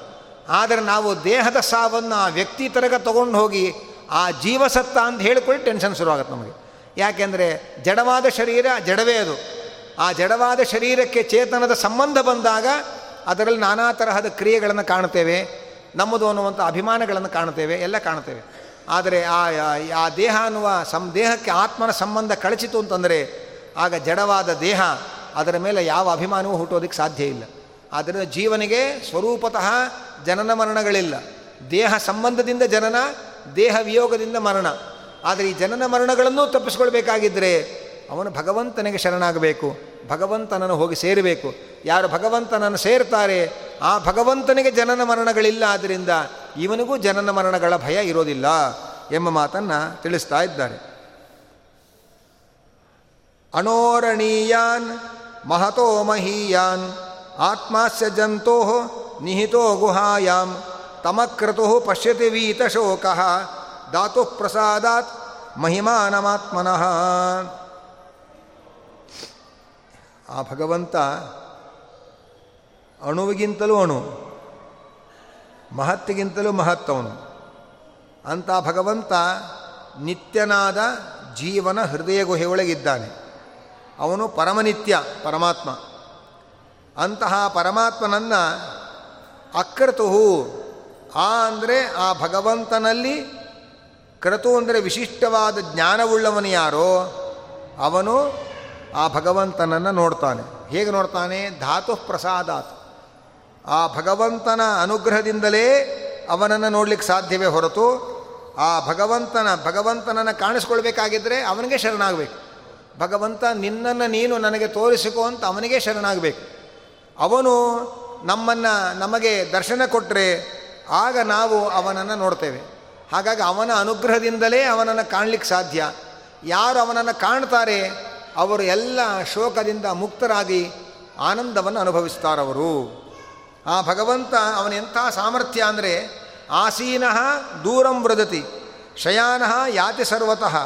Speaker 1: ಆದರೆ ನಾವು ದೇಹದ ಸಾವನ್ನು ಆ ವ್ಯಕ್ತಿ ತರಗ ತೊಗೊಂಡು ಹೋಗಿ ಆ ಜೀವಸತ್ತ ಅಂತ ಹೇಳಿಕೊಳ್ಳಿ ಟೆನ್ಷನ್ ಶುರುವಾಗುತ್ತೆ ನಮಗೆ. ಯಾಕೆಂದರೆ ಜಡವಾದ ಶರೀರ ಜಡವೇ ಅದು. ಆ ಜಡವಾದ ಶರೀರಕ್ಕೆ ಚೇತನದ ಸಂಬಂಧ ಬಂದಾಗ ಅದರಲ್ಲಿ ನಾನಾ ತರಹದ ಕ್ರಿಯೆಗಳನ್ನು ಕಾಣುತ್ತೇವೆ, ನಮ್ಮದು ಅನ್ನುವಂಥ ಅಭಿಮಾನಗಳನ್ನು ಕಾಣುತ್ತೇವೆ, ಎಲ್ಲ ಕಾಣುತ್ತೇವೆ. ಆದರೆ ಆ ಆ ದೇಹ ಅನ್ನುವ ಸಂ, ದೇಹಕ್ಕೆ ಆತ್ಮನ ಸಂಬಂಧ ಕಳಚಿತು ಅಂತಂದರೆ ಆಗ ಜಡವಾದ ದೇಹ ಅದರ ಮೇಲೆ ಯಾವ ಅಭಿಮಾನವೂ ಹುಟ್ಟೋದಕ್ಕೆ ಸಾಧ್ಯ ಇಲ್ಲ. ಆದ್ದರಿಂದ ಜೀವನಿಗೆ ಸ್ವರೂಪತಃ ಜನನ ಮರಣಗಳಿಲ್ಲ. ದೇಹ ಸಂಬಂಧದಿಂದ ಜನನ, ದೇಹ ವಿಯೋಗದಿಂದ ಮರಣ. ಆದರೆ ಈ ಜನನ ಮರಣಗಳನ್ನು ತಪ್ಪಿಸ್ಕೊಳ್ಬೇಕಾಗಿದ್ದರೆ ಅವನು ಭಗವಂತನಿಗೆ ಶರಣಾಗಬೇಕು. ಭಗವಂತನನ್ನು ಹೋಗಿ ಸೇರಬೇಕು. ಯಾರು ಭಗವಂತನನ್ನು ಸೇರ್ತಾರೆ, ಆ ಭಗವಂತನಿಗೆ ಜನನ ಮರಣಗಳಿಲ್ಲ ಆದ್ದರಿಂದ ಇವನಿಗೂ ಜನನ ಮರಣಗಳ ಭಯ ಇರೋದಿಲ್ಲ ಎಂಬ ಮಾತನ್ನು ತಿಳಿಸ್ತಾ ಇದ್ದಾರೆ. ಅಣೋರಣೀಯಾನ್ ಮಹತೋ ಮಹೀಯಾನ್ ಆತ್ಮಾಸ್ಯ ಜಂತೋ ನಿಹಿತೋ ಗುಹಾಯಾಂ ತಮಕ್ರತು ಪಶ್ಯತಿ ವೀತಶೋಕ ಧಾತು ಪ್ರಸಾದಾತ್ ಮಹಿಮಾನಮಾತ್ಮನಃ. ಆ ಭಗವಂತ ಅಣುವಿಗಿಂತಲೂ ಅಣು, ಮಹತ್ತಿಗಿಂತಲೂ ಮಹತ್ತವನು ಅಂಥ ಭಗವಂತ ನಿತ್ಯನಾದ ಜೀವನ ಹೃದಯ ಗುಹೆಯೊಳಗಿದ್ದಾನೆ ಅವನು ಪರಮನಿತ್ಯ, ಪರಮಾತ್ಮ. ಅಂತಹ ಪರಮಾತ್ಮನನ್ನು ಅಕ್ರತುಹು ಆ ಅಂದರೆ ಆ ಭಗವಂತನಲ್ಲಿ ಕ್ರತು ಅಂದರೆ ವಿಶಿಷ್ಟವಾದ ಜ್ಞಾನವುಳ್ಳವನು ಯಾರೋ, ಅವನು ಆ ಭಗವಂತನನ್ನು ನೋಡ್ತಾನೆ. ಹೇಗೆ ನೋಡ್ತಾನೆ? ಧಾತು ಪ್ರಸಾದಾತ್. ಆ ಭಗವಂತನ ಅನುಗ್ರಹದಿಂದಲೇ ಅವನನ್ನು ನೋಡಲಿಕ್ಕೆ ಸಾಧ್ಯವೇ ಹೊರತು, ಆ ಭಗವಂತನ, ಭಗವಂತನನ್ನು ಕಾಣಿಸ್ಕೊಳ್ಬೇಕಾಗಿದ್ದರೆ ಅವನಿಗೆ ಶರಣಾಗಬೇಕು. ಭಗವಂತ, ನಿನ್ನನ್ನು ನೀನು ನನಗೆ ತೋರಿಸಿಕೋ ಅಂತ ಅವನಿಗೆ ಶರಣಾಗಬೇಕು. ಅವನು ನಮ್ಮನ್ನು ನಮಗೆ ದರ್ಶನ ಕೊಟ್ಟರೆ ಆಗ ನಾವು ಅವನನ್ನು ನೋಡ್ತೇವೆ. ಹಾಗಾಗಿ ಅವನ ಅನುಗ್ರಹದಿಂದಲೇ ಅವನನ್ನು ಕಾಣಲಿಕ್ಕೆ ಸಾಧ್ಯ. ಯಾರು ಅವನನ್ನು ಕಾಣ್ತಾರೆ, ಅವರು ಎಲ್ಲ ಶೋಕದಿಂದ ಮುಕ್ತರಾಗಿ ಆನಂದವನ್ನು ಅನುಭವಿಸ್ತಾರವರು. ಆ ಭಗವಂತ ಅವನ ಎಂಥ ಸಾಮರ್ಥ್ಯ ಅಂದರೆ ಆಸೀನಃ ದೂರಂ ವೃದತಿ, ಶಯಾನಃ ಯಾತಿ ಸರ್ವತಃ.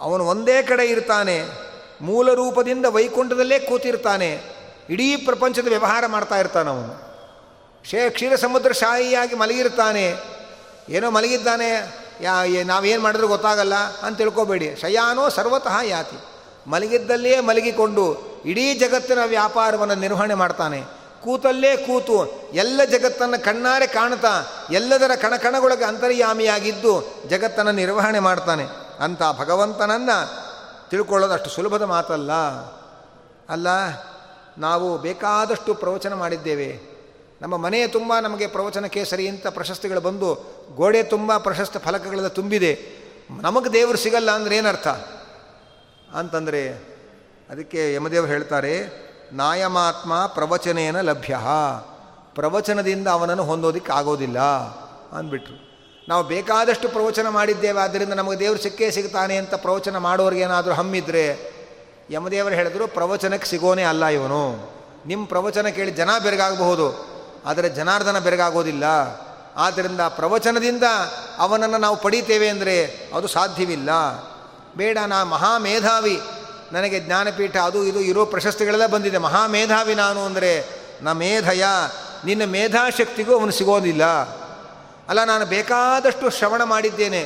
Speaker 1: ಅವನು ಒಂದೇ ಕಡೆ ಇರ್ತಾನೆ, ಮೂಲ ರೂಪದಿಂದ ವೈಕುಂಠದಲ್ಲೇ ಕೂತಿರ್ತಾನೆ. ಇಡೀ ಪ್ರಪಂಚದ ವ್ಯವಹಾರ ಮಾಡ್ತಾ ಇರ್ತಾನೆ ಅವನು. ಶೇ, ಕ್ಷೀರ ಸಮುದ್ರ ಶಾಹಿಯಾಗಿ ಮಲಗಿರ್ತಾನೆ. ಏನೋ ಮಲಗಿದ್ದಾನೆ. ಯಾ ನಾವೇನು ಮಾಡಿದ್ರೂ ಗೊತ್ತಾಗಲ್ಲ ಅಂತ ತಿಳ್ಕೊಬೇಡಿ. ಶಯಾನೋ ಸರ್ವತಃ ಯಾತಿ. ಮಲಗಿದ್ದಲ್ಲೇ ಮಲಗಿಕೊಂಡು ಇಡೀ ಜಗತ್ತಿನ ವ್ಯಾಪಾರವನ್ನು ನಿರ್ವಹಣೆ ಮಾಡ್ತಾನೆ. ಕೂತಲ್ಲೇ ಕೂತು ಎಲ್ಲ ಜಗತ್ತನ್ನು ಕಣ್ಣಾರೆ ಕಾಣ್ತಾ, ಎಲ್ಲದರ ಕಣಕಣಗೊಳಗೆ ಅಂತರ್ಯಾಮಿಯಾಗಿದ್ದು ಜಗತ್ತನ್ನು ನಿರ್ವಹಣೆ ಮಾಡ್ತಾನೆ. ಅಂತ ಭಗವಂತನನ್ನು ತಿಳ್ಕೊಳ್ಳೋದು ಅಷ್ಟು ಸುಲಭದ ಮಾತಲ್ಲ. ಅಲ್ಲ ನಾವು ಬೇಕಾದಷ್ಟು ಪ್ರವಚನ ಮಾಡಿದ್ದೇವೆ. ನಮ್ಮ ಮನೆಯ ತುಂಬ ನಮಗೆ ಪ್ರವಚನ ಕೇಸರಿ ಇಂಥ ಪ್ರಶಸ್ತಿಗಳು ಬಂದು ಗೋಡೆ ತುಂಬ ಪ್ರಶಸ್ತಿ ಫಲಕಗಳೆಲ್ಲ ತುಂಬಿದೆ. ನಮಗೆ ದೇವರು ಸಿಗಲ್ಲ ಅಂದರೆ ಏನರ್ಥ? ಅಂತಂದರೆ ಅದಕ್ಕೆ ಯಮದೇವರು ಹೇಳ್ತಾರೆ, ನಾಯಮಾತ್ಮ ಪ್ರವಚನೇನ ಲಭ್ಯ. ಪ್ರವಚನದಿಂದ ಅವನನ್ನು ಹೊಂದೋದಿಕ್ಕೆ ಆಗೋದಿಲ್ಲ ಅಂದ್ಬಿಟ್ರು. ನಾವು ಬೇಕಾದಷ್ಟು ಪ್ರವಚನ ಮಾಡಿದ್ದೇವೆ ಆದ್ದರಿಂದ ನಮಗೆ ದೇವರು ಸಿಕ್ಕೇ ಸಿಗ್ತಾನೆ ಅಂತ ಪ್ರವಚನ ಮಾಡೋರಿಗೇನಾದರೂ ಹಮ್ಮಿದ್ರೆ ಯಮದೇವರು ಹೇಳಿದ್ರು, ಪ್ರವಚನಕ್ಕೆ ಸಿಗೋನೇ ಅಲ್ಲ ಇವನು. ನಿಮ್ಮ ಪ್ರವಚನ ಕೇಳಿ ಜನ ಬೆರಗಾಗಬಹುದು, ಆದರೆ ಜನಾರ್ದನ ಬೆರಗಾಗೋದಿಲ್ಲ. ಆದ್ದರಿಂದ ಪ್ರವಚನದಿಂದ ಅವನನ್ನು ನಾವು ಪಡೀತೇವೆ ಅಂದರೆ ಅದು ಸಾಧ್ಯವಿಲ್ಲ. ಬೇಡ, ನಾ ಮಹಾಮೇಧಾವಿ. ನನಗೆ ಜ್ಞಾನಪೀಠ ಅದು ಇದು ಇರೋ ಪ್ರಶಸ್ತಿಗಳೆಲ್ಲ ಬಂದಿದೆ. ಮಹಾಮೇಧಾವಿ ನಾನು ಅಂದರೆ ನ ಮೇಧಯ. ನಿನ್ನ ಮೇಧಾಶಕ್ತಿಗೂ ಅವನು ಸಿಗೋದಿಲ್ಲ. ಅಲ್ಲ, ನಾನು ಬೇಕಾದಷ್ಟು ಶ್ರವಣ ಮಾಡಿದ್ದೇನೆ.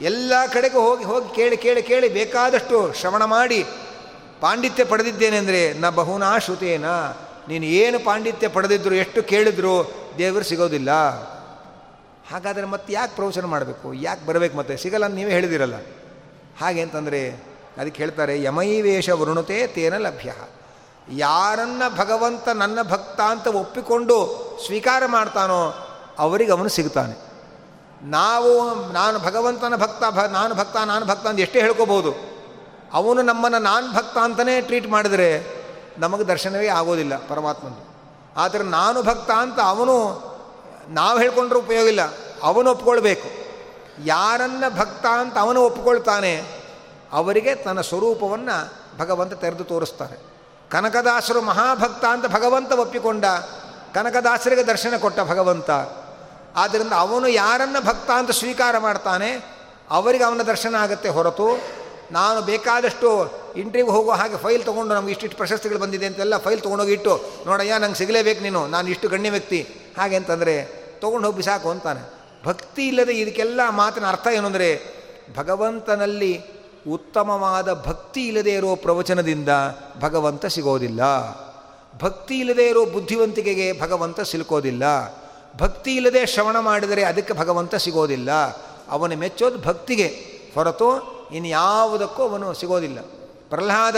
Speaker 1: ಎಲ್ಲ ಕಡೆಗೂ ಹೋಗಿ ಹೋಗಿ ಕೇಳಿ ಕೇಳಿ ಕೇಳಿ ಬೇಕಾದಷ್ಟು ಶ್ರವಣ ಮಾಡಿ ಪಾಂಡಿತ್ಯ ಪಡೆದಿದ್ದೇನೆ ಅಂದರೆ ನ ಬಹುನಾ ಶ್ರುತೇನ, ನೀನು ಏನು ಪಾಂಡಿತ್ಯ ಪಡೆದಿದ್ರು, ಎಷ್ಟು ಕೇಳಿದ್ರು, ದೇವರು ಸಿಗೋದಿಲ್ಲ. ಹಾಗಾದರೆ ಮತ್ತೆ ಯಾಕೆ ಪ್ರವಚನ ಮಾಡಬೇಕು? ಯಾಕೆ ಬರಬೇಕು ಮತ್ತೆ? ಸಿಗಲ್ಲ ನೀವೇ ಹೇಳಿದಿರಲ್ಲ. ಹಾಗೆ ಅಂತಂದರೆ, ಅದಕ್ಕೆ ಹೇಳ್ತಾರೆ, ಯಮೈವೇಷ ವರುಣತೆ ತೇನ ಲಭ್ಯ. ಯಾರನ್ನ ಭಗವಂತ ನನ್ನ ಭಕ್ತ ಅಂತ ಒಪ್ಪಿಕೊಂಡು ಸ್ವೀಕಾರ ಮಾಡ್ತಾನೋ, ಅವರಿಗೆ ಅವನು ಸಿಗ್ತಾನೆ. ನಾವು, ನಾನು ಭಗವಂತನ ಭಕ್ತ, ಭ, ನಾನು ಭಕ್ತ ನಾನು ಭಕ್ತ ಅಂತ ಎಷ್ಟೇ ಹೇಳ್ಕೋಬೋದು. ಅವನು ನಮ್ಮನ್ನು ನಾನು ಭಕ್ತ ಅಂತಲೇ ಟ್ರೀಟ್ ಮಾಡಿದರೆ ನಮಗೆ ದರ್ಶನವೇ ಆಗೋದಿಲ್ಲ ಪರಮಾತ್ಮನ ಆದರೆ ನಾನು ಭಕ್ತ ಅಂತ ಅವನು ನಾವು ಹೇಳ್ಕೊಂಡ್ರೆ ಉಪಯೋಗ ಇಲ್ಲ, ಅವನು ಒಪ್ಕೊಳ್ಬೇಕು. ಯಾರನ್ನ ಭಕ್ತ ಅಂತ ಅವನು ಒಪ್ಕೊಳ್ತಾನೆ, ಅವರಿಗೆ ತನ್ನ ಸ್ವರೂಪವನ್ನು ಭಗವಂತ ತೆರೆದು ತೋರಿಸ್ತಾರೆ. ಕನಕದಾಸರು ಮಹಾಭಕ್ತ ಅಂತ ಭಗವಂತ ಒಪ್ಪಿಕೊಂಡ, ಕನಕದಾಸರಿಗೆ ದರ್ಶನ ಕೊಟ್ಟ ಭಗವಂತ. ಆದ್ದರಿಂದ ಅವನು ಯಾರನ್ನು ಭಕ್ತ ಅಂತ ಸ್ವೀಕಾರ ಮಾಡ್ತಾನೆ, ಅವರಿಗೆ ಅವನ ದರ್ಶನ ಆಗುತ್ತೆ ಹೊರತು ನಾನು ಬೇಕಾದಷ್ಟು ಇಂಟ್ರಿವ್ಯೂ ಹೋಗೋ ಹಾಗೆ ಫೈಲ್ ತೊಗೊಂಡು ನಮ್ಗೆ ಇಷ್ಟಿಷ್ಟು ಪ್ರಶಸ್ತಿಗಳು ಬಂದಿದೆ ಅಂತೆಲ್ಲ ಫೈಲ್ ತೊಗೊಂಡೋಗಿ ಇಟ್ಟು ನೋಡಯ್ಯ ನಂಗೆ ಸಿಗಲೇಬೇಕು ನೀನು, ನಾನು ಇಷ್ಟು ಗಣ್ಯ ವ್ಯಕ್ತಿ. ಹಾಗೆ ಅಂತಂದರೆ, ತೊಗೊಂಡು ಹೋಗಿ ಬಿಸಾಕು ಅಂತಾನೆ. ಭಕ್ತಿ ಇಲ್ಲದೆ ಇದಕ್ಕೆಲ್ಲ ಮಾತಿನ ಅರ್ಥ ಏನು ಅಂದರೆ, ಭಗವಂತನಲ್ಲಿ ಉತ್ತಮವಾದ ಭಕ್ತಿ ಇಲ್ಲದೆ ಇರೋ ಪ್ರವಚನದಿಂದ ಭಗವಂತ ಸಿಗೋದಿಲ್ಲ. ಭಕ್ತಿ ಇಲ್ಲದೆ ಇರೋ ಬುದ್ಧಿವಂತಿಕೆಗೆ ಭಗವಂತ ಸಿಲುಕೋದಿಲ್ಲ. ಭಕ್ತಿ ಇಲ್ಲದೆ ಶ್ರವಣ ಮಾಡಿದರೆ ಅದಕ್ಕೆ ಭಗವಂತ ಸಿಗೋದಿಲ್ಲ. ಅವನು ಮೆಚ್ಚೋದು ಭಕ್ತಿಗೆ. ಹೊರತು ಇನ್ಯಾವುದಕ್ಕೂ ಅವನು ಸಿಗೋದಿಲ್ಲ. ಪ್ರಹ್ಲಾದ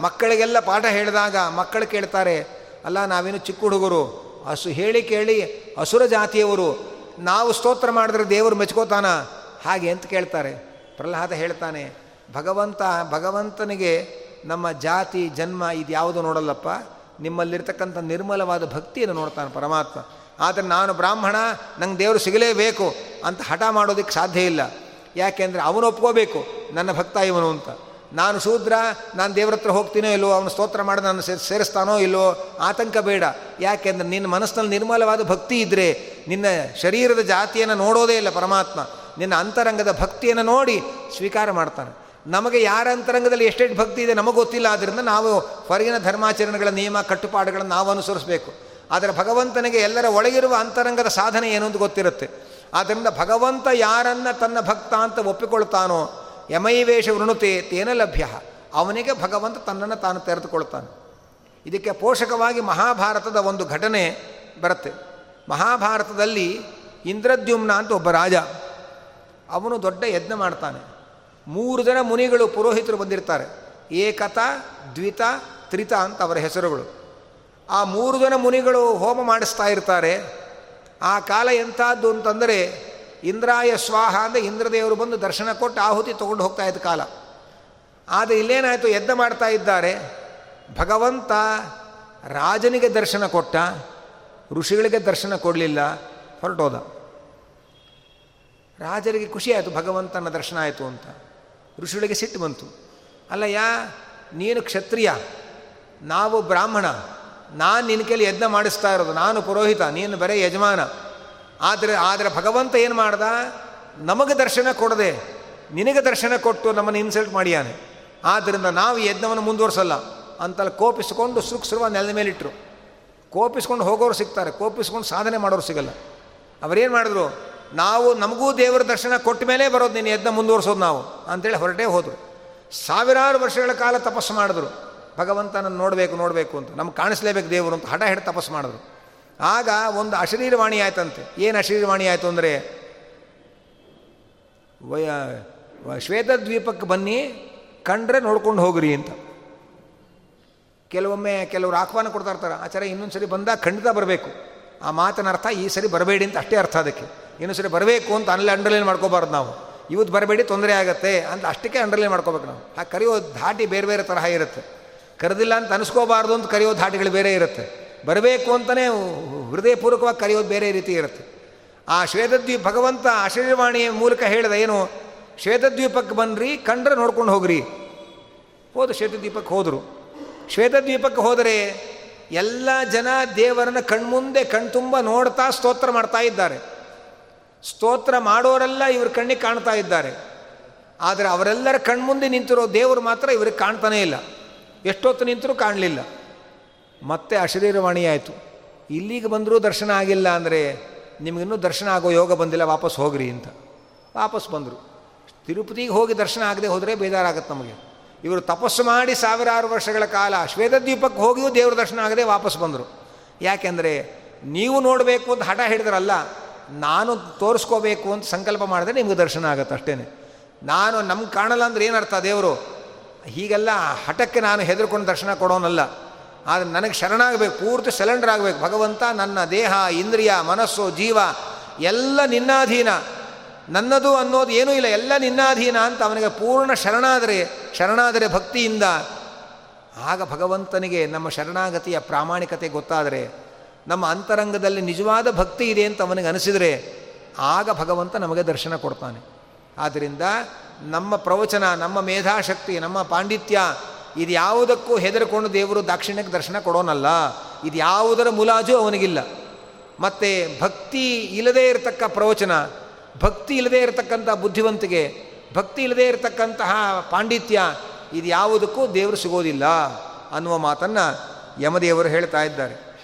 Speaker 1: ಮಕ್ಕಳಿಗೆಲ್ಲ ಪಾಠ ಹೇಳಿದಾಗ ಮಕ್ಕಳು ಕೇಳ್ತಾರೆ, ಅಲ್ಲ ನಾವೇನು ಚಿಕ್ಕ ಹುಡುಗರು. ಹಸು ಹೇಳಿ ಕೇಳಿ, ಅಸುರ ಜಾತಿಯವರು. ನಾವು ಸ್ತೋತ್ರ ಮಾಡಿದ್ರೆ ದೇವರು ಮೆಚ್ಕೋತಾನ? ಹಾಗೆ ಅಂತ ಕೇಳ್ತಾರೆ. ಪ್ರಹ್ಲಾದ ಹೇಳ್ತಾನೆ, ಭಗವಂತ, ಭಗವಂತನಿಗೆ ನಮ್ಮ ಜಾತಿ, ಜನ್ಮ ಇದು ಯಾವುದು ನೋಡಲ್ಲಪ್ಪ? ನಿಮ್ಮಲ್ಲಿರ್ತಕ್ಕಂಥ ನಿರ್ಮಲವಾದ ಭಕ್ತಿಯನ್ನು ನೋಡ್ತಾನೆ ಪರಮಾತ್ಮ. ಆದರೆ ನಾನು ಬ್ರಾಹ್ಮಣ, ನಂಗೆ ದೇವರು ಸಿಗಲೇಬೇಕು ಅಂತ ಹಠ ಮಾಡೋದಕ್ಕೆ ಸಾಧ್ಯ ಇಲ್ಲ. ಯಾಕೆಂದರೆ ಅವನು ಒಪ್ಕೋಬೇಕು, ನನ್ನ ಭಕ್ತ ಇವನು ಅಂತ. ನಾನು ಶೂದ್ರ, ನಾನು ದೇವ್ರ ಹತ್ರ ಹೋಗ್ತೀನೋ ಇಲ್ಲೋ ಅವನು ಸ್ತೋತ್ರ ಮಾಡಿ ನಾನು ಸೇರಿಸ್ತಾನೋ ಇಲ್ಲೋ ಆತಂಕ ಬೇಡ. ಯಾಕೆಂದರೆ ನಿನ್ನ ಮನಸ್ಸಿನಲ್ಲಿ ನಿರ್ಮಲವಾದ ಭಕ್ತಿ ಇದ್ದರೆ ನಿನ್ನ ಶರೀರದ ಜಾತಿಯನ್ನು ನೋಡೋದೇ ಇಲ್ಲ ಪರಮಾತ್ಮ. ನಿನ್ನ ಅಂತರಂಗದ ಭಕ್ತಿಯನ್ನು ನೋಡಿ ಸ್ವೀಕಾರ ಮಾಡ್ತಾನೆ. ನಮಗೆ ಯಾರ ಅಂತರಂಗದಲ್ಲಿ ಎಷ್ಟೆಷ್ಟು ಭಕ್ತಿ ಇದೆ ನಮಗೆ ಗೊತ್ತಿಲ್ಲ ಆದ್ದರಿಂದ ನಾವು ಹೊರಗಿನ ಧರ್ಮಾಚರಣೆಗಳ ನಿಯಮ, ಕಟ್ಟುಪಾಡುಗಳನ್ನು ನಾವು ಅನುಸರಿಸಬೇಕು. ಆದರೆ ಭಗವಂತನಿಗೆ ಎಲ್ಲರ ಒಳಗಿರುವ ಅಂತರಂಗದ ಸಾಧನೆ ಏನು ಅಂತ ಗೊತ್ತಿರುತ್ತೆ. ಆದ್ದರಿಂದ ಭಗವಂತ ಯಾರನ್ನ ತನ್ನ ಭಕ್ತ ಅಂತ ಒಪ್ಪಿಕೊಳ್ತಾನೋ ಯಮೈವೇಷ ವೃಣುತೆ ತೇನ ಲಭ್ಯ. ಅವನಿಗೆ ಭಗವಂತ ತನ್ನನ್ನು ತಾನು ತೆರೆದುಕೊಳ್ತಾನೆ. ಇದಕ್ಕೆ ಪೋಷಕವಾಗಿ ಮಹಾಭಾರತದ ಒಂದು ಘಟನೆ ಬರುತ್ತೆ. ಮಹಾಭಾರತದಲ್ಲಿ ಇಂದ್ರದ್ಯುಮ್ನ ಅಂತ ಒಬ್ಬ ರಾಜ, ಅವನು ದೊಡ್ಡ ಯಜ್ಞ ಮಾಡ್ತಾನೆ. ಮೂರು ಜನ ಮುನಿಗಳು ಪುರೋಹಿತರು ಬಂದಿರ್ತಾರೆ. ಏಕತ, ದ್ವಿತ, ತ್ರಿತ ಅಂತ ಅವರ ಹೆಸರುಗಳು. ಆ ಮೂರು ಜನ ಮುನಿಗಳು ಹೋಮ ಮಾಡಿಸ್ತಾ ಇರ್ತಾರೆ. ಆ ಕಾಲ ಎಂಥದ್ದು ಅಂತಂದರೆ ಇಂದ್ರಾಯ ಸ್ವಾಹ ಅಂದರೆ ಇಂದ್ರದೇವರು ಬಂದು ದರ್ಶನ ಕೊಟ್ಟು ಆಹುತಿ ತೊಗೊಂಡು ಹೋಗ್ತಾ ಇದ್ದ ಕಾಲ. ಆದರೆ ಇಲ್ಲೇನಾಯಿತು, ಯಜ್ಞ ಮಾಡ್ತಾ ಇದ್ದಾರೆ. ಭಗವಂತ ರಾಜನಿಗೆ ದರ್ಶನ ಕೊಟ್ಟ, ಋಷಿಗಳಿಗೆ ದರ್ಶನ ಕೊಡಲಿಲ್ಲ, ಹೊರಟೋದ. ರಾಜರಿಗೆ ಖುಷಿ ಆಯಿತು, ಭಗವಂತನ ದರ್ಶನ ಆಯಿತು ಅಂತ. ಋಷಿಗಳಿಗೆ ಸಿಟ್ಟು ಬಂತು. ಅಲ್ಲಯ್ಯ, ನೀನು ಕ್ಷತ್ರಿಯ, ನಾವು ಬ್ರಾಹ್ಮಣ ನಾನು ನಿನ್ನ ಕೈಲಿ ಯಜ್ಞ ಮಾಡಿಸ್ತಾ ಇರೋದು, ನಾನು ಪುರೋಹಿತ, ನೀನು ಬರೇ ಯಜಮಾನ. ಆದರೆ ಆದರೆ ಭಗವಂತ ಏನು ಮಾಡ್ದ? ನಮಗೆ ದರ್ಶನ ಕೊಡದೆ. ನಿನಗೆ ದರ್ಶನ ಕೊಟ್ಟು ನಮ್ಮನ್ನು ಇನ್ಸಲ್ಟ್ ಮಾಡಿಯಾನೆ. ಆದ್ದರಿಂದ ನಾವು ಯಜ್ಞವನ್ನು ಮುಂದುವರಿಸಲ್ಲ. ಅಂತಲ್ಲಿ ಕೋಪಿಸ್ಕೊಂಡು ಸುರುವ ನೆಲದ ಮೇಲಿಟ್ಟರು ಕೋಪಿಸ್ಕೊಂಡು ಹೋಗೋರು ಸಿಗ್ತಾರೆ, ಕೋಪಿಸ್ಕೊಂಡು ಸಾಧನೆ ಮಾಡೋರು ಸಿಗಲ್ಲ. ಅವರೇನು ಮಾಡಿದ್ರು? ನಾವು ನಮಗೂ ದೇವರ ದರ್ಶನ ಕೊಟ್ಟ ಮೇಲೆ ಬರೋದು, ನೀನು ಯಜ್ಞ ಮುಂದುವರಿಸೋದು ನಾವು. ಅಂತೇಳಿ ಹೊರಟೇ ಹೋದರು. ಸಾವಿರಾರು ವರ್ಷಗಳ ಕಾಲ ತಪಸ್ಸು ಮಾಡಿದ್ರು. ಭಗವಂತನನ್ನು ನೋಡಬೇಕು ನೋಡಬೇಕು ಅಂತ. ನಮ್ಗೆ ಕಾಣಿಸ್ಲೇಬೇಕು ದೇವರು ಅಂತ ಹಠ ಹಿಡಿದು ತಪಸ್ಸು ಮಾಡಿದ್ರು. ಆಗ ಒಂದು ಅಶರೀರವಾಣಿ ಆಯ್ತಂತೆ. ಏನು ಅಶರೀರವಾಣಿ ಆಯಿತು ಅಂದರೆ, ವಯ ಶ್ವೇತದ್ವೀಪಕ್ಕೆ ಬನ್ನಿ, ಕಂಡ್ರೆ ನೋಡ್ಕೊಂಡು ಹೋಗ್ರಿ ಅಂತ. ಕೆಲವೊಮ್ಮೆ ಕೆಲವರು ಆಹ್ವಾನ ಕೊಡ್ತಾ ಇರ್ತಾರೆ ಆಚಾರ ಇನ್ನೊಂದು ಸರಿ ಬಂದಾಗ ಖಂಡಿತ ಬರಬೇಕು. ಆ ಮಾತಿನ ಅರ್ಥ ಈ ಸರಿ ಬರಬೇಡಿ ಅಂತ ಅಷ್ಟೇ ಅರ್ಥ ಅದಕ್ಕೆ. ಇನ್ನೊಂದು ಸರಿ ಬರಬೇಕು ಅಂತ ಅಲ್ಲೇ ಅಂಡರ್ಲೈನ್ ಮಾಡ್ಕೋಬಾರ್ದು ನಾವು. ಇವತ್ತು ಬರಬೇಡಿ, ತೊಂದರೆ ಆಗುತ್ತೆ ಅಂತ ಅಷ್ಟಕ್ಕೆ ಅಂಡರ್ಲೈನ್ ಮಾಡ್ಕೋಬೇಕು ನಾವು. ಆ ಕರೆಯೋ ಧಾಟಿ ಬೇರೆ ಬೇರೆ ತರಹ ಇರುತ್ತೆ. ಕರೆದಿಲ್ಲ ಅಂತ ಅನಿಸ್ಕೋಬಾರ್ದು ಅಂತ ಕರೆಯೋ ಧಾಟಿಗಳು ಬೇರೆ ಇರುತ್ತೆ. ಬರಬೇಕು ಅಂತಲೇ ಹೃದಯಪೂರ್ವಕವಾಗಿ ಕರೆಯೋದು ಬೇರೆ ರೀತಿ ಇರುತ್ತೆ. ಆ ಶ್ವೇತದ್ವೀಪ ಭಗವಂತ ಆಶೀರ್ವಾಣಿಯ ಮೂಲಕ ಹೇಳಿದ ಏನು, ಶ್ವೇತದ್ವೀಪಕ್ಕೆ ಬನ್ನಿರಿ ಕಂಡ್ರೆ ನೋಡ್ಕೊಂಡು ಹೋಗ್ರಿ. ಹೋದು ಶ್ವೇತದ್ವೀಪಕ್ಕೆ ಹೋದರು. ಶ್ವೇತದ್ವೀಪಕ್ಕೆ ಹೋದರೆ ಎಲ್ಲ ಜನ ದೇವರನ್ನ ಕಣ್ಮುಂದೆ ಕಣ್ತುಂಬ ನೋಡ್ತಾ ಸ್ತೋತ್ರ ಮಾಡ್ತಾ ಇದ್ದಾರೆ. ಸ್ತೋತ್ರ ಮಾಡೋರೆಲ್ಲ ಇವ್ರ ಕಣ್ಣಿಗೆ ಕಾಣ್ತಾ ಇದ್ದಾರೆ. ಆದರೆ ಅವರೆಲ್ಲರ ಕಣ್ಮುಂದೆ ನಿಂತಿರೋ ದೇವರು ಮಾತ್ರ ಇವ್ರಿಗೆ ಕಾಣ್ತಾನೇ ಇಲ್ಲ. ಎಷ್ಟೊತ್ತು ನಿಂತರೂ ಕಾಣಲಿಲ್ಲ. ಮತ್ತೆ ಅಶರೀರವಾಣಿ ಆಯಿತು. ಇಲ್ಲಿಗೆ ಬಂದರೂ ದರ್ಶನ ಆಗಿಲ್ಲ ಅಂದರೆ ನಿಮಗಿನ್ನೂ ದರ್ಶನ ಆಗೋ ಯೋಗ ಬಂದಿಲ್ಲ, ವಾಪಸ್ ಹೋಗ್ರಿ ಅಂತ. ವಾಪಸ್ ಬಂದರು. ತಿರುಪತಿಗೆ ಹೋಗಿ ದರ್ಶನ ಆಗದೆ ಹೋದರೆ ಬೇಜಾರಾಗತ್ತೆ ನಮಗೆ. ಇವರು ತಪಸ್ಸು ಮಾಡಿ ಸಾವಿರಾರು ವರ್ಷಗಳ ಕಾಲ ಶ್ವೇತದ್ವೀಪಕ್ಕೆ ಹೋಗಿಯೂ ದೇವ್ರ ದರ್ಶನ ಆಗದೆ ವಾಪಸ್ ಬಂದರು. ಯಾಕೆಂದರೆ ನೀವು ನೋಡಬೇಕು ಅಂತ ಹಠ ಹಿಡಿದ್ರಲ್ಲ ನಾನು ತೋರಿಸ್ಕೋಬೇಕು ಅಂತ ಸಂಕಲ್ಪ ಮಾಡಿದ್ರೆ ನಿಮಗೆ ದರ್ಶನ ಆಗುತ್ತೆ ಅಷ್ಟೇ ನಾನು ನಮ್ಗೆ ಕಾಣಲ್ಲ ಅಂದ್ರೆ ಏನರ್ಥ ದೇವರು? ಹೀಗೆಲ್ಲ ಹಠಕ್ಕೆ ನಾನು ಹೆದರ್ಕೊಂಡು ದರ್ಶನ ಕೊಡೋನಲ್ಲ. ಆದರೆ ನನಗೆ ಶರಣಾಗಬೇಕು, ಪೂರ್ತಿ ಸೆಲೆಂಡರ್ ಆಗಬೇಕು. ಭಗವಂತ ನನ್ನ ದೇಹ, ಇಂದ್ರಿಯ, ಮನಸ್ಸು, ಜೀವ, ಎಲ್ಲ ನಿನ್ನಾಧೀನ. ನನ್ನದು ಅನ್ನೋದು ಏನೂ ಇಲ್ಲ. ಎಲ್ಲ ನಿನ್ನಾಧೀನ ಅಂತ ಅವನಿಗೆ ಪೂರ್ಣ ಶರಣಾದರೆ ಶರಣಾದರೆ ಭಕ್ತಿಯಿಂದ. ಆಗ ಭಗವಂತನಿಗೆ ನಮ್ಮ ಶರಣಾಗತಿಯ ಪ್ರಾಮಾಣಿಕತೆ ಗೊತ್ತಾದರೆ, ನಮ್ಮ ಅಂತರಂಗದಲ್ಲಿ ನಿಜವಾದ ಭಕ್ತಿ ಇದೆ ಅಂತ ಅವನಿಗೆ ಅನಿಸಿದರೆ, ಆಗ ಭಗವಂತ ನಮಗೆ ದರ್ಶನ ಕೊಡ್ತಾನೆ. ಆದ್ದರಿಂದ ನಮ್ಮ ಪ್ರವಚನ, ನಮ್ಮ ಮೇಧಾಶಕ್ತಿ, ನಮ್ಮ ಪಾಂಡಿತ್ಯ ಇದು ಯಾವುದಕ್ಕೂ ಹೆದರ್ಕೊಂಡು ದೇವರು ದಾಕ್ಷಿಣ್ಯಕ್ಕೆ ದರ್ಶನ ಕೊಡೋನಲ್ಲ. ಇದು ಯಾವುದರ ಮುಲಾಜು ಅವನಿಗಿಲ್ಲ. ಮತ್ತು ಭಕ್ತಿ ಇಲ್ಲದೇ ಇರತಕ್ಕ ಪ್ರವಚನ, ಭಕ್ತಿ ಇಲ್ಲದೇ ಇರತಕ್ಕಂಥ ಬುದ್ಧಿವಂತಿಗೆ ಭಕ್ತಿ ಇಲ್ಲದೇ ಇರತಕ್ಕಂತಹ ಪಾಂಡಿತ್ಯ ಇದು ಯಾವುದಕ್ಕೂ ದೇವರು ಸಿಗೋದಿಲ್ಲ ಅನ್ನುವ ಮಾತನ್ನು ಯಮದೇವರು ಹೇಳ್ತಾ ಇದ್ದಾರೆ.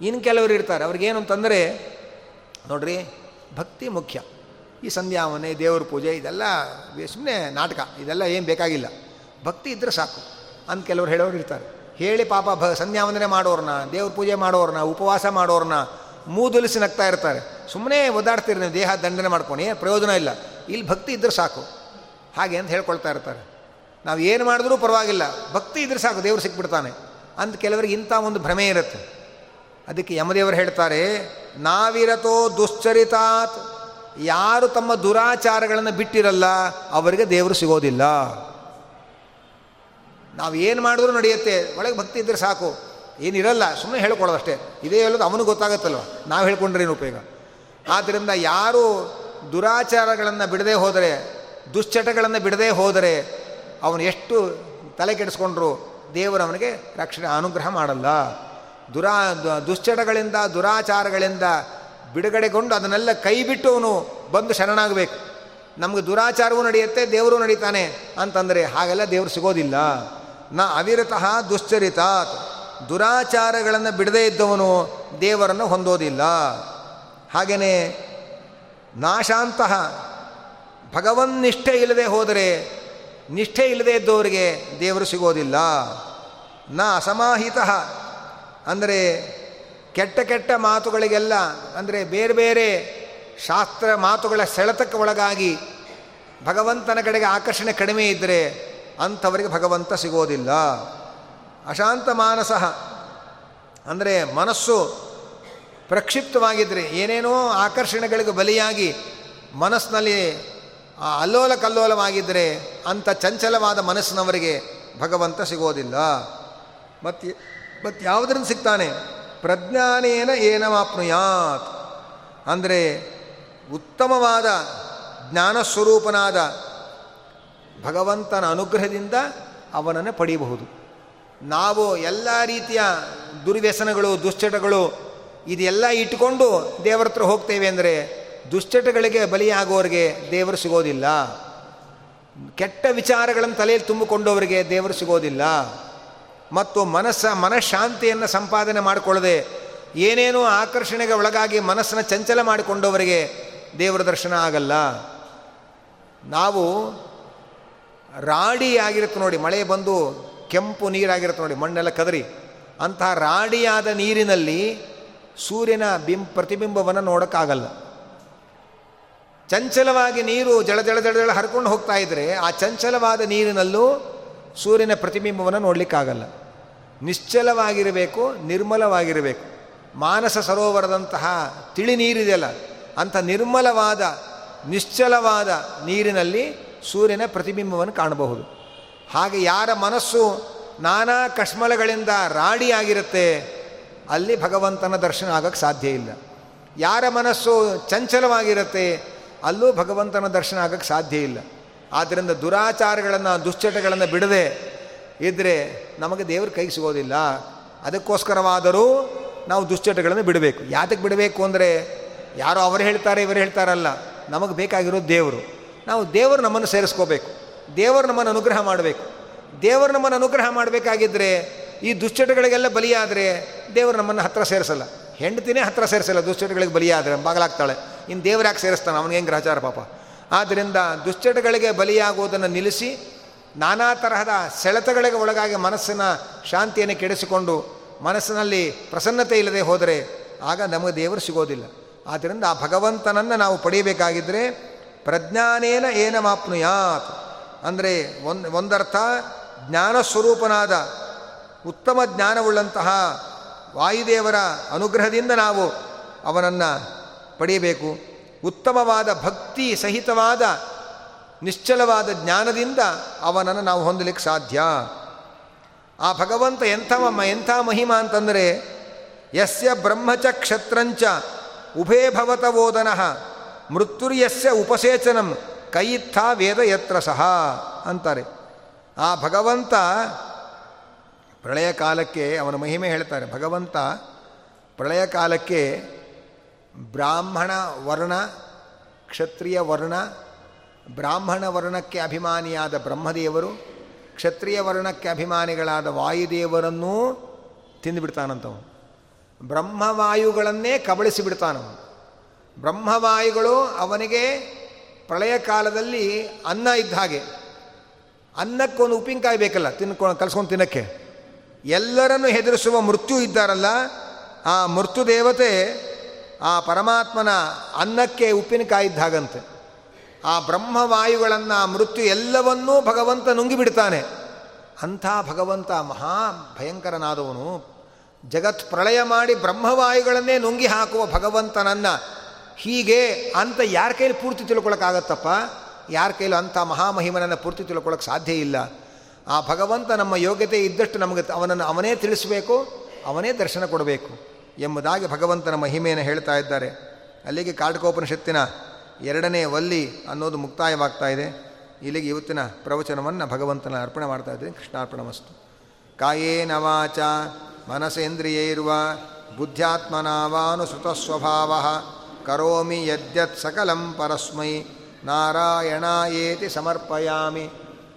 Speaker 1: ಇನ್ನು ಕೆಲವರು ಇರ್ತಾರೆ. ಅವ್ರಿಗೇನು ಅಂತಂದರೆ, ನೋಡ್ರಿ, ಭಕ್ತಿ ಮುಖ್ಯ. ಈ ಸಂಧ್ಯಾವನೆ ದೇವ್ರ ಪೂಜೆ, ಇದೆಲ್ಲ ಸುಮ್ಮನೆ ನಾಟಕ. ಇದೆಲ್ಲ ಏನು ಬೇಕಾಗಿಲ್ಲ. ಭಕ್ತಿ ಇದ್ದರೆ ಸಾಕು. ಅಂತ ಕೆಲವರು ಹೇಳೋರು ಇರ್ತಾರೆ. ಹೇಳಿ ಪಾಪ ಭ ಸಂಧ್ಯಾವಂದನೆ ಮಾಡೋರನ್ನ ದೇವ್ರ ಪೂಜೆ ಮಾಡೋರನ್ನ ಉಪವಾಸ ಮಾಡೋರನ್ನ ಮೂದುಲಿಸಿ ನಗ್ತಾ ಇರ್ತಾರೆ. ಸುಮ್ಮನೆ ಒದ್ದಾಡ್ತೀರಿ ನೀವು, ದೇಹ ದಂಡನೆ ಮಾಡ್ಕೊಂಡು ಪ್ರಯೋಜನ ಇಲ್ಲ. ಇಲ್ಲಿ ಭಕ್ತಿ ಇದ್ದರೆ ಸಾಕು. ಹಾಗೆ ಅಂತ ಹೇಳ್ಕೊಳ್ತಾ ಇರ್ತಾರೆ. ನಾವು ಏನು ಮಾಡಿದ್ರೂ ಪರವಾಗಿಲ್ಲ. ಭಕ್ತಿ ಇದ್ರೆ ಸಾಕು, ದೇವರು ಸಿಕ್ಬಿಡ್ತಾನೆ. ಅಂತ ಕೆಲವರಿಗೆ ಇಂಥ ಒಂದು ಭ್ರಮೆ ಇರುತ್ತೆ. ಅದಕ್ಕೆ ಯಮದೇವರು ಹೇಳ್ತಾರೆ, ನಾವಿರತೋ ದುಶ್ಚರಿತಾತ್. ಯಾರು ತಮ್ಮ ದುರಾಚಾರಗಳನ್ನು ಬಿಟ್ಟಿರಲ್ಲ, ಅವರಿಗೆ ದೇವರು ಸಿಗೋದಿಲ್ಲ. ನಾವು ಏನು ಮಾಡಿದ್ರೂ ನಡೆಯುತ್ತೆ. ಒಳಗೆ ಭಕ್ತಿ ಇದ್ದರೆ ಸಾಕು. ಏನಿರಲ್ಲ ಸುಮ್ಮನೆ ಹೇಳ್ಕೊಳ್ಳೋದಷ್ಟೇ ಇದೇ ಹೇಳೋದು ಅವನಿಗೆ ಗೊತ್ತಾಗುತ್ತಲ್ವ? ನಾವು ಹೇಳ್ಕೊಂಡ್ರೆ ಏನು ಉಪಯೋಗ? ಆದ್ದರಿಂದ ಯಾರು ದುರಾಚಾರಗಳನ್ನು ಬಿಡದೆ ಹೋದರೆ, ದುಶ್ಚಟಗಳನ್ನು ಬಿಡದೆ ಹೋದರೆ, ಅವನು ಎಷ್ಟು ತಲೆ ಕೆಡಿಸ್ಕೊಂಡ್ರು ದೇವರವನಿಗೆ ರಕ್ಷಣೆ, ಅನುಗ್ರಹ ಮಾಡಲ್ಲ. ದುರಾ, ದುಶ್ಚಟಗಳಿಂದ, ದುರಾಚಾರಗಳಿಂದ ಬಿಡುಗಡೆಗೊಂಡು ಅದನ್ನೆಲ್ಲ ಕೈ ಬಿಟ್ಟು ಅವನು ಬಂದು ಶರಣಾಗಬೇಕು. ನಮಗೆ ದುರಾಚಾರವೂ ನಡೆಯುತ್ತೆ, ದೇವರು ನಡೀತಾನೆ ಅಂತಂದರೆ ಹಾಗೆಲ್ಲ ದೇವರು ಸಿಗೋದಿಲ್ಲ. ನ ಅವಿರತಃ ದುಶ್ಚರಿತ ದುರಾಚಾರಗಳನ್ನು ಬಿಡದೇ ಇದ್ದವನು ದೇವರನ್ನು ಹೊಂದೋದಿಲ್ಲ. ಹಾಗೆಯೇ ನಾಶಾಂತಹ ಭಗವನ್ ನಿಷ್ಠೆ ಇಲ್ಲದೆ ಹೋದರೆ ನಿಷ್ಠೆ ಇಲ್ಲದೆ ಇದ್ದವರಿಗೆ ದೇವರು ಸಿಗೋದಿಲ್ಲ. ನ ಅಸಮಾಹಿತ ಅಂದರೆ ಕೆಟ್ಟ ಕೆಟ್ಟ ಮಾತುಗಳಿಗೆಲ್ಲ, ಅಂದರೆ ಬೇರೆ ಬೇರೆ ಶಾಸ್ತ್ರ ಮಾತುಗಳ ಸೆಳೆತಕ್ಕೆ ಒಳಗಾಗಿ ಭಗವಂತನ ಕಡೆಗೆ ಆಕರ್ಷಣೆ ಕಡಿಮೆ ಇದ್ದರೆ ಅಂಥವರಿಗೆ ಭಗವಂತ ಸಿಗೋದಿಲ್ಲ. ಅಶಾಂತ ಮಾನಸ, ಅಂದರೆ ಮನಸ್ಸು ಪ್ರಕ್ಷಿಪ್ತವಾಗಿದ್ದರೆ ಏನೇನೋ ಆಕರ್ಷಣೆಗಳಿಗೆ ಬಲಿಯಾಗಿ ಮನಸ್ಸಿನಲ್ಲಿ ಅಲ್ಲೋಲ ಕಲ್ಲೋಲವಾಗಿದ್ದರೆ ಅಂಥ ಚಂಚಲವಾದ ಮನಸ್ಸಿನವರಿಗೆ ಭಗವಂತ ಸಿಗೋದಿಲ್ಲ. ಮತ್ತು ಮತ್ತು ಯಾವುದರಿಂದ ಸಿಗ್ತಾನೆ? ಪ್ರಜ್ಞಾನೇನ ಏನವಾಪ್ನುಯಾತ್ ಅಂದರೆ ಉತ್ತಮವಾದ ಜ್ಞಾನಸ್ವರೂಪನಾದ ಭಗವಂತನ ಅನುಗ್ರಹದಿಂದ ಅವನನ್ನು ಪಡೆಯಬಹುದು. ನಾವು ಎಲ್ಲ ರೀತಿಯ ದುರ್ವ್ಯಸನಗಳು, ದುಶ್ಚಟಗಳು ಇದೆಲ್ಲ ಇಟ್ಟುಕೊಂಡು ದೇವರ ಹತ್ರ ಹೋಗ್ತೇವೆ ಅಂದರೆ ದುಶ್ಚಟಗಳಿಗೆ ಬಲಿಯಾಗೋರಿಗೆ ದೇವರು ಸಿಗೋದಿಲ್ಲ. ಕೆಟ್ಟ ವಿಚಾರಗಳನ್ನು ತಲೆಯಲ್ಲಿ ತುಂಬಿಕೊಂಡವರಿಗೆ ದೇವರು ಸಿಗೋದಿಲ್ಲ. ಮತ್ತು ಮನಸ್ಸ ಮನಃಶಾಂತಿಯನ್ನು ಸಂಪಾದನೆ ಮಾಡಿಕೊಳ್ಳದೆ ಏನೇನೋ ಆಕರ್ಷಣೆಗೆ ಒಳಗಾಗಿ ಮನಸ್ಸನ್ನು ಚಂಚಲ ಮಾಡಿಕೊಂಡವರಿಗೆ ದೇವರ ದರ್ಶನ ಆಗಲ್ಲ. ನಾವು ರಾಡಿ ಆಗಿರುತ್ತೆ ನೋಡಿ, ಮಳೆ ಬಂದು ಕೆಂಪು ನೀರಾಗಿರುತ್ತೆ ನೋಡಿ, ಮಣ್ಣೆಲ್ಲ ಕದರಿ. ಅಂತಹ ರಾಡಿಯಾದ ನೀರಿನಲ್ಲಿ ಸೂರ್ಯನ ಬಿಂ ಪ್ರತಿಬಿಂಬವನ್ನು ನೋಡೋಕ್ಕಾಗಲ್ಲ. ಚಂಚಲವಾಗಿ ನೀರು ಜಳ ಜಳ ಜಳ ಜಳ ಹರ್ಕೊಂಡು ಹೋಗ್ತಾ ಇದ್ದರೆ ಆ ಚಂಚಲವಾದ ನೀರಿನಲ್ಲೂ ಸೂರ್ಯನ ಪ್ರತಿಬಿಂಬವನ್ನು ನೋಡಲಿಕ್ಕಾಗಲ್ಲ. ನಿಶ್ಚಲವಾಗಿರಬೇಕು, ನಿರ್ಮಲವಾಗಿರಬೇಕು. ಮಾನಸ ಸರೋವರದಂತಹ ತಿಳಿ ನೀರಿದೆಯಲ್ಲ ಅಂಥ ನಿರ್ಮಲವಾದ, ನಿಶ್ಚಲವಾದ ನೀರಿನಲ್ಲಿ ಸೂರ್ಯನ ಪ್ರತಿಬಿಂಬವನ್ನು ಕಾಣಬಹುದು. ಹಾಗೆ ಯಾರ ಮನಸ್ಸು ನಾನಾ ಕಶ್ಮಲಗಳಿಂದ ರಾಡಿಯಾಗಿರುತ್ತೆ ಅಲ್ಲಿ ಭಗವಂತನ ದರ್ಶನ ಆಗೋಕ್ಕೆ ಸಾಧ್ಯ ಇಲ್ಲ. ಯಾರ ಮನಸ್ಸು ಚಂಚಲವಾಗಿರುತ್ತೆ, ಅಲ್ಲೂ ಭಗವಂತನ ದರ್ಶನ ಆಗೋಕ್ಕೆ ಸಾಧ್ಯ ಇಲ್ಲ. ಆದ್ದರಿಂದ ದುರಾಚಾರಗಳನ್ನು, ದುಶ್ಚಟಗಳನ್ನು ಬಿಡದೆ ಇದ್ದರೆ ನಮಗೆ ದೇವ್ರ ಕೈಗೆ ಸಿಗೋದಿಲ್ಲ. ಅದಕ್ಕೋಸ್ಕರವಾದರೂ ನಾವು ದುಶ್ಚಟಗಳನ್ನು ಬಿಡಬೇಕು. ಯಾತಕ್ಕೆ ಬಿಡಬೇಕು ಅಂದರೆ ಯಾರೋ ಅವರು ಹೇಳ್ತಾರೆ, ಇವರು ಹೇಳ್ತಾರಲ್ಲ, ನಮಗೆ ಬೇಕಾಗಿರೋದು ದೇವರು. ನಾವು ದೇವರು ನಮ್ಮನ್ನು ಸೇರಿಸ್ಕೋಬೇಕು. ದೇವರು ನಮ್ಮನ್ನು ಅನುಗ್ರಹ ಮಾಡಬೇಕು. ದೇವರು ನಮ್ಮನ್ನು ಅನುಗ್ರಹ ಮಾಡಬೇಕಾಗಿದ್ದರೆ ಈ ದುಶ್ಚಟಗಳಿಗೆಲ್ಲ ಬಲಿಯಾದರೆ ದೇವರು ನಮ್ಮನ್ನು ಹತ್ರ ಸೇರಿಸಲ್ಲ. ಹೆಂಡತಿನೇ ಹತ್ರ ಸೇರಿಸಲ್ಲ, ದುಶ್ಚಟಗಳಿಗೆ ಬಲಿಯಾದರೆ. ಬಾಗಲಾಗ್ತಾಳೆ. ಇನ್ನು ದೇವ್ರು ಯಾಕೆ ಸೇರಿಸ್ತಾನೆ? ಹೆಂಗೆ ಗ್ರಹಚಾರ ಪಾಪ? ಆದ್ದರಿಂದ ದುಶ್ಚಟಗಳಿಗೆ ಬಲಿಯಾಗುವುದನ್ನು ನಿಲ್ಲಿಸಿ ನಾನಾ ತರಹದ ಸೆಳೆತಗಳಿಗೆ ಒಳಗಾಗಿ ಮನಸ್ಸಿನ ಶಾಂತಿಯನ್ನು ಕೆಡಿಸಿಕೊಂಡು ಮನಸ್ಸಿನಲ್ಲಿ ಪ್ರಸನ್ನತೆ ಇಲ್ಲದೆ ಹೋದರೆ ಆಗ ನಮಗೆ ದೇವರು ಸಿಗೋದಿಲ್ಲ. ಆದ್ದರಿಂದ ಆ ಭಗವಂತನನ್ನು ನಾವು ಪಡೆಯಬೇಕಾಗಿದ್ದರೆ ಪ್ರಜ್ಞಾನೇನ ಏನ ಮಾಪ್ನುಯಾತ್ ಅಂದರೆ ಒಂದು ಒಂದರ್ಥ ಜ್ಞಾನಸ್ವರೂಪನಾದ ಉತ್ತಮ ಜ್ಞಾನವುಳ್ಳಂತಹ ವಾಯುದೇವರ ಅನುಗ್ರಹದಿಂದ ನಾವು ಅವನನ್ನು ಪಡೆಯಬೇಕು. ಉತ್ತಮವಾದ ಭಕ್ತಿ ಸಹಿತವಾದ ನಿಶ್ಚಲವಾದ ಜ್ಞಾನದಿಂದ ಅವನನ್ನು ನಾವು ಹೊಂದಲಿಕ್ಕೆ ಸಾಧ್ಯ. ಆ ಭಗವಂತ ಎಂಥ ಎಂಥ ಮಹಿಮಾ ಅಂತಂದರೆ, ಯಸ್ಯ ಬ್ರಹ್ಮಚ ಕ್ಷತ್ರಂಚ ಉಭೇ ಓದನಃ ಮೃತ್ಯುರ್ಯಸ್ಯ ಉಪಸೇಚನಂ ಕೈಯಿತ್ಥ ವೇದ ಯತ್ರ ಸಹ ಅಂತಾರೆ. ಆ ಭಗವಂತ ಪ್ರಳಯ ಕಾಲಕ್ಕೆ ಅವನ ಮಹಿಮೆ ಹೇಳ್ತಾರೆ. ಭಗವಂತ ಪ್ರಳಯ ಕಾಲಕ್ಕೆ ಬ್ರಾಹ್ಮಣ ವರ್ಣ, ಕ್ಷತ್ರಿಯ ವರ್ಣ ಬ್ರಾಹ್ಮಣ ವರ್ಣಕ್ಕೆ ಅಭಿಮಾನಿಯಾದ ಬ್ರಹ್ಮದೇವರು, ಕ್ಷತ್ರಿಯ ವರ್ಣಕ್ಕೆ ಅಭಿಮಾನಿಗಳಾದ ವಾಯುದೇವರನ್ನೂ ತಿಂದುಬಿಡ್ತಾನಂತವನು. ಬ್ರಹ್ಮವಾಯುಗಳನ್ನೇ ಕಬಳಿಸಿಬಿಡ್ತಾನವನು. ಬ್ರಹ್ಮವಾಯುಗಳು ಅವನಿಗೆ ಪ್ರಳಯ ಕಾಲದಲ್ಲಿ ಅನ್ನ ಇದ್ದ ಹಾಗೆ. ಅನ್ನಕ್ಕೊಂದು ಉಪ್ಪಿನಕಾಯಿ ಬೇಕಲ್ಲ ತಿನ್ಕೊಂಡು ಕಲ್ಸ್ಕೊಂಡು ತಿನ್ನಕ್ಕೆ. ಎಲ್ಲರನ್ನು ಹೆದರಿಸುವ ಮೃತ್ಯು ಇದ್ದಾರಲ್ಲ, ಆ ಮೃತ್ಯು ದೇವತೆ ಆ ಪರಮಾತ್ಮನ ಅನ್ನಕ್ಕೆ ಉಪ್ಪಿನಕಾಯಿ ಇದ್ದ ಹಾಗಂತೆ. ಆ ಬ್ರಹ್ಮವಾಯುಗಳನ್ನು ಮೃತ್ಯು ಎಲ್ಲವನ್ನೂ ಭಗವಂತ ನುಂಗಿಬಿಡ್ತಾನೆ. ಅಂಥ ಭಗವಂತ ಮಹಾ ಭಯಂಕರನಾದವನು. ಜಗತ್ ಪ್ರಳಯ ಮಾಡಿ ಬ್ರಹ್ಮವಾಯುಗಳನ್ನೇ ನುಂಗಿ ಹಾಕುವ ಭಗವಂತನನ್ನು ಹೀಗೆ ಅಂತ ಯಾರ ಕೈಲಿ ಪೂರ್ತಿ ತಿಳ್ಕೊಳಕ್ಕಾಗತ್ತಪ್ಪ? ಯಾರ ಕೈಲೂ ಅಂಥ ಮಹಾಮಹಿಮನನ್ನು ಪೂರ್ತಿ ತಿಳ್ಕೊಳ್ಳೋಕೆ ಸಾಧ್ಯ ಇಲ್ಲ. ಆ ಭಗವಂತ ನಮ್ಮ ಯೋಗ್ಯತೆ ಇದ್ದಷ್ಟು ನಮಗೆ ಅವನನ್ನು ಅವನೇ ತಿಳಿಸಬೇಕು, ಅವನೇ ದರ್ಶನ ಕೊಡಬೇಕು ಎಂಬುದಾಗಿ ಭಗವಂತನ ಮಹಿಮೆಯನ್ನು ಹೇಳ್ತಾ ಇದ್ದಾರೆ. ಅಲ್ಲಿಗೆ ಕಾಟಕೋಪನಿಷತ್ತಿನ ಎರಡನೇ ವಲ್ಲಿ ಅನ್ನೋದು ಮುಕ್ತಾಯವಾಗ್ತಾ ಇದೆ. ಇಲ್ಲಿಗೆ ಇವತ್ತಿನ ಪ್ರವಚನವನ್ನು ಭಗವಂತನ ಅರ್ಪಣೆ ಮಾಡ್ತಾ ಇದ್ದೀನಿ. ಕೃಷ್ಣಾರ್ಪಣ ಮಸ್ತು. ಕಾಯೇನ ವಾಚ ಮನಸೇಂದ್ರಿಯೈರ್ವ ಬುದ್ಧ್ಯಾತ್ಮನಾವಾನುಸೃತಸ್ವಭಾವ, ಕರೋಮಿ ಯದ್ಯತ್ ಸಕಲಂ ಪರಸ್ಮೈ, ನಾರಾಯಣಾಯೇತಿ ಸಮರ್ಪಯಾಮಿ.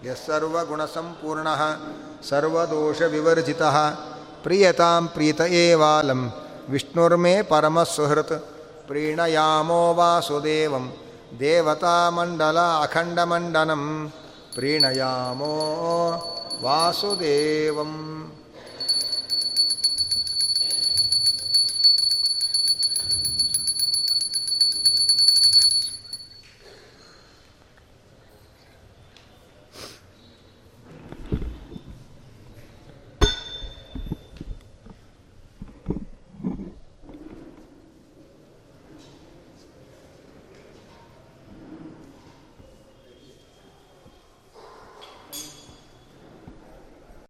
Speaker 1: ಯಸ್ಸರ್ವಗುಣಸಂಪೂರ್ಣ ಸರ್ವದೋಷವಿವರ್ಜಿತ, ಪ್ರಿಯತಾಂ ಪ್ರೀತ ಏವಾಲಂ, ವಿಷ್ಣುರ್ಮೇ ಪರಮಸುಹೃತ್. ಪ್ರೀಣಯಾಮೋ ವಾಸುದೇವಂ ದೇವತಾಮಂಡಲ ಅಖಂಡಮಂಡನಂ ಪ್ರೀಣಯಾಮೋ ವಾಸುದೇವಂ